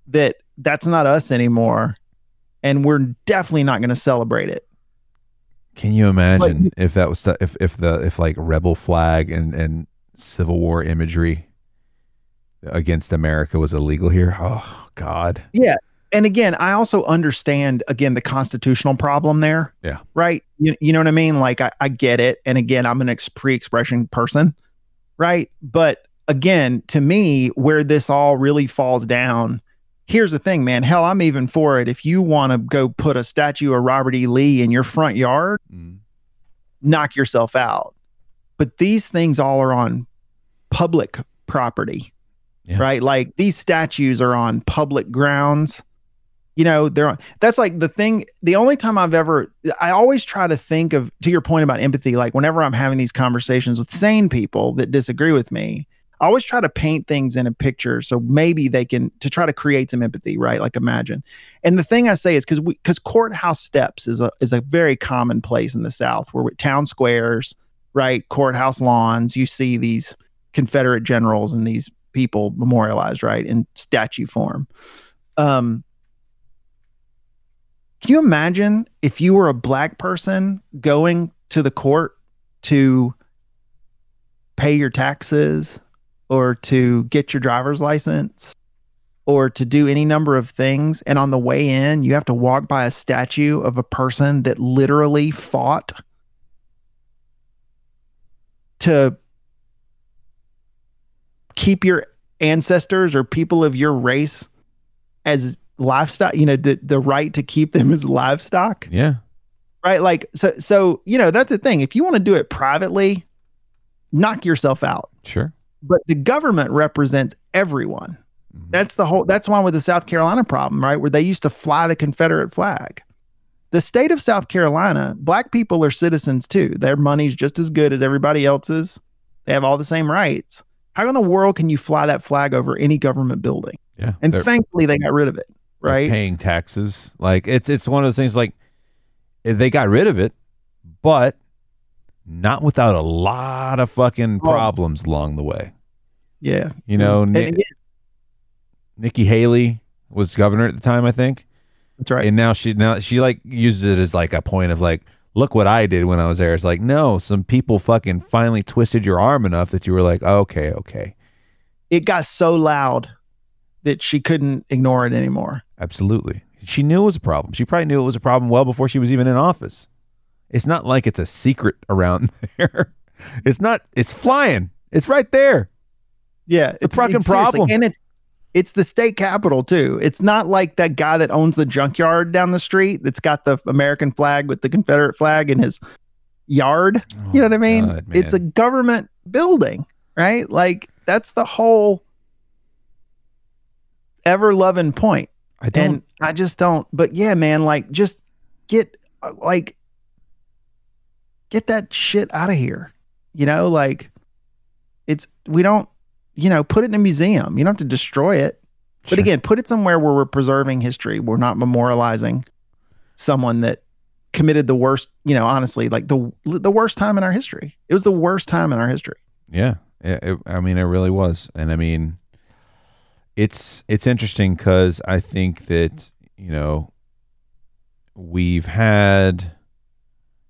Speaker 2: that that's not us anymore and we're definitely not going to celebrate it
Speaker 1: Can you imagine if that was the, if if the if like rebel flag and and Civil War imagery against America was illegal here? Oh God,
Speaker 2: yeah and again i also understand again the constitutional problem there
Speaker 1: Yeah.
Speaker 2: right you, you know what i mean like i, I get it and again i'm an ex- pre-expression person right but again to me where this all really falls down here's the thing man hell i'm even for it if you want to go put a statue of robert e lee in your front yard
Speaker 1: Mm.
Speaker 2: knock yourself out. But these things all are on public property,
Speaker 1: Yeah.
Speaker 2: right? Like these statues are on public grounds. You know, they're that's like the thing. The only time I've ever, I always try to think of, to your point about empathy, like whenever I'm having these conversations with sane people that disagree with me, I always try to paint things in a picture so maybe they can to try to create some empathy, right? Like imagine. And the thing I say is because we because courthouse steps is a is a very common place in the South where town squares, right? Courthouse lawns, you see these Confederate generals and these people memorialized, right, in statue form. Um, can you imagine if you were a black person going to the court to pay your taxes or to get your driver's license or to do any number of things and on the way in you have to walk by a statue of a person that literally fought to keep your ancestors or people of your race as livestock you know the, the right to keep them as livestock.
Speaker 1: Yeah,
Speaker 2: right? Like so so you know that's the thing. If you want to do it privately knock yourself out.
Speaker 1: Sure.
Speaker 2: but the government represents everyone.
Speaker 1: Mhm.
Speaker 2: that's the whole that's one with the south carolina problem right? Where they used to fly the confederate flag. The state of south carolina black people are citizens too. Their money's just as good as everybody else's. They have all the same rights. How in the world can you fly that flag over any government building?
Speaker 1: Yeah,
Speaker 2: and thankfully they got rid of it right
Speaker 1: paying taxes. Like it's it's one of those things. Like eh, they got rid of it, but not without a lot of fucking problems along the way.
Speaker 2: Yeah.
Speaker 1: You know, Ni-
Speaker 2: again,
Speaker 1: Nikki Haley was governor at the time, I think.
Speaker 2: that's right.
Speaker 1: And now she now she like uses it as like a point of like, look what I did when I was there. It's like, no, some people fucking finally twisted your arm enough that you were like, okay, okay.
Speaker 2: it got so loud that she couldn't ignore it anymore.
Speaker 1: Absolutely. She knew it was a problem. She probably knew it was a problem well before she was even in office. It's not like it's a secret around there. It's not it's flying. It's right there.
Speaker 2: Yeah, it's
Speaker 1: a fucking problem.
Speaker 2: and it's it's the state capital too. It's not like that guy that owns the junkyard down the street that's got the American flag with the Confederate flag in his yard. you know oh, what I mean?
Speaker 1: Oh God,
Speaker 2: it's a government building, right? Like that's the whole ever loving point.
Speaker 1: I don't
Speaker 2: And I just don't. But yeah, man, like just get like get that shit out of here. You know, like it's we don't. You know, put it in a museum. You don't have to destroy it. But
Speaker 1: Sure.
Speaker 2: again, put it somewhere where we're preserving history. We're not memorializing someone that committed the worst. You know, honestly, like the the worst time in our history. It was the worst time in our history.
Speaker 1: Yeah, it, it- I mean, it really was, and I mean, it's it's interesting because I think that you know we've had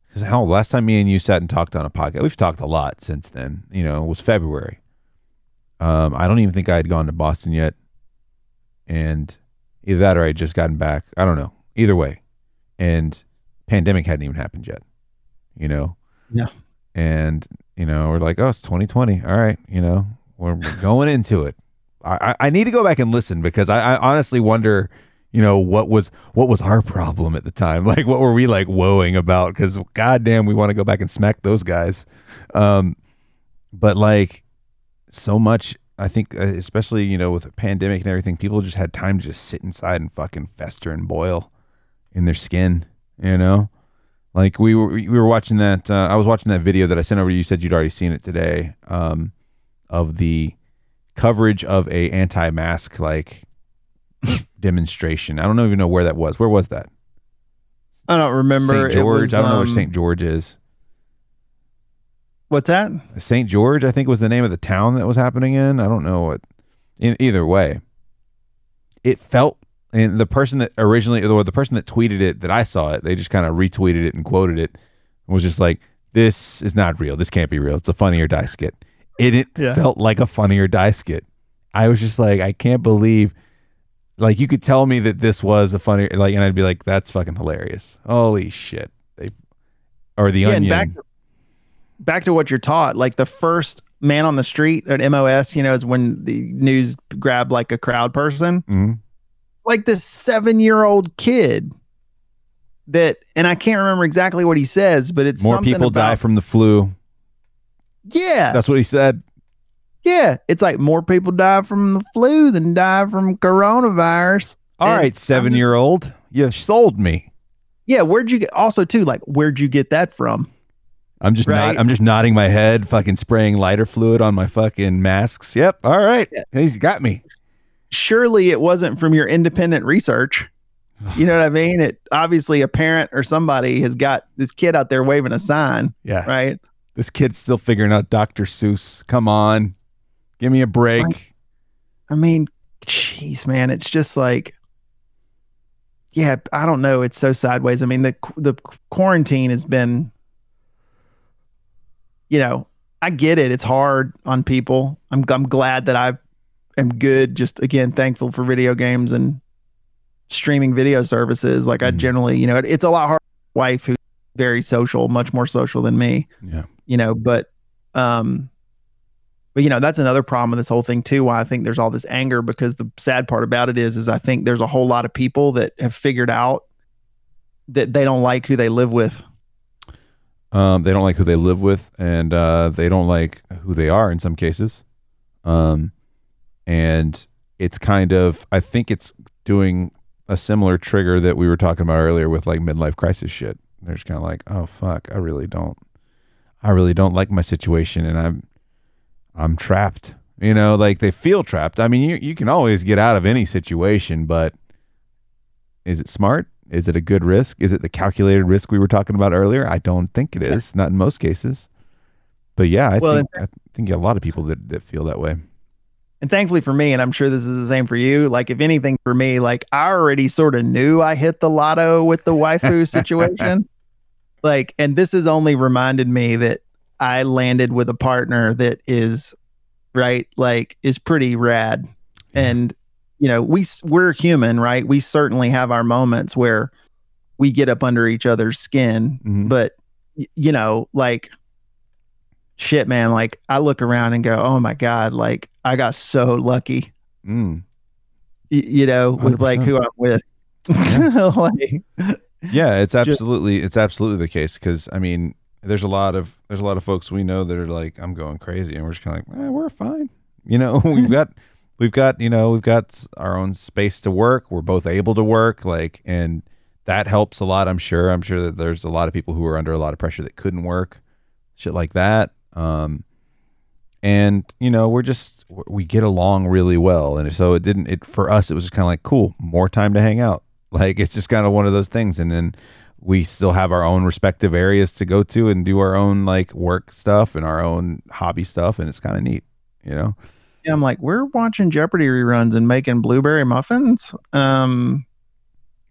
Speaker 1: because how last time me and you sat and talked on a podcast, we've talked a lot since then. You know, it was February. Um, I don't even think I had gone to Boston yet, and either that or I had just gotten back. I don't know. Either way, and pandemic hadn't even happened yet. You know.
Speaker 2: Yeah.
Speaker 1: And you know, we're like, oh, it's 2020. All right, you know, we're going into it. I, I need to go back and listen because I, I honestly wonder, you know, what was what was our problem at the time? Like, what were we like woeing about? Because goddamn, we want to go back and smack those guys. Um, but like, so much. I think, uh, especially you know, with pandemic and everything, people just had time to just sit inside and fucking fester and boil in their skin. You know, like we were we were watching that. Uh, I was watching that video that I sent over. You said you'd already seen it today. Um, of the coverage of a anti-mask like demonstration. I don't even know where that was. Where was that?
Speaker 2: I don't remember.
Speaker 1: St. George.
Speaker 2: was,
Speaker 1: I don't know where
Speaker 2: um,
Speaker 1: St. George is.
Speaker 2: What's that?
Speaker 1: St. George, I think was the name of the town that was happening in. I don't know what. In either way, it felt and the person that originally or the person that tweeted it that I saw it, they just kind of retweeted it and quoted it was just like, "This is not real. This can't be real. It's a funny or die skit." And it
Speaker 2: Yeah.
Speaker 1: felt like a funny or die skit. I was just like, I can't believe. Like you could tell me that this was a funny like, and I'd be like, "That's fucking hilarious! Holy shit!" They or the
Speaker 2: Yeah, and
Speaker 1: onion.
Speaker 2: back back to what you're taught. Like the first man on the street at MOS, you know, is when the news grabbed like a crowd person.
Speaker 1: Mhm.
Speaker 2: Like this seven year old kid that, and I can't remember exactly what he says, but it's
Speaker 1: More people die from the flu.
Speaker 2: Yeah,
Speaker 1: That's what he said.
Speaker 2: yeah. It's like more people die from the flu than die from coronavirus.
Speaker 1: All
Speaker 2: And
Speaker 1: right, seven year old, you sold me.
Speaker 2: Yeah, where'd you get? Also, too, like where'd you get that from?
Speaker 1: I'm just
Speaker 2: Right.
Speaker 1: not. I'm just nodding my head, fucking spraying lighter fluid on my fucking masks. Yep. All right, he's got me.
Speaker 2: surely it wasn't from your independent research. You know what I mean? It obviously a parent or somebody has got this kid out there waving a sign,
Speaker 1: Yeah,
Speaker 2: right?
Speaker 1: This kid's still figuring out Dr. Seuss. Come on, give me a break.
Speaker 2: Right. I mean, jeez, man, it's just like, yeah, I don't know. It's so sideways. I mean, the the quarantine has been, you know, I get it. It's hard on people. I'm I'm glad that I am good. Just again, thankful for video games and streaming video services. Like I
Speaker 1: Mhm.
Speaker 2: generally, you know, it, it's a lot harder. Wife who's very social, much more social than me
Speaker 1: Yeah,
Speaker 2: you know but um but you know that's another problem with this whole thing too why i think there's all this anger because the sad part about it is is i think there's a whole lot of people that have figured out that they don't like who they live with
Speaker 1: um, they don't like who they live with, and uh, they don't like who they are in some cases. Um, and it's kind of. I think it's doing a similar trigger that we were talking about earlier with like midlife crisis shit. They're just kind of like, oh fuck, I really don't, I really don't like my situation, and I'm, I'm trapped. You know, like they feel trapped. I mean, you you can always get out of any situation, but is it smart? Is it a good risk? Is it the calculated risk we were talking about earlier? I don't think it is. Not in most cases. But yeah, I
Speaker 2: Well,
Speaker 1: think I think a lot of people that, that feel that way.
Speaker 2: And thankfully for me, and I'm sure this is the same for you, like if anything for me, like I already sort of knew I hit the lotto with the waifu situation. Like, and this has only reminded me that I landed with a partner that is right, like is pretty rad. And you know, we we're human, right? We certainly have our moments where we get up under each other's skin,
Speaker 1: Mhm.
Speaker 2: but you know, like shit, man, like I look around and go, oh my God, like I got so lucky,
Speaker 1: Mm.
Speaker 2: y- you know, with like
Speaker 1: 100%.
Speaker 2: who I'm with. like,
Speaker 1: Yeah, it's absolutely it's absolutely the case because I mean, there's a lot of there's a lot of folks we know that are like, I'm going crazy, and we're just kind of like, eh, we're fine. You know, we've got we've got you know we've got our own space to work. We're both able to work, like, and that helps a lot. I'm sure. I'm sure that there's a lot of people who are under a lot of pressure that couldn't work, shit like that. Um, and you know, we're just we get along really well, and so it didn't. It for us, it was just kind of like cool, more time to hang out. Like it's just kind of one of those things, and then we still have our own respective areas to go to and do our own like work stuff and our own hobby stuff, and it's kind of neat, you know.
Speaker 2: I'm like, we're watching Jeopardy reruns and making blueberry muffins. Um,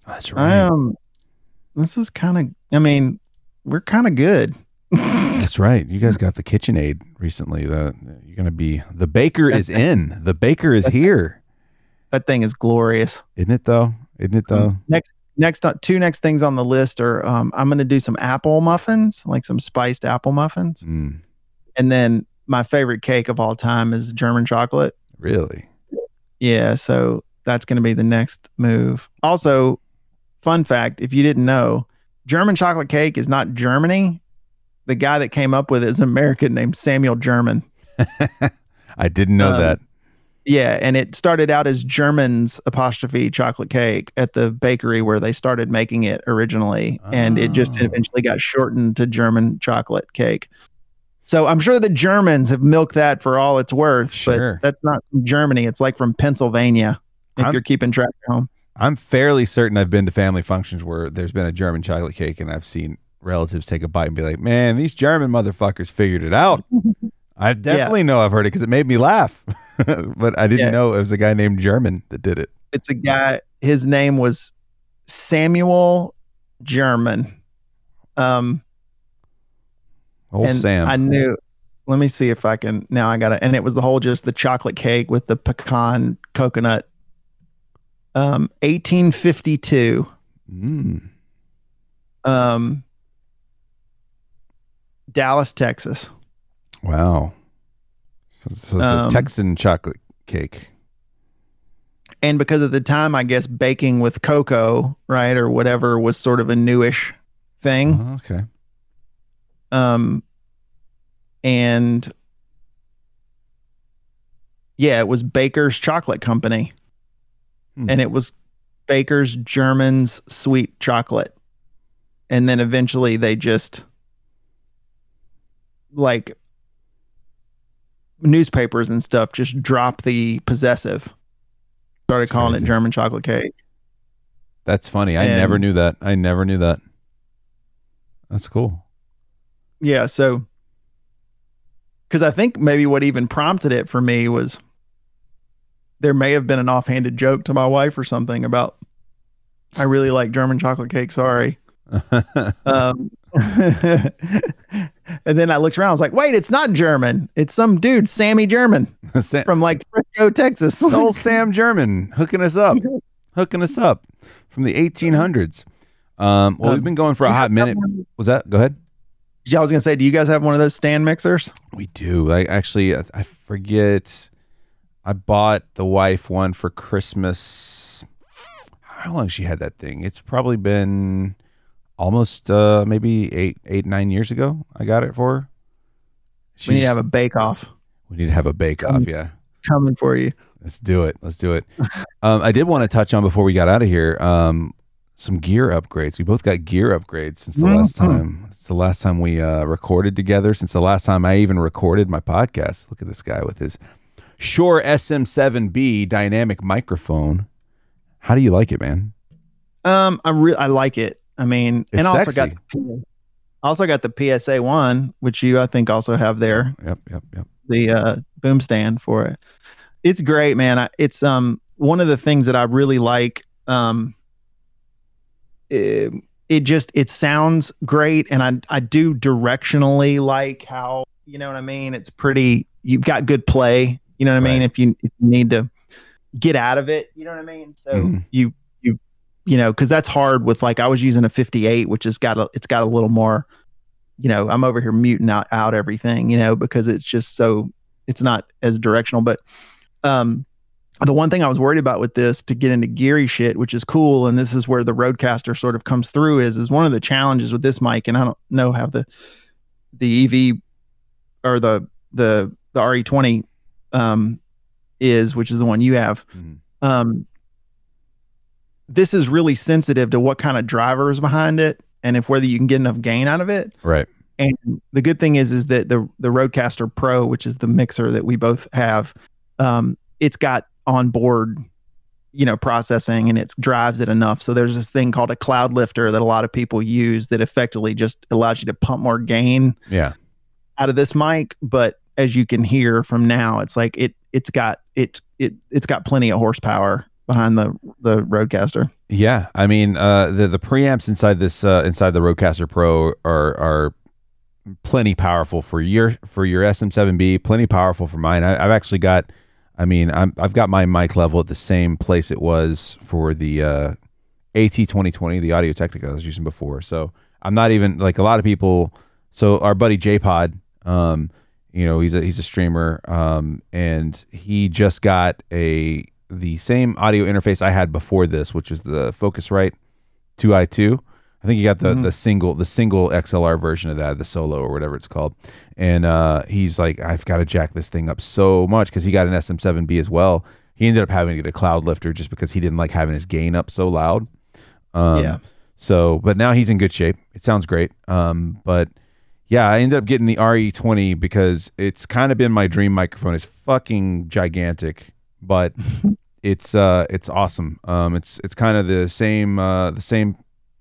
Speaker 1: That's
Speaker 2: um, this is kind of, I mean, we're kind of good.
Speaker 1: That's right. You guys got the KitchenAid recently. The you're gonna be the baker is in. The baker is here,
Speaker 2: that thing is glorious.
Speaker 1: isn't it? Though, isn't it? Though.
Speaker 2: Next, next, uh, two next things on the list are um, I'm going to do some apple muffins, like some spiced apple muffins,
Speaker 1: Mm,
Speaker 2: and then my favorite cake of all time is German chocolate.
Speaker 1: really?
Speaker 2: Yeah, so that's going to be the next move. Also, fun fact: if you didn't know, German chocolate cake is not Germany. The guy that came up with it is an American named Samuel German.
Speaker 1: I didn't know
Speaker 2: Um,
Speaker 1: that.
Speaker 2: Yeah, and it started out as German's apostrophe chocolate cake at the bakery where they started making it originally, and it just
Speaker 1: Oh.
Speaker 2: eventually got shortened to German chocolate cake. So I'm sure the Germans have milked that for all it's worth,
Speaker 1: Sure.
Speaker 2: but that's not from Germany. It's like from Pennsylvania. If
Speaker 1: I'm-
Speaker 2: you're keeping track at home,
Speaker 1: I'm fairly certain I've been to family functions where there's been a German chocolate cake, and I've seen relatives take a bite and be like, "Man, these German motherfuckers figured it out." I definitely know I've heard it because it made me laugh, but I didn't
Speaker 2: Yeah.
Speaker 1: know it was a guy named German that did it.
Speaker 2: it's a guy. His name was Samuel German. Um,
Speaker 1: Old
Speaker 2: and
Speaker 1: Sam.
Speaker 2: I knew. Let me see if I can. Now I got it, and it was the whole just the chocolate cake with the pecan coconut. Um, 1852.
Speaker 1: Mm.
Speaker 2: Um, Dallas, Texas.
Speaker 1: Wow. So, so it's
Speaker 2: Um,
Speaker 1: the Texan chocolate cake.
Speaker 2: And because at the time, I guess baking with cocoa, right, or whatever, was sort of a newish thing.
Speaker 1: Oh, okay.
Speaker 2: Um, and yeah, it was Baker's Chocolate Company,
Speaker 1: Hmm.
Speaker 2: and it was Baker's German's sweet chocolate, and then eventually they just like newspapers and stuff just dropped the possessive, started
Speaker 1: That's
Speaker 2: calling
Speaker 1: crazy.
Speaker 2: it German chocolate cake.
Speaker 1: That's funny. I
Speaker 2: And-
Speaker 1: never knew that. I never knew that. That's cool.
Speaker 2: Yeah, so because I think maybe what even prompted it for me was there may have been an offhanded joke to my wife or something about I really like German chocolate cake. Sorry. Um, and then I looked around. I was like, wait, it's not German. It's some dude, Sammy German
Speaker 1: Sam,
Speaker 2: from like Frisco, Texas.
Speaker 1: old Sam German hooking us up, hooking us up from the 1800s. Um, well, we've
Speaker 2: Um,
Speaker 1: been going for a hot minute.
Speaker 2: one-
Speaker 1: Was that? Go ahead.
Speaker 2: Yeah, I was gonna say, do you guys have one of those stand mixers?
Speaker 1: We do. I actually, I I forget. I bought the wife one for Christmas. How long she had that thing? It's probably been almost uh maybe eight, eight, nine years ago. I got it for her.
Speaker 2: we need to have a bake off
Speaker 1: we need to have a bake off. Yeah.
Speaker 2: coming for you.
Speaker 1: Let's do it. Let's do it. Um, I did want to touch on before we got out of here um, some gear upgrades. We both got gear upgrades since the last
Speaker 2: Mhm.
Speaker 1: time. It's the last time we uh, recorded together. Since the last time I even recorded my podcast. Look at this guy with his Shure SM7B dynamic microphone. How do you like it, man?
Speaker 2: Um, I really I like it. I mean,
Speaker 1: It's
Speaker 2: and also
Speaker 1: sexy.
Speaker 2: got the, also got the PSA one, which you I think also have there
Speaker 1: Yep, yep, yep.
Speaker 2: the uh, boom stand for it. It's great, man. I, it's um one of the things that I really like. Um, it, it just it sounds great, and I I do directionally like how you know what I mean. It's pretty. You've got good play. You know what I mean.
Speaker 1: Right.
Speaker 2: If you if you need to get out of it, you know what I mean. So
Speaker 1: Mhm.
Speaker 2: you you know because that's hard with like I was using a 58, which has got a it's got a little more. You know, I'm over here muting out out everything. You know because it's just so it's not as directional. But um, the one thing I was worried about with this to get into geary shit, which is cool, and this is where the Rodecaster sort of comes through, is is one of the challenges with this mic, and I don't know how the the EV or the the the RE20 um, is, which is the one you have.
Speaker 1: Mhm.
Speaker 2: Um, this is really sensitive to what kind of driver is behind it, and if whether you can get enough gain out of it.
Speaker 1: Right.
Speaker 2: And the good thing is, is that the the Rodecaster Pro, which is the mixer that we both have, um, it's got onboard, you know, processing and it drives it enough. So there's this thing called a cloud lifter that a lot of people use that effectively just allows you to pump more gain
Speaker 1: Yeah.
Speaker 2: out of this mic. But as you can hear from now, it's like it it's got it it it's got plenty of horsepower behind the the Rodecaster.
Speaker 1: Yeah, I mean, uh, the the preamps inside this uh, inside the Rodecaster Pro are are plenty powerful for your for your SM7B. Plenty powerful for mine. I, I've actually got, I mean, I'm I've got my mic level at the same place it was for the uh, AT2020, the Audio Technica I was using before. So I'm not even like a lot of people. So our buddy J Pod, um, you know, he's a he's a streamer, um, and he just got a the same audio interface I had before this, which is the Focusrite 2i2. I think he got the
Speaker 2: Mhm.
Speaker 1: the single the single XLR version of that, the solo or whatever it's called. And uh, he's like, I've got to jack this thing up so much because he got an SM7B as well. He ended up having to get a cloud lifter just because he didn't like having his gain up so loud. Um,
Speaker 2: Yeah.
Speaker 1: So, but now he's in good shape. It sounds great. Um, but yeah, I ended up getting the RE20 because it's kind of been my dream microphone. It's fucking gigantic, but it's uh it's awesome. Um, it's it's kind of the same uh the same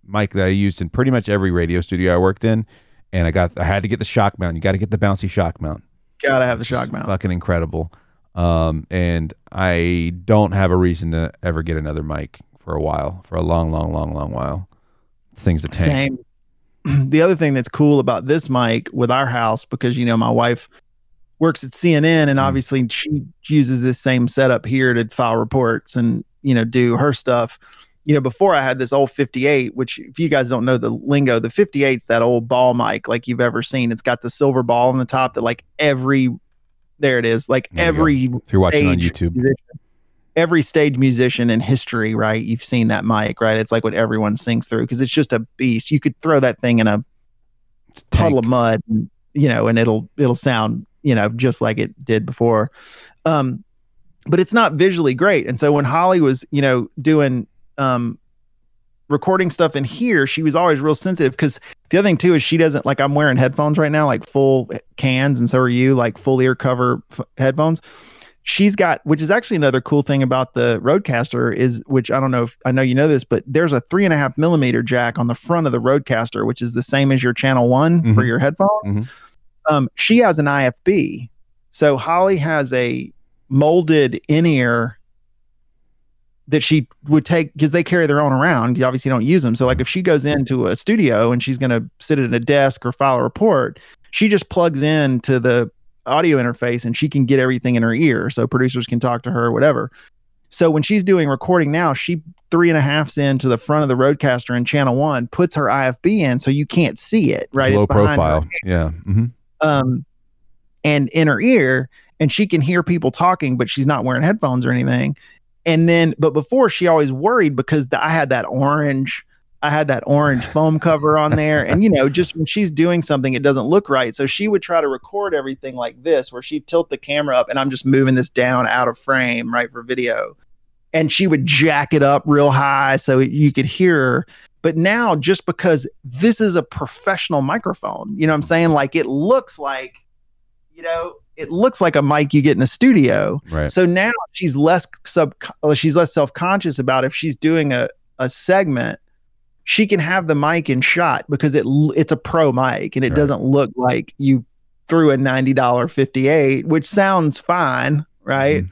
Speaker 1: mic that I used in pretty much every radio studio I worked in, and I got I had to get the shock mount. You got to get the bouncy shock mount.
Speaker 2: Gotta have the shock mount.
Speaker 1: Fucking incredible. Um, and I don't have a reason to ever get another mic for a while, for a long, long, long, long while. This thing's a tank.
Speaker 2: Same. the other thing that's cool about this mic with our house, because you know my wife works at CNN, and
Speaker 1: Mhm.
Speaker 2: obviously she uses this same setup here to file reports and you know do her stuff. You know, before I had this old 58, which if you guys don't know the lingo, the 58's that old ball mic like you've ever seen. It's got the silver ball on the top that like every there it is, like
Speaker 1: There you
Speaker 2: every
Speaker 1: If you're watching on YouTube,
Speaker 2: musician- every stage musician in history, right? You've seen that mic, right? It's like what everyone sings through because it's just a beast. You could throw that thing in a puddle of mud, and, you know, and it'll it'll sound, you know, just like it did before. Um, but it's not visually great. And so when Holly was, you know, doing um recording stuff in here, she was always real sensitive because the other thing too is she doesn't like I'm wearing headphones right now, like full cans, and so are you, like full ear cover f- headphones. She's got, which is actually another cool thing about the Rodecaster is, which I don't know if I know you know this, but there's a three and a half millimeter jack on the front of the Rodecaster, which is the same as your channel one for
Speaker 1: Mhm.
Speaker 2: your headphone.
Speaker 1: Mhm.
Speaker 2: Um, she has an IFB, so Holly has a molded in ear that she would take because they carry their own around. You obviously don't use them. So like if she goes into a studio and she's going to sit at a desk or file a report, she just plugs in to the audio interface and she can get everything in her ear. So producers can talk to her or whatever. So when she's doing recording now, she three and a halfs into the front of the Rodecaster in channel one, puts her IFB in so you can't see it, right?
Speaker 1: It's low
Speaker 2: behind her
Speaker 1: profile. Yeah. hmm
Speaker 2: um and in her ear and she can hear people talking but she's not wearing headphones or anything. And then but before she always worried because the, i had that orange i had that orange foam cover on there. And you know just when she's doing something it doesn't look right. So she would try to record everything like this where she'd tilt the camera up and i'm just moving this down out of frame right for video. And she would jack it up real high so you could hear her but now, just because this is a professional microphone, you know what I'm saying? Like it looks like, you know, it looks like a mic you get in a studio.
Speaker 1: Right.
Speaker 2: So now she's less sub, uh, she's less self conscious about if she's doing a a segment, she can have the mic in shot because it it's a pro mic and it
Speaker 1: Right.
Speaker 2: doesn't look like you threw a ninety dollar fifty eight, which sounds fine, right?
Speaker 1: Mhm.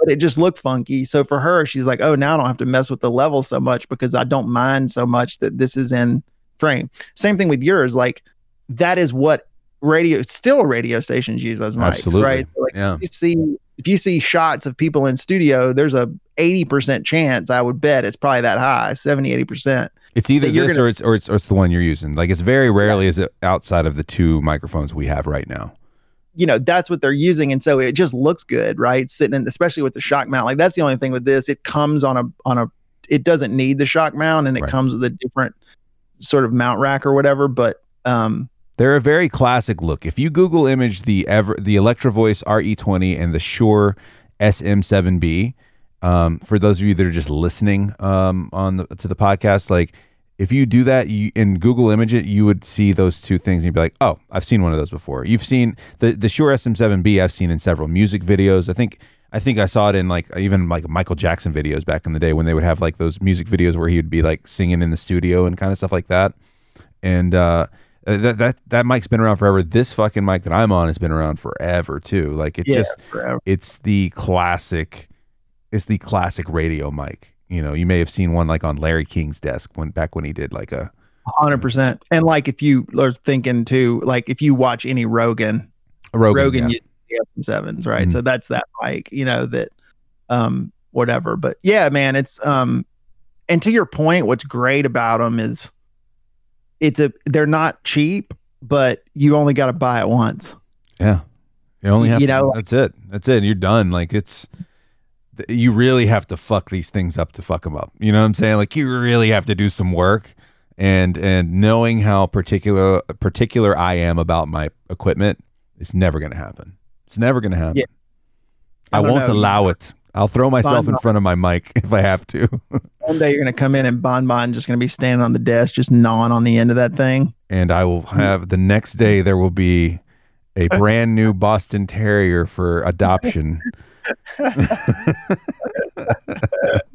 Speaker 2: But it just looked funky. So for her, she's like, "Oh, now I don't have to mess with the level so much because I don't mind so much that this is in frame." Same thing with yours. Like that is what radio. Still, radio stations use those mics,
Speaker 1: Absolutely.
Speaker 2: right? So, like,
Speaker 1: Yeah.
Speaker 2: you see if you see shots of people in studio there's a 80% chance i would bet it's probably that high 70 80%
Speaker 1: It's either this
Speaker 2: gonna-
Speaker 1: or it's or it's or it's the one you're using. Like it's very rarely is it outside of the two microphones we have right now.
Speaker 2: You know that's what they're using and so it just looks good right sitting in especially with the shock mount like that's the only thing with this it comes on a on a it doesn't need the shock mount and it
Speaker 1: Right.
Speaker 2: comes with a different sort of mount rack or whatever but um
Speaker 1: They're a very classic look. If you Google image the ever the Electro Voice RE20 and the Shure SM7B, um, for those of you that are just listening um, on the, to the podcast, like if you do that you in Google image it, you would see those two things and you'd be like, oh, I've seen one of those before. You've seen the the Shure SM7B. I've seen in several music videos. I think. I think I saw it in like even like Michael Jackson videos back in the day when they would have like those music videos where he would be like singing in the studio and kind of stuff like that. And uh, that that that mic's been around forever. This fucking mic that I'm on has been around forever too. Like it
Speaker 2: yeah
Speaker 1: just
Speaker 2: forever.
Speaker 1: it's the classic it's the classic radio mic. You know, you may have seen one like on Larry King's desk when back when he did like a
Speaker 2: 100% and like if you are thinking too like if you watch any rogan
Speaker 1: Rogan.
Speaker 2: Rogan,
Speaker 1: yeah.
Speaker 2: uses the SM7s, right?
Speaker 1: Mhm.
Speaker 2: So that's that like, you know, that um whatever. But yeah, man, it's um and to your point, what's great about them is it's a they're not cheap, but you only got to buy it once.
Speaker 1: Yeah. You only
Speaker 2: You
Speaker 1: have to-
Speaker 2: know-
Speaker 1: that's it. That's it. You're done. Like it's you really have to fuck these things up to fuck them up. You know what I'm saying? Like you really have to do some work and and knowing how particular particular I am about my equipment, it's never going to happen. It's never going to happen.
Speaker 2: Yeah.
Speaker 1: I,
Speaker 2: I
Speaker 1: won't
Speaker 2: know.
Speaker 1: allow it. I'll throw myself in
Speaker 2: Bon-
Speaker 1: front of my mic if I have to.
Speaker 2: One day you're gonna come in and Bon Bon just gonna be standing on the desk, just gnawing on the end of that thing.
Speaker 1: and I will have the next day there will be a brand new Boston Terrier for adoption.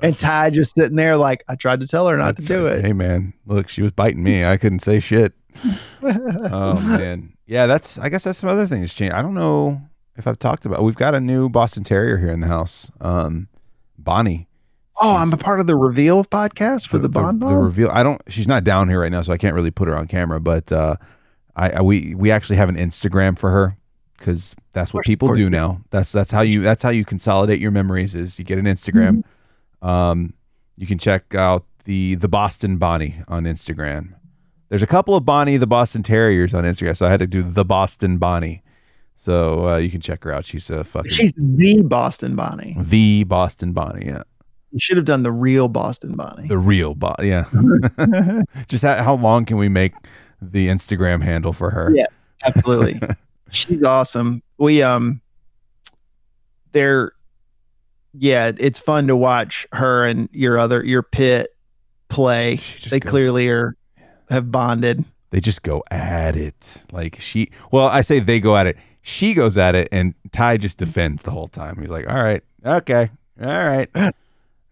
Speaker 2: And Ty just sitting there like, I tried to tell her not to do it.
Speaker 1: Hey man, look, she was biting me. I couldn't say shit. Oh man, yeah. That's. I guess that's some other things change. I don't know if I've talked about. We've got a new Boston Terrier here in the house. Um, Bonnie.
Speaker 2: Oh, I'm a part of the reveal podcast for the, Bon
Speaker 1: The,
Speaker 2: Bon.
Speaker 1: reveal. I don't. She's not down here right now, so I can't really put her on camera. But uh, I, I we we actually have an Instagram for her because that's what people do now. That's that's how you that's how you consolidate your memories. Is you get an Instagram.
Speaker 2: Mm-hmm.
Speaker 1: Um, you can check out the the Boston Bonnie on Instagram. There's a couple of Bonnie the Boston Terriers on Instagram, so I had to do the Boston Bonnie. So uh, you can check her out. She's a fucking
Speaker 2: She's the Boston Bonnie.
Speaker 1: the Boston Bonnie. Yeah,
Speaker 2: You should have done the real Boston Bonnie.
Speaker 1: the real Bo- Yeah. Just how, how long can we make the Instagram handle for her?
Speaker 2: Yeah. Absolutely. She's awesome. We um they're yeah, it's fun to watch her and your other your pit play.
Speaker 1: Just
Speaker 2: They
Speaker 1: goes-
Speaker 2: clearly are have bonded.
Speaker 1: they just go at it. Like she, well, I say they go at it. She goes at it, and Ty just defends the whole time. He's like, "All right, okay, all right."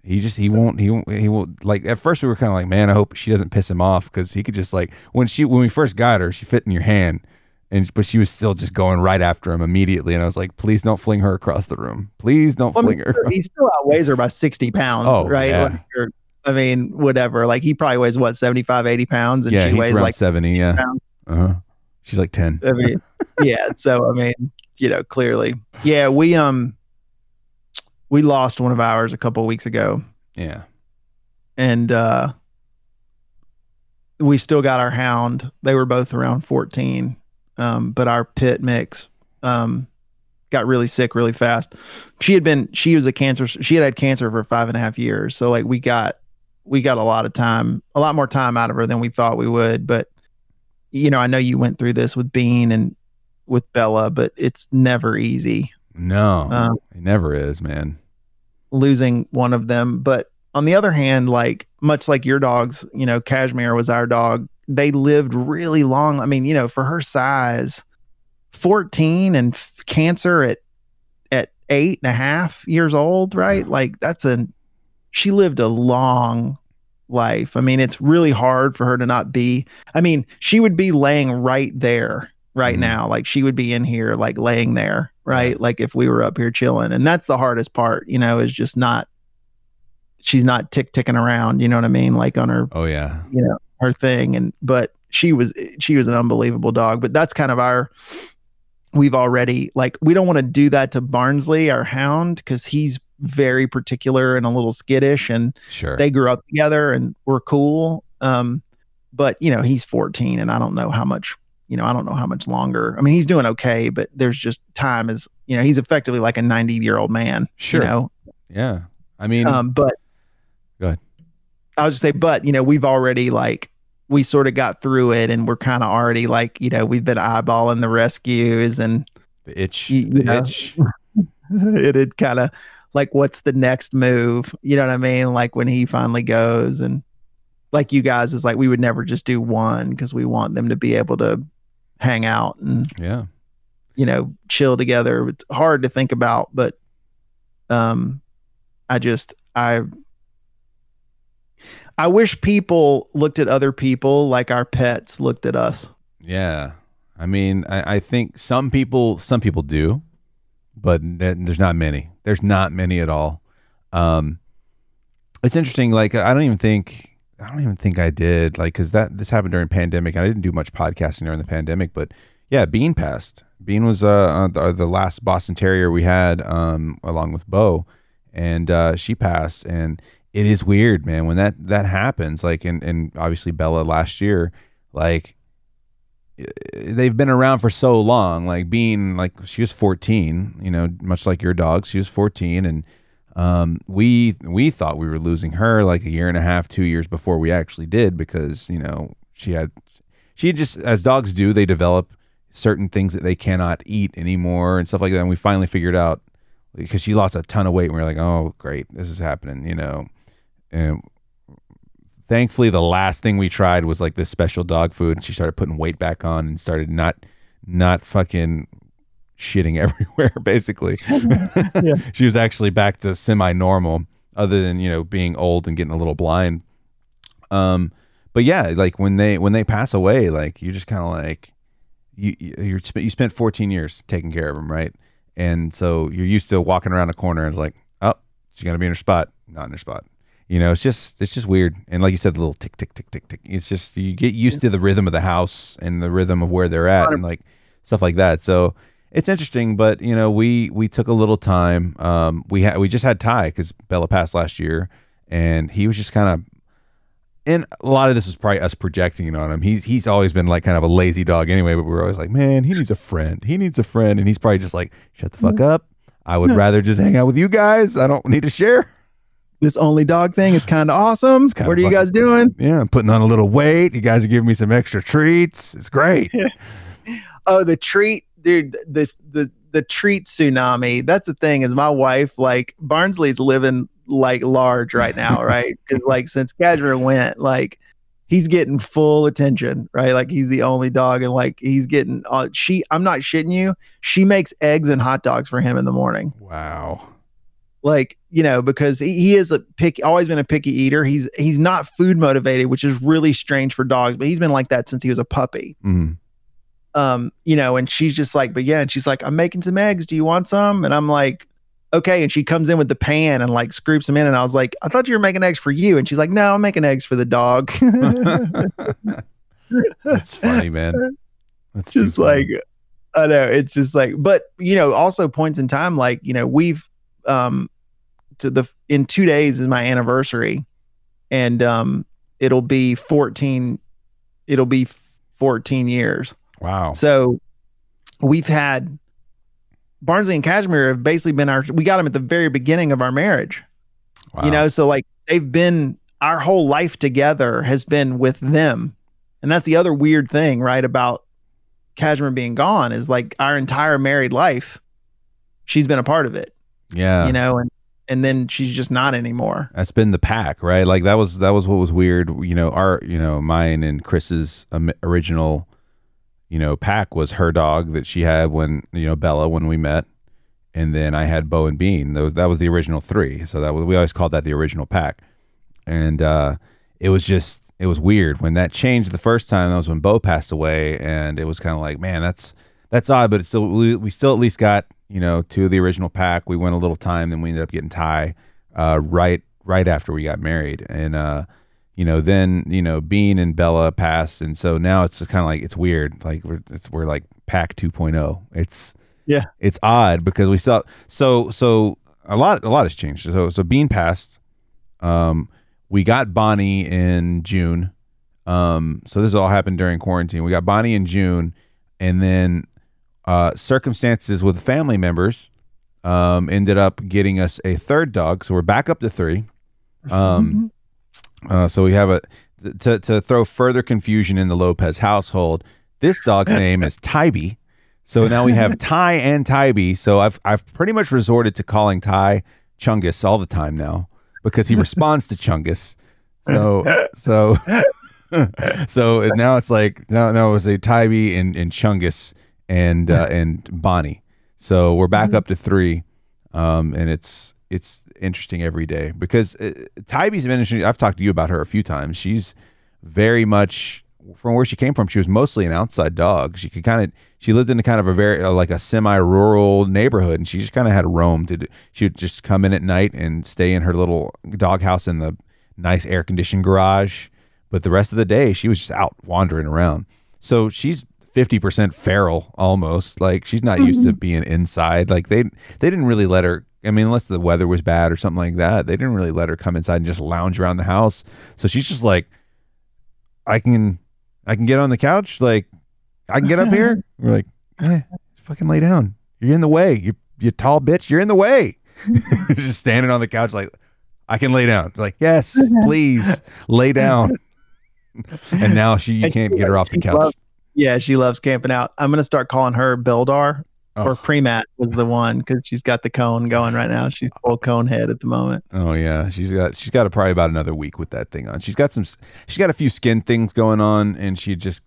Speaker 1: He just he won't he won't he won't like at first we were kind of like man I hope she doesn't piss him off because he could just like when she when we first got her she fit in your hand and but she was still just going right after him immediately and I was like please don't fling her across the room please don't
Speaker 2: Well, I
Speaker 1: fling
Speaker 2: mean,
Speaker 1: her
Speaker 2: he still outweighs her by 60 pounds,
Speaker 1: Oh,
Speaker 2: right?
Speaker 1: yeah.
Speaker 2: Like, I mean, whatever. Like he probably weighs what, 75, 80 pounds, and
Speaker 1: yeah
Speaker 2: she
Speaker 1: he's
Speaker 2: weighs
Speaker 1: around
Speaker 2: like
Speaker 1: seventy yeah
Speaker 2: pounds.
Speaker 1: uh huh she's like ten
Speaker 2: I mean, yeah. So I mean, you know, clearly, yeah. We um, we lost one of ours a couple of weeks ago,
Speaker 1: yeah
Speaker 2: and uh, we still got our hound. They were both around fourteen, um, but our pit mix um got really sick really fast. She had been she was a cancer. She had had cancer for five and a half years. So like we got we got a lot of time, a lot more time out of her than we thought we would. But you know, I know you went through this with Bean and with Bella, but it's never easy
Speaker 1: no
Speaker 2: Um,
Speaker 1: it never is man
Speaker 2: losing one of them. But on the other hand, like much like your dogs, you know, Cashmere was our dog. They lived really long. I mean, you know, for her size, 14 and f- cancer at at eight and a half years old, right? Like that's a she lived a long life. I mean, it's really hard for her to not be. I mean, she would be laying right there right
Speaker 1: Mhm.
Speaker 2: now. Like she would be in here, like laying there, right? Like if we were up here chilling. And that's the hardest part, you know, is just not, she's not tick ticking around, you know what I mean? Like on her,
Speaker 1: Oh yeah.
Speaker 2: you know, her thing. And, but she was, she was an unbelievable dog. But that's kind of our, we've already, like, we don't want to do that to Barnsley, our hound, because he's very particular and a little skittish. And,
Speaker 1: Sure.
Speaker 2: they grew up together and were cool. Um, but you know, he's 14 and I don't know how much, you know, I don't know how much longer. I mean, he's doing okay, but there's just time is, you know, he's effectively like a 90 year old man,
Speaker 1: sure.
Speaker 2: you know?
Speaker 1: yeah. I mean,
Speaker 2: Um, but. I'll just say, but you know, we've already like, we sort of got through it and we're kind of already like, you know, we've been eyeballing the rescues and
Speaker 1: the itch.
Speaker 2: you- you
Speaker 1: the itch.
Speaker 2: it had kind of like what's the next move you know what i mean like when he finally goes and like you guys is like we would never just do one because we want them to be able to hang out and
Speaker 1: Yeah.
Speaker 2: you know chill together it's hard to think about but um i just i i wish people looked at other people like our pets looked at us
Speaker 1: Yeah. I mean, I, I think some people some people do, but there's not many. There's not many at all. Um, it's interesting. Like I don't even think I don't even think I did like because that this happened during pandemic. I didn't do much podcasting during the pandemic, but yeah, Bean passed. Bean was uh, uh the, the last Boston Terrier we had um along with Bo, and uh, she passed. And it is weird, man, when that that happens. Like and and obviously Bella last year, like they've been around for so long like being like she was 14 you know much like your dog she was 14 and um, we we thought we were losing her like a year and a half two years before we actually did because you know she had she just as dogs do they develop certain things that they cannot eat anymore and stuff like that and we finally figured out because she lost a ton of weight and we are like oh great this is happening you know and thankfully the last thing we tried was like this special dog food and she started putting weight back on and started not not fucking shitting everywhere basically. She was actually back to semi-normal other than you know being old and getting a little blind. Um but yeah like when they when they pass away like you just kind of like you you you're, you spent 14 years taking care of them right? And so you're used to walking around a corner and it's like oh she's gonna be in her spot not in her spot you know, it's just it's just weird. And like you said, the little tick tick tick tick tick. It's just you get used to the rhythm of the house and the rhythm of where they're at and like stuff like that. So it's interesting, but you know, we we took a little time. Um, we had we just had Ty because Bella passed last year, and he was just kind of. And a lot of this is probably us projecting on him. He's he's always been like kind of a lazy dog anyway, but we're always like, man, he needs a friend. He needs a friend, and he's probably just like, shut the fuck up. I would rather just hang out with you guys. I don't need to share.
Speaker 2: This only dog thing is kind of awesome
Speaker 1: kinda
Speaker 2: what are you guys doing
Speaker 1: Yeah, I'm putting on a little weight. You guys are giving me some extra treats. It's great.
Speaker 2: Oh, the treat, dude. The the the treat tsunami. That's the thing. Is my wife like Barnsley's living like large right now, right? Because like since Cadger went, like he's getting full attention, right? Like he's the only dog, and like he's getting. Uh, she, I'm not shitting you. She makes eggs and hot dogs for him in the morning,
Speaker 1: Wow.
Speaker 2: Like you know, because he, he is a picky, always been a picky eater. He's he's not food motivated, which is really strange for dogs, but he's been like that since he was a puppy
Speaker 1: Mm.
Speaker 2: um, you know, and she's just like, but yeah, and she's like, I'm making some eggs. Do you want some? And I'm like, okay. And she comes in with the pan and like scoops them in. And I was like, I thought you were making eggs for you. And she's like, no, I'm making eggs for the dog.
Speaker 1: That's funny, man. That's
Speaker 2: just
Speaker 1: funny.
Speaker 2: like, I know it's just like, but you know, also points in time, like, you know, we've, um, to the, in two days is my anniversary and, um, it'll be 14, it'll be 14 years.
Speaker 1: wow.
Speaker 2: So we've had Barnsley and Cashmere have basically been our we got them at the very beginning of our marriage.
Speaker 1: wow.
Speaker 2: You know, so like they've been our whole life together has been with them. And that's the other weird thing, right, about Cashmere being gone is like our entire married life, she's been a part of it,
Speaker 1: yeah.
Speaker 2: you know, and and then she's just not anymore.
Speaker 1: That's been the pack, right? Like that was that was what was weird. You know, our you know mine and Chris's original, you know, pack was her dog that she had when you know Bella when we met, and then I had Bo and Bean. Those that was the original three. So that was, we always called that the original pack, and uh, it was just it was weird when that changed the first time. That was when Bo passed away, and it was kind of like, man, that's that's odd, but it's still we, we still at least got you know two of the original pack. We went a little time, then we ended up getting Ty uh, right right after we got married, and uh, you know then you know Bean and Bella passed, and so now it's kind of like it's weird, like we're it's, we're like pack 2.0. It's
Speaker 2: Yeah.
Speaker 1: it's odd because we saw so so a lot a lot has changed. So so Bean passed. Um, we got Bonnie in June. Um, so this all happened during quarantine. We got Bonnie in June, and then uh, circumstances with family members um, ended up getting us a third dog. So we're back up to three. Um, uh, so we have a to to throw further confusion in the Lopez household. This dog's name is Tybee. So now we have Ty and Tybee. So I've I've pretty much resorted to calling Ty Chungus all the time now because he responds to Chungus. So so so now it's like now now it's a Tybee and, and Chungus and uh, and Bonnie. So we're back up to three, um, and it's it's interesting every day because uh, Tybee's been interesting. I've talked to you about her a few times. She's very much from where she came from. She was mostly an outside dog. She could kind of she lived in a kind of a very uh, like a semi-rural neighborhood, and she just kind of had roam. To do, she would just come in at night and stay in her little doghouse in the nice air conditioned garage. But the rest of the day, she was just out wandering around. So she's fifty percent feral almost. Like she's not used to being inside. Like they they didn't really let her. I mean, unless the weather was bad or something like that, they didn't really let her come inside and just lounge around the house. So she's just like, I can, I can get on the couch. Like, I can get up here. We're like, eh, fucking lay down. You're in the way. You, you tall bitch. You're in the way. just standing on the couch, like, I can lay down. Like, yes, please lay down. and now she, you can't get her off the couch.
Speaker 2: Yeah, she loves camping out. I'm gonna start calling her Beldar
Speaker 1: Oh.
Speaker 2: or Prymaat was the one because she's got the cone going right now. She's full cone head at the moment.
Speaker 1: Oh yeah, she's got she's got a, probably about another week with that thing on. She's got some she's got a few skin things going on, and she just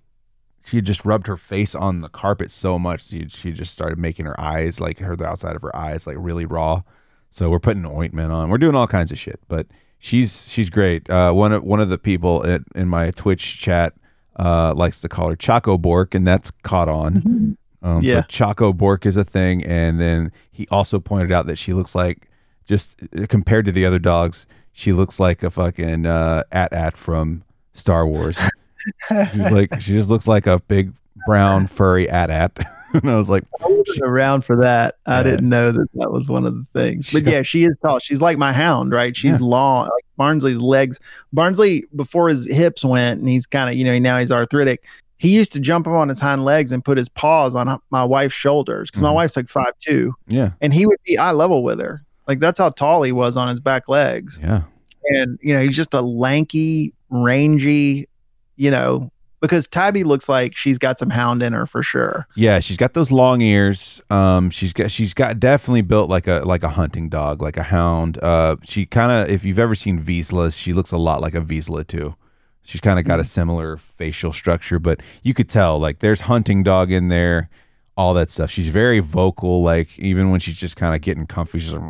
Speaker 1: she just rubbed her face on the carpet so much she she just started making her eyes like her the outside of her eyes like really raw. So we're putting ointment on. We're doing all kinds of shit, but she's she's great. Uh, one of one of the people at, in my Twitch chat uh, likes to call her Choco Bork, and that's caught on. Um,
Speaker 2: Yeah.
Speaker 1: So Choco Bork is a thing, and then he also pointed out that she looks like just uh, compared to the other dogs, she looks like a fucking uh, AT-AT from Star Wars. She's like she just looks like a big brown furry AT-AT, and I was like,
Speaker 2: I wasn't around for that. I
Speaker 1: Yeah.
Speaker 2: didn't know that that was one of the things. But yeah, she is tall. She's like my hound, right? She's
Speaker 1: Yeah.
Speaker 2: long. Like Barnsley's legs. Barnsley before his hips went, and he's kind of you know now he's arthritic. He used to jump up on his hind legs and put his paws on my wife's shoulders because my
Speaker 1: Mhm.
Speaker 2: wife's like five two,
Speaker 1: yeah,
Speaker 2: and he would be eye level with her. Like that's how tall he was on his back legs.
Speaker 1: yeah,
Speaker 2: and you know he's just a lanky, rangy, you know, because Tabby looks like she's got some hound in her for sure.
Speaker 1: yeah. She's got those long ears. Um, she's got she's got definitely built like a like a hunting dog, like a hound. Uh, she kind of if you've ever seen Vizslas, she looks a lot like a Vizsla too. She's kind of got a similar facial structure, but you could tell like there's hunting dog in there, all that stuff. She's very vocal, like even when she's just kind of getting comfy, she's like,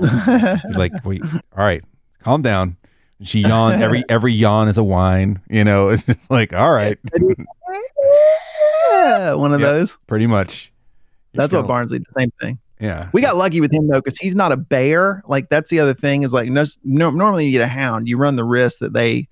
Speaker 1: like, wait, all right, calm down. She yawn every every yawn is a whine. You know, it's just like, all right,
Speaker 2: yeah, one of
Speaker 1: Yeah.
Speaker 2: those.
Speaker 1: pretty much. You're
Speaker 2: That's what Barnsley. The same thing.
Speaker 1: Yeah,
Speaker 2: We got lucky with him though, because he's not a bear. Like that's the other thing is like no, no, normally you get a hound, you run the risk that they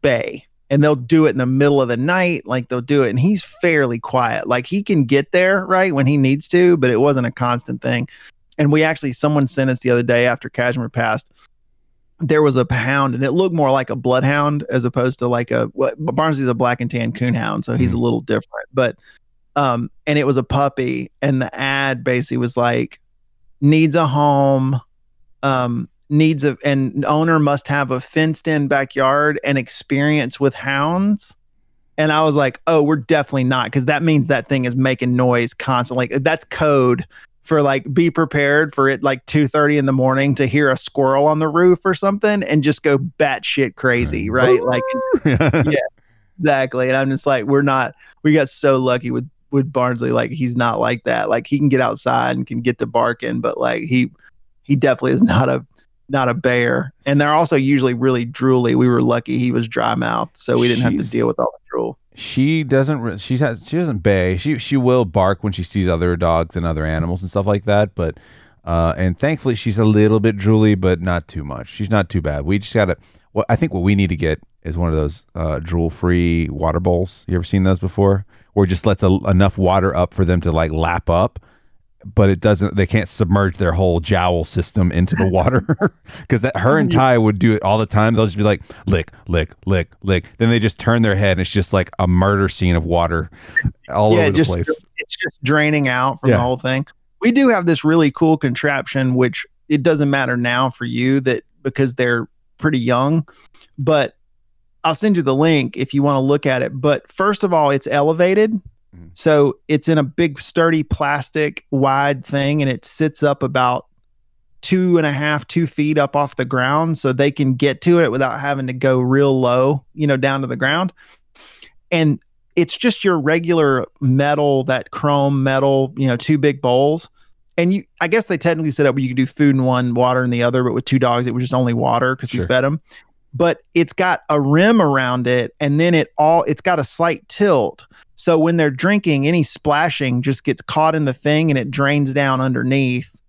Speaker 2: bay and they'll do it in the middle of the night. Like they'll do it, and he's fairly quiet. Like he can get there right when he needs to, but it wasn't a constant thing. And we actually, someone sent us the other day after Cashmere passed. There was a hound, and it looked more like a bloodhound as opposed to like a. What Barnsley's a black and tan coonhound, so he's a little different. But um, and it was a puppy, and the ad basically was like, needs a home, um, needs a, and owner must have a fenced in backyard and experience with hounds. And I was like, oh, we're definitely not, because that means that thing is making noise constantly. That's code for like be prepared for it like 2 in the morning to hear a squirrel on the roof or something and just go batshit crazy, right? Like
Speaker 1: yeah.
Speaker 2: exactly. And I'm just like, we're not we got so lucky with with Barnsley. Like he's not like that. Like he can get outside and can get to barking, but like he he definitely is not a not a bear. And they're also usually really drooly. We were lucky he was dry mouth, so we didn't have to deal with all the drool.
Speaker 1: She doesn't she has she doesn't bay. She she will bark when she sees other dogs and other animals and stuff like that but uh and thankfully she's a little bit drooly but not too much. She's not too bad. We just gotta well i think what we need to get is one of those uh drool free water bowls. You ever seen those before? Where it just lets a, enough water up for them to like lap up but it doesn't they can't submerge their whole jowl system into the water because that her and mm. ty would do it all the time they'll just be like lick lick lick lick then they just turn their head and it's just like a murder scene of water all over the
Speaker 2: just
Speaker 1: place
Speaker 2: it's just draining out from
Speaker 1: Yeah.
Speaker 2: the whole thing. We do have this really cool contraption, which it doesn't matter now for you that because they're pretty young, but I'll send you the link if you want to look at it. But first of all, it's elevated.
Speaker 1: Mhm.
Speaker 2: So it's in a big, sturdy plastic wide thing, and it sits up about two and a half, two feet up off the ground. So they can get to it without having to go real low, you know, down to the ground. And it's just your regular metal, that chrome metal, you know, two big bowls. And you, I guess they technically set up where you could do food in one, water in the other, but with two dogs, it was just only water because
Speaker 1: Sure.
Speaker 2: we fed them. But it's got a rim around it, and then it all, it's got a slight tilt. So when they're drinking, any splashing just gets caught in the thing and it drains down underneath.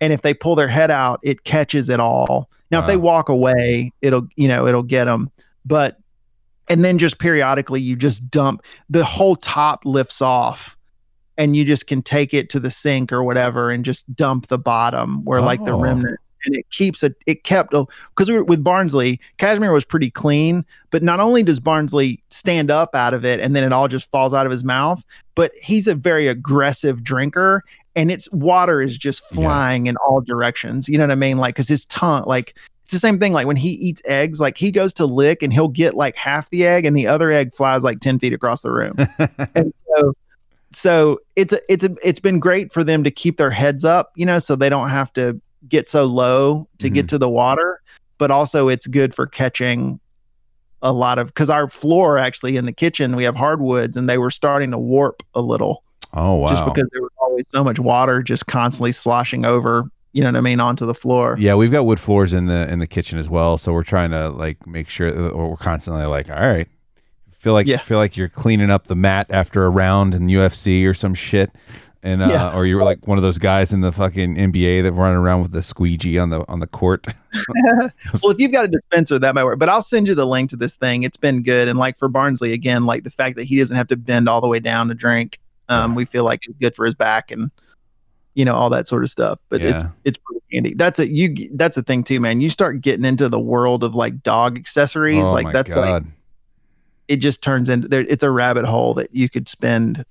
Speaker 2: And if they pull their head out, it catches it all. Now, if they walk away, it'll, you know, it'll get them. But, and then just periodically, you just dump the whole top lifts off and you just can take it to the sink or whatever and just dump the bottom where like the
Speaker 1: Oh.
Speaker 2: remnant and it keeps it it kept because we were with Barnsley Cashmere was pretty clean but not only does Barnsley stand up out of it and then it all just falls out of his mouth but he's a very aggressive drinker and its water is just
Speaker 1: Yeah.
Speaker 2: flying in all directions you know what I mean like cuz his tongue like it's the same thing like when he eats eggs like he goes to lick and he'll get like half the egg and the other egg flies like 10 feet across the room and so so it's a, it's a, it's been great for them to keep their heads up you know so they don't have to get so low to get mm-hmm. to the water but also it's good for catching a lot of because our floor actually in the kitchen we have hardwoods and they were starting to warp a little.
Speaker 1: Oh wow.
Speaker 2: Just because there was always so much water just constantly sloshing over you know what i mean onto the floor.
Speaker 1: Yeah, we've got wood floors in the in the kitchen as well, so we're trying to like make sure, or we're constantly like, all right, feel like
Speaker 2: Yeah.
Speaker 1: feel like you're cleaning up the mat after a round in the UFC or some shit, and uh,
Speaker 2: Yeah.
Speaker 1: or you're like one of those guys in the fucking NBA that running around with the squeegee on the on the court.
Speaker 2: well, if you've got a dispenser, that might work. But I'll send you the link to this thing. It's been good. And like for Barnsley, again, like the fact that he doesn't have to bend all the way down to drink, um,
Speaker 1: Yeah.
Speaker 2: we feel like it's good for his back and you know all that sort of stuff. But it's
Speaker 1: Yeah.
Speaker 2: it's pretty handy. That's a you. That's a thing too, man. You start getting into the world of like dog accessories,
Speaker 1: oh
Speaker 2: like
Speaker 1: my
Speaker 2: that's like it just turns into there. It's a rabbit hole that you could spend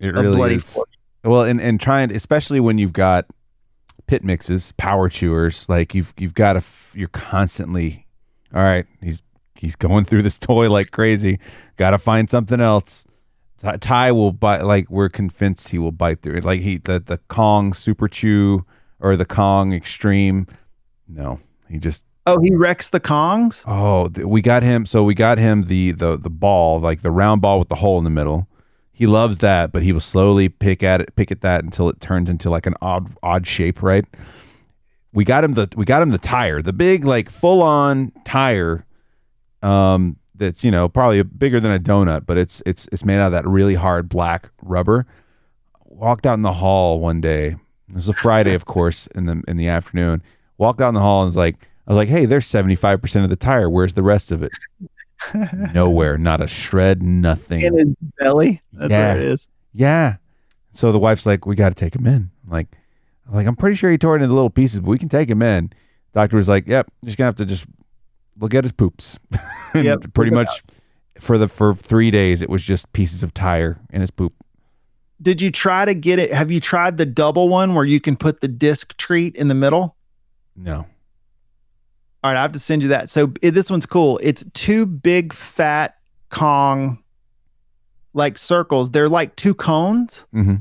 Speaker 1: it really
Speaker 2: bloody
Speaker 1: is.
Speaker 2: fortune.
Speaker 1: Well, and and trying, especially when you've got pit mixes, power chewers, like you've you've got to, f- you're constantly, all right, he's he's going through this toy like crazy. Got to find something else. Ty, Ty will bite, like we're convinced he will bite through it. Like he the the Kong Super Chew or the Kong Extreme. No, he just
Speaker 2: Oh, he wrecks the Kongs.
Speaker 1: Oh, th- we got him. So we got him the the the ball, like the round ball with the hole in the middle. He loves that, but he will slowly pick at it, pick at that until it turns into like an odd odd shape, right? We got him the we got him the tire, the big like full on tire. Um, that's you know probably bigger than a donut, but it's it's it's made out of that really hard black rubber. Walked out in the hall one day. It was a Friday, of course, in the in the afternoon. Walked out in the hall and was like, I was like, hey, there's 75% of the tire. Where's the rest of it? Nowhere. Not a shred, nothing.
Speaker 2: in his belly. That's
Speaker 1: Yeah.
Speaker 2: where it is.
Speaker 1: Yeah. So the wife's like, we got to take him in. I'm like, I'm like, I'm pretty sure he tore it into little pieces, but we can take him in. Doctor was like, yep, just gonna have to just look at his poops.
Speaker 2: Yep,
Speaker 1: pretty much for the for three days, it was just pieces of tire in his poop.
Speaker 2: Did you try to get it? Have you tried the double one where you can put the disc treat in the middle?
Speaker 1: No.
Speaker 2: All right, I have to send you that. So it, this one's cool. It's two big fat Kong like circles. They're like two cones,
Speaker 1: hmm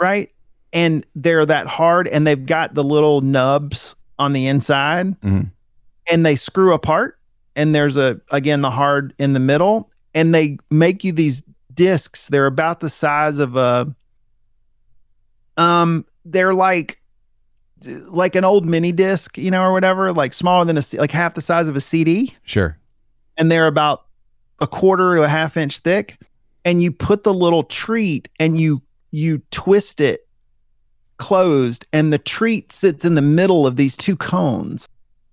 Speaker 2: right? And they're that hard and they've got the little nubs on the inside
Speaker 1: Mhm.
Speaker 2: and they screw apart and there's a again the hard in the middle and they make you these discs. They're about the size of a um they're like like an old mini disc, you know, or whatever, like smaller than a like half the size of a CD,
Speaker 1: Sure.
Speaker 2: and they're about a quarter to a half inch thick. And you put the little treat and you you twist it closed, and the treat sits in the middle of these two cones.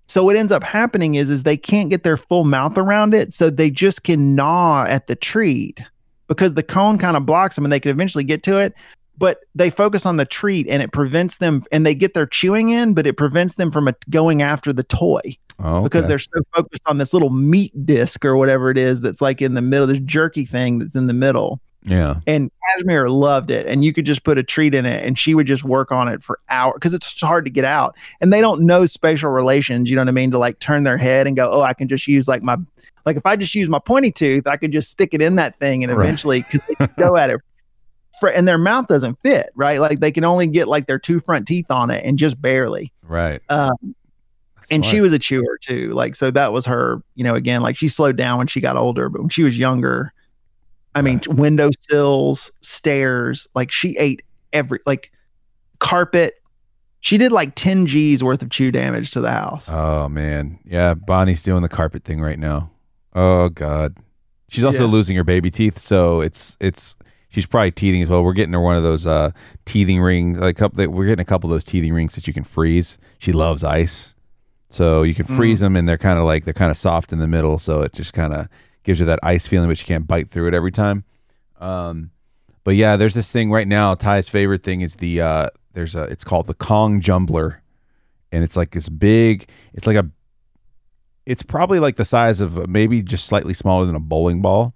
Speaker 2: So what ends up happening is is they can't get their full mouth around it, so they just can gnaw at the treat because the cone kind of blocks them, and they can eventually get to it. But they focus on the treat, and it prevents them, and they get their chewing in, but it prevents them from uh, going after the toy
Speaker 1: Oh,
Speaker 2: because they're so focused on this little meat disc or whatever it is that's like in the middle, this jerky thing that's in the middle.
Speaker 1: yeah.
Speaker 2: And Cashmere loved it, and you could just put a treat in it, and she would just work on it for hours because it's hard to get out. And they don't know spatial relations, you know what I mean, to like turn their head and go, oh, I can just use like my, like if I just use my pointy tooth, I could just stick it in that thing, and
Speaker 1: Right.
Speaker 2: eventually, because go at it. For, and their mouth doesn't fit, right? Like they can only get like their two front teeth on it, and just barely.
Speaker 1: Right.
Speaker 2: Um, and she was a chewer too. Like so that was her, you know, again, like she slowed down when she got older, but when she was younger, I mean, window sills, stairs, like she ate every like carpet. She did like 10 G's worth of chew damage to the house.
Speaker 1: Oh man, yeah. Bonnie's doing the carpet thing right now. Oh god, she's also
Speaker 2: Yeah.
Speaker 1: losing her baby teeth, so it's it's she's probably teething as well. We're getting her one of those uh teething rings, like couple. We're getting a couple of those teething rings that you can freeze. She loves ice, so you can freeze them, and they're kind of like they're kind of soft in the middle, so it just kind of gives you that ice feeling, but you can't bite through it every time. Um, but yeah, there's this thing right now. Ty's favorite thing is the uh, there's a it's called the Kong Jumbler, and it's like this big. It's like a it's probably like the size of uh, maybe just slightly smaller than a bowling ball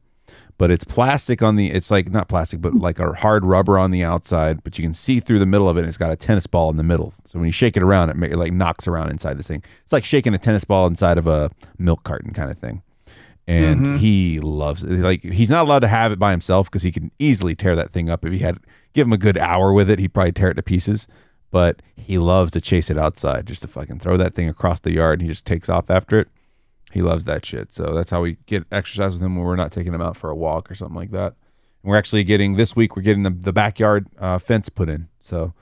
Speaker 1: but it's plastic on the it's like not plastic but like a hard rubber on the outside but you can see through the middle of it and it's got a tennis ball in the middle. So when you shake it around it, ma- it like knocks around inside this thing. It's like shaking a tennis ball inside of a milk carton kind of thing. And
Speaker 2: Mhm.
Speaker 1: he loves it. Like he's not allowed to have it by himself because he can easily tear that thing up. If he had give him a good hour with it he'd probably tear it to pieces. But he loves to chase it outside just to fucking throw that thing across the yard and he just takes off after it he loves that shit. So that's how we get exercise with him when we're not taking him out for a walk or something like that. And we're actually getting this week we're getting the, the backyard uh, fence put in. So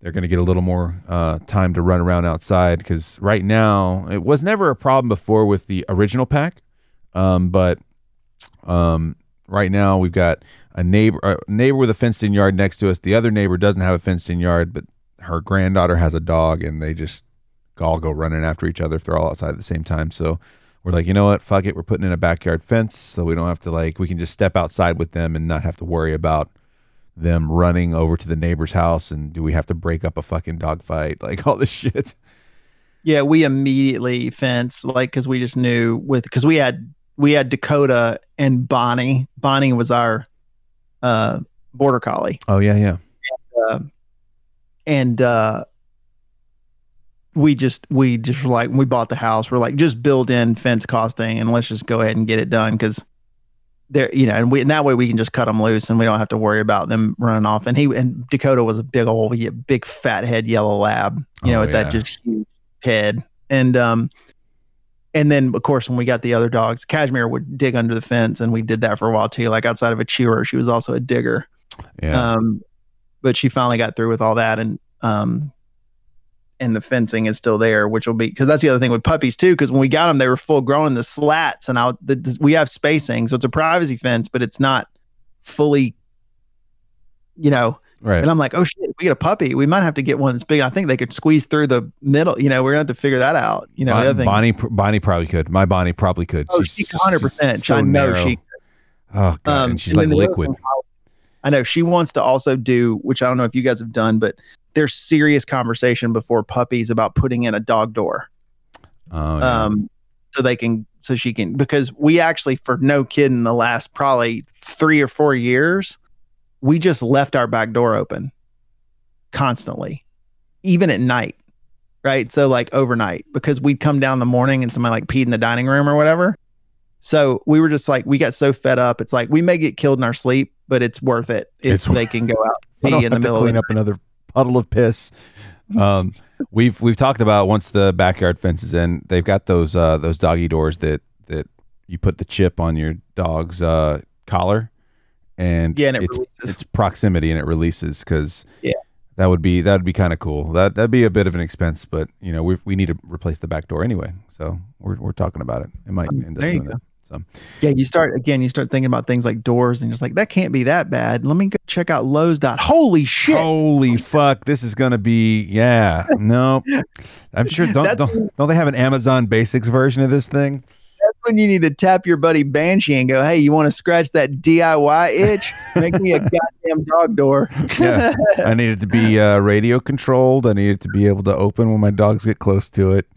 Speaker 1: they're going to get a little more uh, time to run around outside because right now it was never a problem before with the original pack, um, but um, right now we've got a neighbor a neighbor with a fenced in yard next to us. The other neighbor doesn't have a fenced in yard, but her granddaughter has a dog, and they just all go running after each other if they're all outside at the same time. So we're like, you know what? Fuck it. We're putting in a backyard fence so we don't have to like we can just step outside with them and not have to worry about them running over to the neighbor's house and do we have to break up a fucking dog fight? Like all this shit.
Speaker 2: Yeah, we immediately fenced like because we just knew with because we had we had Dakota and Bonnie. Bonnie was our uh border collie.
Speaker 1: Oh yeah, yeah.
Speaker 2: and uh we just we just were like when we bought the house. We're like just build in fence costing and let's just go ahead and get it done. Because there you know and we and that way we can just cut them loose and we don't have to worry about them running off. And he and dakota was a big old big fat head yellow lab you know
Speaker 1: Oh,
Speaker 2: with that just huge head. And um and then of course when we got the other dogs cashmere would dig under the fence and we did that for a while too like outside of a chewer. She was also a digger.
Speaker 1: Yeah.
Speaker 2: um, but she finally got through with all that, and um, and the fencing is still there, which will be because that's the other thing with puppies too. Because when we got them, they were full grown in the slats, and out the, we have spacing, so it's a privacy fence, but it's not fully, you know.
Speaker 1: right.
Speaker 2: And I'm like, oh shit, we get a puppy, we might have to get one that's big. I think they could squeeze through the middle. You know, we're gonna have to figure that out. You know,
Speaker 1: Bon-
Speaker 2: other thing.
Speaker 1: Bonnie Bonnie probably could. My Bonnie probably could.
Speaker 2: oh,
Speaker 1: She's-
Speaker 2: 100. percent
Speaker 1: so
Speaker 2: I know
Speaker 1: narrow.
Speaker 2: she
Speaker 1: Oh god,
Speaker 2: Um,
Speaker 1: and she's
Speaker 2: and
Speaker 1: like liquid.
Speaker 2: I know she wants to also do, which I don't know if you guys have done, but there's serious conversation before puppies about putting in a dog door,
Speaker 1: Oh, yeah.
Speaker 2: um, so they can, so she can, because we actually, for no kidding, the last probably three or four years, we just left our back door open constantly, even at night, right? So like overnight, because we'd come down in the morning and somebody like peed in the dining room or whatever. So we were just like, we got so fed up. It's like we may get killed in our sleep, but it's worth it if
Speaker 1: It's-
Speaker 2: they can go out pee in the
Speaker 1: to
Speaker 2: middle of
Speaker 1: clean
Speaker 2: the
Speaker 1: up another puddle of piss. Um, we've we've talked about once the backyard fence is in, they've got those uh, those doggy doors that that you put the chip on your dog's uh, collar, and
Speaker 2: Yeah, and it
Speaker 1: it's
Speaker 2: releases.
Speaker 1: it's proximity and it releases because
Speaker 2: Yeah.
Speaker 1: that would be that would be kind of cool. That that'd be a bit of an expense, but you know we we need to replace the back door anyway, so we're we're talking about it. It might
Speaker 2: Um,
Speaker 1: end up doing that. So
Speaker 2: Yeah, you start again. You start thinking about things like doors, and you're just like, that can't be that bad. Let me go check out Lowe's. Dot. Holy shit!
Speaker 1: holy fuck, this is gonna be yeah. No, I'm sure don't don't don't they have an Amazon Basics version of this thing?
Speaker 2: That's when you need to tap your buddy Banshee and go, "Hey, you want to scratch that DIY itch? Make me a goddamn dog door."
Speaker 1: Yeah. I need it to be uh, radio controlled. I need it to be able to open when my dogs get close to it.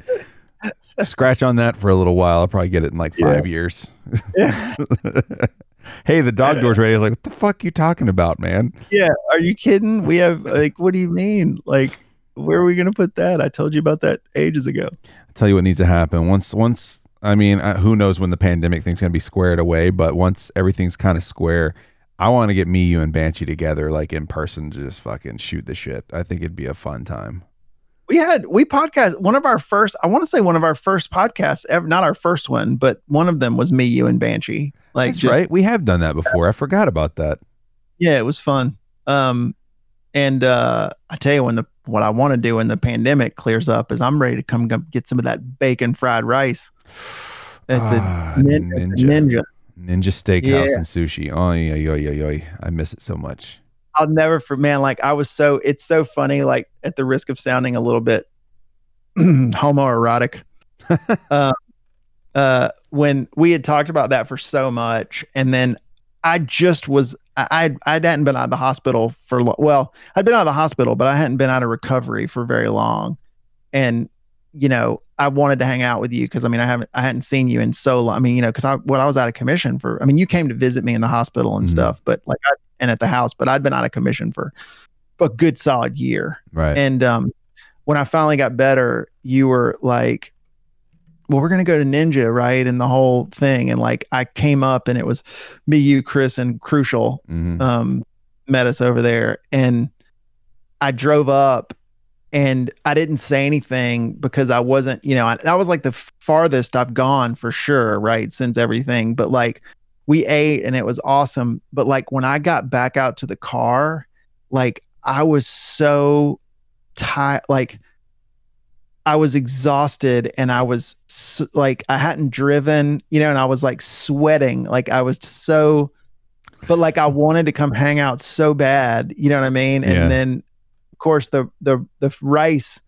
Speaker 1: Scratch on that for a little while. I'll probably get it in like five years. Yeah. hey, the dog door's ready. I was like, what the fuck you talking about, man?
Speaker 2: yeah, are you kidding? We have like, what do you mean? Like, where are we gonna put that? I told you about that ages ago.
Speaker 1: I'll tell you what needs to happen. Once, once, I mean, who knows when the pandemic thing's going to be squared away, but once everything's kind of square, I want to get me, you, and Banshee together, like in person, to just fucking shoot the shit. I think it'd be a fun time.
Speaker 2: We had we podcast one of our first. I want to say one of our first podcasts ever. Not our first one, but one of them was me, you, and Banshee. Like, just,
Speaker 1: right. We have done that before. I forgot about that.
Speaker 2: Yeah, it was fun. Um, and uh, I tell you, when the what I want to do when the pandemic clears up is I'm ready to come get some of that bacon fried rice at the
Speaker 1: Ah,
Speaker 2: Nin- at the Ninja.
Speaker 1: Ninja Steakhouse
Speaker 2: Yeah.
Speaker 1: and sushi. Oh, yeah, yeah, yeah, yeah. I miss it so much.
Speaker 2: I'll never for man. Like I was so it's so funny. Like at the risk of sounding a little bit homoerotic, uh, uh, when we had talked about that for so much, and then I just was I I hadn't been out of the hospital for lo- well I'd been out of the hospital, but I hadn't been out of recovery for very long, and you know I wanted to hang out with you because I mean I haven't I hadn't seen you in so long. I mean you know because I when I was out of commission for I mean you came to visit me in the hospital and
Speaker 1: Mhm.
Speaker 2: stuff, but like I and at the house, but I'd been out of commission for a good solid year.
Speaker 1: Right.
Speaker 2: And um, when I finally got better, you were like, "Well, we're gonna go to Ninja, right?" And the whole thing, and like I came up, and it was me, you, Chris, and Crucial
Speaker 1: Mhm.
Speaker 2: um, met us over there, and I drove up, and I didn't say anything because I wasn't, you know, I, that was like the farthest I've gone for sure, right, since everything. But like we ate, and it was awesome. But like when I got back out to the car, like I was so tired, like. I was exhausted and I was like I hadn't driven, you know, and I was like sweating, like I was so but like I wanted to come hang out so bad, you know what I mean? And
Speaker 1: Yeah.
Speaker 2: then of course the the the rice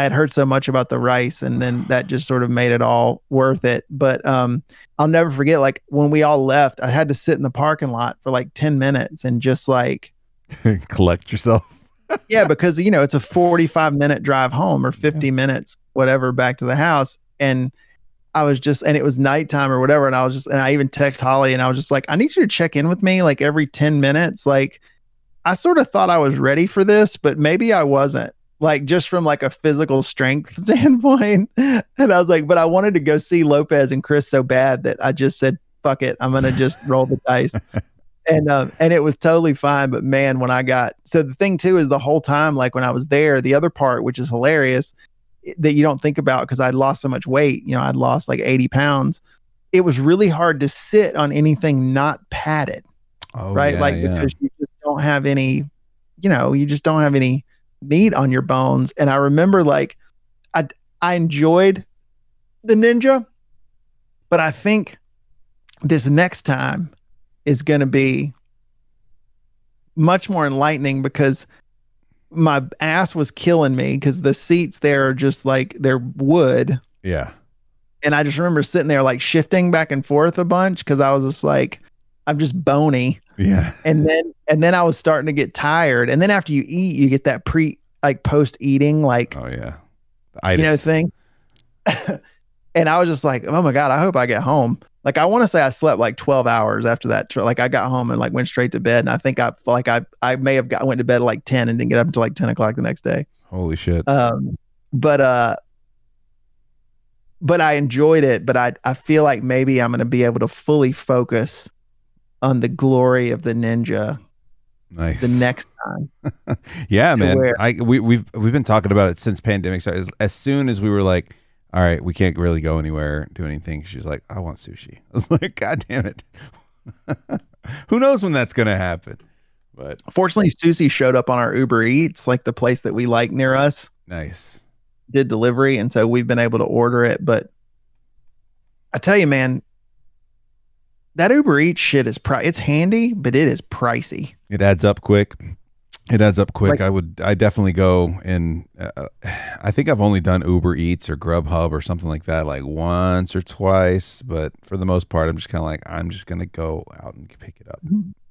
Speaker 2: I had heard so much about the rice and then that just sort of made it all worth it. But um I'll never forget like when we all left, I had to sit in the parking lot for like 10 minutes and just like
Speaker 1: Collect yourself.
Speaker 2: yeah, because you know it's a 45 minute drive home or 50 minutes, whatever, back to the house. And I was just, and it was nighttime or whatever. And I was just, and I even text Holly and I was just like, I need you to check in with me like every 10 minutes. Like, I sort of thought I was ready for this, but maybe I wasn't. Like just from like a physical strength standpoint. And I was like, but I wanted to go see Lopez and Chris so bad that I just said, fuck it. I'm gonna just roll the dice and um, and it was totally fine. But man, when I got so the thing too is the whole time, like when I was there, the other part, which is hilarious, that you don't think about because I'd lost so much weight. You know, I'd lost like eighty pounds. It was really hard to sit on anything not padded,
Speaker 1: Oh,
Speaker 2: right?
Speaker 1: yeah,
Speaker 2: like
Speaker 1: yeah.
Speaker 2: because you just don't have any, you know, you just don't have any meat on your bones. And I remember like I I enjoyed the ninja, but I think this next time is going to be much more enlightening because my ass was killing me because the seats there are just like they're wood.
Speaker 1: yeah.
Speaker 2: And I just remember sitting there like shifting back and forth a bunch because I was just like, I'm just bony.
Speaker 1: Yeah.
Speaker 2: And then and then I was starting to get tired. And then after you eat, you get that pre like post eating like
Speaker 1: Oh yeah.
Speaker 2: you know thing. and I was just like, oh my god, I hope I get home. Like I want to say I slept like 12 hours after that. trip. Like I got home and like went straight to bed. And I think I like I I may have got went to bed at like 10 and didn't get up until like 10 o'clock the next day.
Speaker 1: Holy shit.
Speaker 2: Um, but uh, but I enjoyed it. But I I feel like maybe I'm gonna be able to fully focus on the glory of the ninja
Speaker 1: nice.
Speaker 2: the next time.
Speaker 1: yeah, man.
Speaker 2: where-
Speaker 1: I we we've we've been talking about it since pandemic started. As, as soon as we were like, all right, we can't really go anywhere, do anything. She's like, I want sushi. I was like, God damn it. Who knows when that's gonna happen? But
Speaker 2: Fortunately, Susie showed up on our Uber Eats, like the place that we like near us,
Speaker 1: nice.
Speaker 2: did delivery, and so we've been able to order it. But I tell you, man, that Uber Eats shit is pri- it's handy, but it is pricey.
Speaker 1: It adds up quick. It adds up quick.
Speaker 2: Like-
Speaker 1: I would. I definitely go and. Uh, I think I've only done Uber Eats or Grubhub or something like that, like once or twice. But for the most part, I'm just kind of like, I'm just gonna go out and pick it up.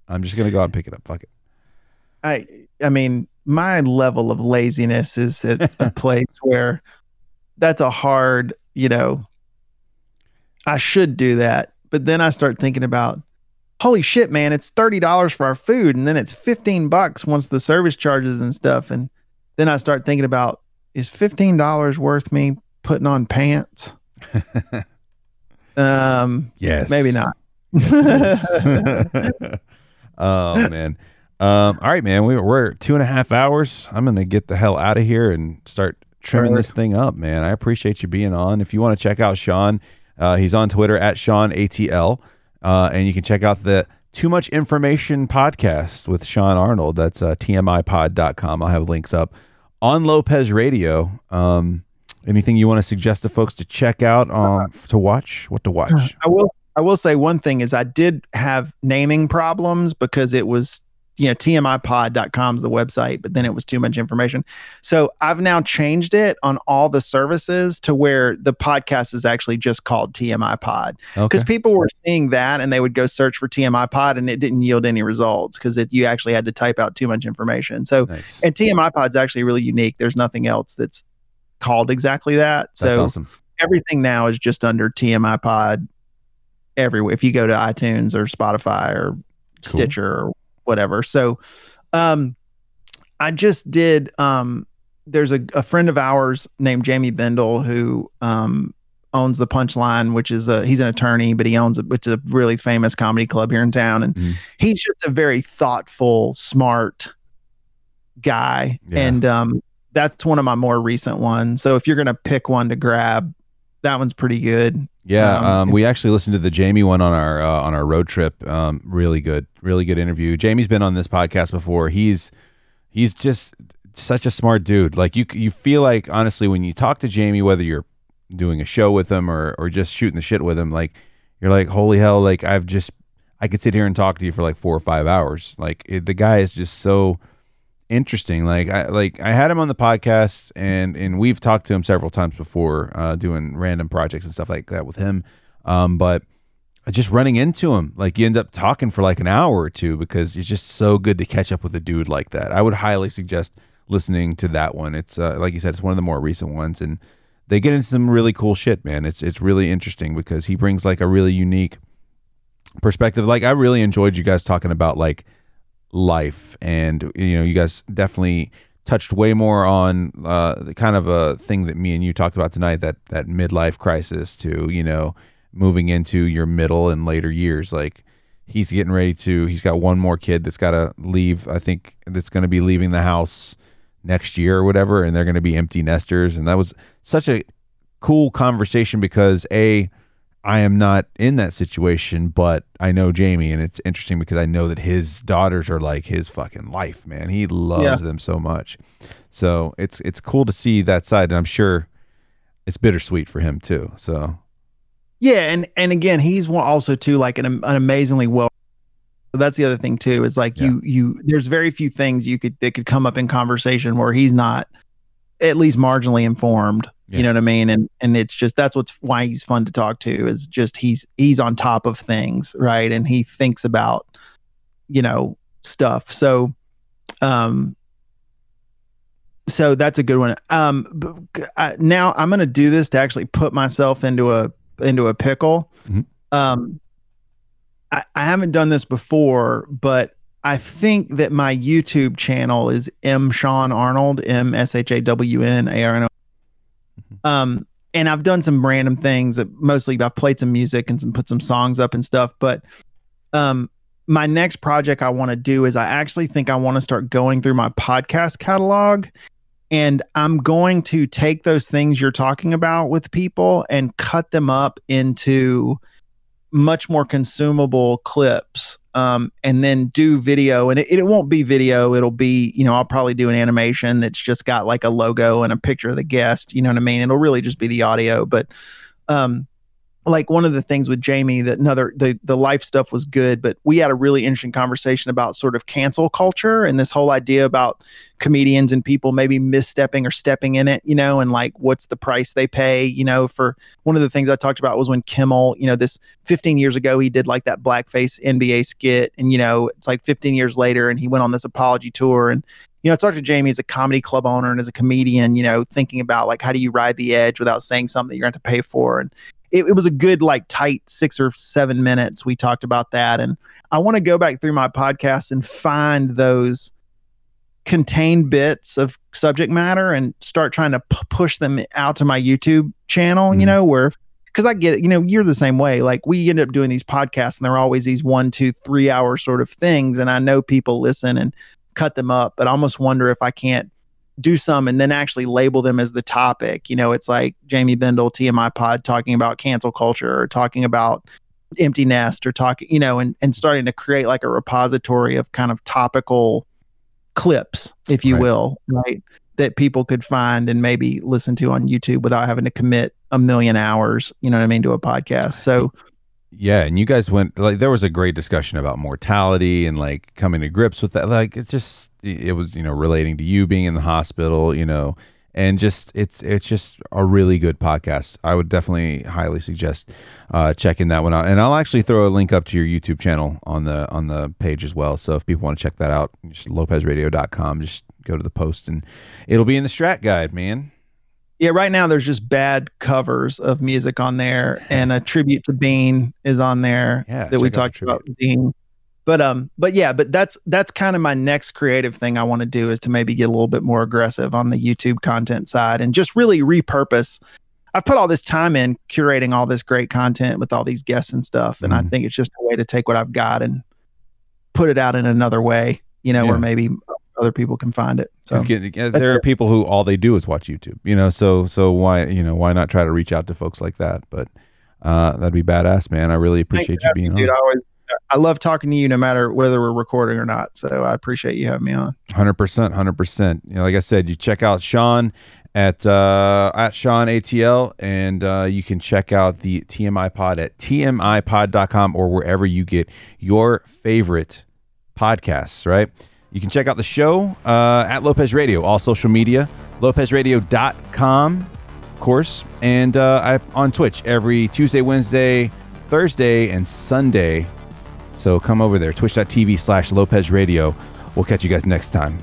Speaker 1: I'm just gonna go out and pick it up. Fuck it.
Speaker 2: I I mean, my level of laziness is at a place where that's a hard, you know, I should do that. But then I start thinking about holy shit, man, it's thirty dollars for our food, and then it's fifteen bucks once the service charges and stuff. And then I start thinking about is fifteen dollars worth me putting on pants? Um
Speaker 1: Yes.
Speaker 2: maybe not.
Speaker 1: Yes, oh man. Um, all right, man. We, we're two and a half hours. I'm gonna get the hell out of here and start trimming this thing up, man. I appreciate you being on. If you want to check out Sean, uh, he's on Twitter at Shawn ATL, uh, and you can check out the Too Much Information podcast with Shawn Arnold. That's uh, tmipod.com. I'll have links up on Lopez Radio. Um, anything you want to suggest to folks to check out um, to watch? What to watch?
Speaker 2: I will I will say one thing is I did have naming problems because it was you know tmipod.com is the website but then it was too much information so i've now changed it on all the services to where the podcast is actually just called tmi pod
Speaker 1: Okay.
Speaker 2: because people were seeing that and they would go search for tmi pod and it didn't yield any results because you actually had to type out too much information so
Speaker 1: Nice.
Speaker 2: and tmi pod's actually really unique there's nothing else that's called exactly that
Speaker 1: That's
Speaker 2: so
Speaker 1: awesome.
Speaker 2: everything now is just under TMI Pod everywhere. If you go to iTunes or Spotify or Stitcher or whatever. So, um, I just did. Um, there's a, a friend of ours named Jamie Bendel who um, owns the Punchline, which is a he's an attorney, but he owns a, it's a really famous comedy club here in town, and
Speaker 1: Mhm.
Speaker 2: he's just a very thoughtful, smart guy,
Speaker 1: Yeah.
Speaker 2: and um, that's one of my more recent ones. So if you're gonna pick one to grab, that one's pretty good.
Speaker 1: Yeah, um,
Speaker 2: Um,
Speaker 1: we actually listened to the Jamie one on our uh, on our road trip. Um, really good, really good interview. Jamie's been on this podcast before. He's he's just such a smart dude. Like you you feel like honestly when you talk to Jamie, whether you're doing a show with him or or just shooting the shit with him, like you're like holy hell, like I've just I could sit here and talk to you for like four or five hours. Like it, the guy is just so interesting. Like I like I had him on the podcast and and we've talked to him several times before, uh, doing random projects and stuff like that with him. Um, but just running into him, like you end up talking for like an hour or two because it's just so good to catch up with a dude like that. I would highly suggest listening to that one. It's uh, like you said, it's one of the more recent ones, and they get into some really cool shit, man. It's it's really interesting because he brings like a really unique perspective. Like I really enjoyed you guys talking about like life. And you know you guys definitely touched way more on uh the kind of a thing that me and you talked about tonight that that midlife crisis to you know moving into your middle and later years. Like he's getting ready to he's got one more kid that's got to leave i think that's going to be leaving the house next year or whatever and they're going to be empty nesters. And that was such a cool conversation because a I am not in that situation, but I know Jamie, and it's interesting because I know that his daughters are like his fucking life, man. He loves
Speaker 2: Yeah.
Speaker 1: them so much, so it's it's cool to see that side, and I'm sure it's bittersweet for him too. So
Speaker 2: Yeah, and and again, he's one also too like an an amazingly well. So that's the other thing too is like you you there's very few things you could that could come up in conversation where he's not at least marginally informed.
Speaker 1: Yeah.
Speaker 2: You know what I mean? And and it's just that's what's why he's fun to talk to is just he's he's on top of things, right? And he thinks about you know stuff. So um so that's a good one. Um, I, now I'm going to do this to actually put myself into a into a pickle.
Speaker 1: Mhm.
Speaker 2: Um, I, I haven't done this before, but I think that my YouTube channel is M Shawn Arnold, M S H A W N A R N O. Um, and I've done some random things that mostly I've played some music and some put some songs up and stuff. But um, my next project I want to do is I actually think I want to start going through my podcast catalog and I'm going to take those things you're talking about with people and cut them up into much more consumable clips um, and then do video. And it, it won't be video. It'll be, you know, I'll probably do an animation that's just got like a logo and a picture of the guest. You know what I mean? It'll really just be the audio. But um, like one of the things with Jamie that another the the life stuff was good, but we had a really interesting conversation about sort of cancel culture and this whole idea about comedians and people maybe misstepping or stepping in it, you know, and like what's the price they pay, you know, for one of the things I talked about was when Kimmel, you know, this 15 years ago he did like that blackface NBA skit and you know, it's like 15 years later and he went on this apology tour and you know, I talked to Jamie as a comedy club owner and as a comedian, you know, thinking about like how do you ride the edge without saying something that you're going to pay for. And it, it was a good like tight six or seven minutes. We talked about that, and I want to go back through my podcast and find those contained bits of subject matter and start trying to p- push them out to my YouTube channel. Mm-hmm. You know where because I get it. You know, you're the same way. Like we end up doing these podcasts, and they're always these one, two, three hour sort of things, and I know people listen and cut them up, but I almost wonder if I can't do some and then actually label them as the topic. You know, it's like Jamie Bendel, TMI Pod, talking about cancel culture or talking about empty nest or talking, you know, and, and starting to create like a repository of kind of topical clips, if you right. will, right? That people could find and maybe listen to on YouTube without having to commit a million hours, you know what I mean, to a podcast. So
Speaker 1: yeah, and you guys went like there was a great discussion about mortality and like coming to grips with that. Like it just it was you know relating to you being in the hospital, you know, and just it's it's just a really good podcast. I would definitely highly suggest uh, checking that one out. And I'll actually throw a link up to your YouTube channel on the on the page as well. So if people want to check that out, just lopezradio.com, just go to the post and it'll be in the strat guide, man.
Speaker 2: Yeah, right now there's just bad covers of music on there, and a tribute to Bean is on there yeah, that we talked about Bean. But um, but yeah, but that's that's kind of my next creative thing I want to do is to maybe get a little bit more aggressive on the YouTube content side and just really repurpose. I've put all this time in curating all this great content with all these guests and stuff, and mm I mm-hmm. think it's just a way to take what I've got and put it out in another way. You know, yeah. where maybe other people can find it. So
Speaker 1: there are people who all they do is watch YouTube, you know, so so why you know why not try to reach out to folks like that? But uh, that'd be badass, man. I really appreciate you being dude, on.
Speaker 2: I always I love talking to you no matter whether we're recording or not. So I appreciate you having me on.
Speaker 1: Hundred percent, hundred percent. You know, like I said, you check out Shawn at uh, at Shawn ATL, and uh, you can check out the TMI Pod at tmipod.com or wherever you get your favorite podcasts. Right. You can check out the show uh, at Lopez Radio, all social media, lopezradio.com, of course, and uh, I, on Twitch every Tuesday, Wednesday, Thursday, and Sunday. So come over there, twitch.tv slash Lopez Radio. We'll catch you guys next time.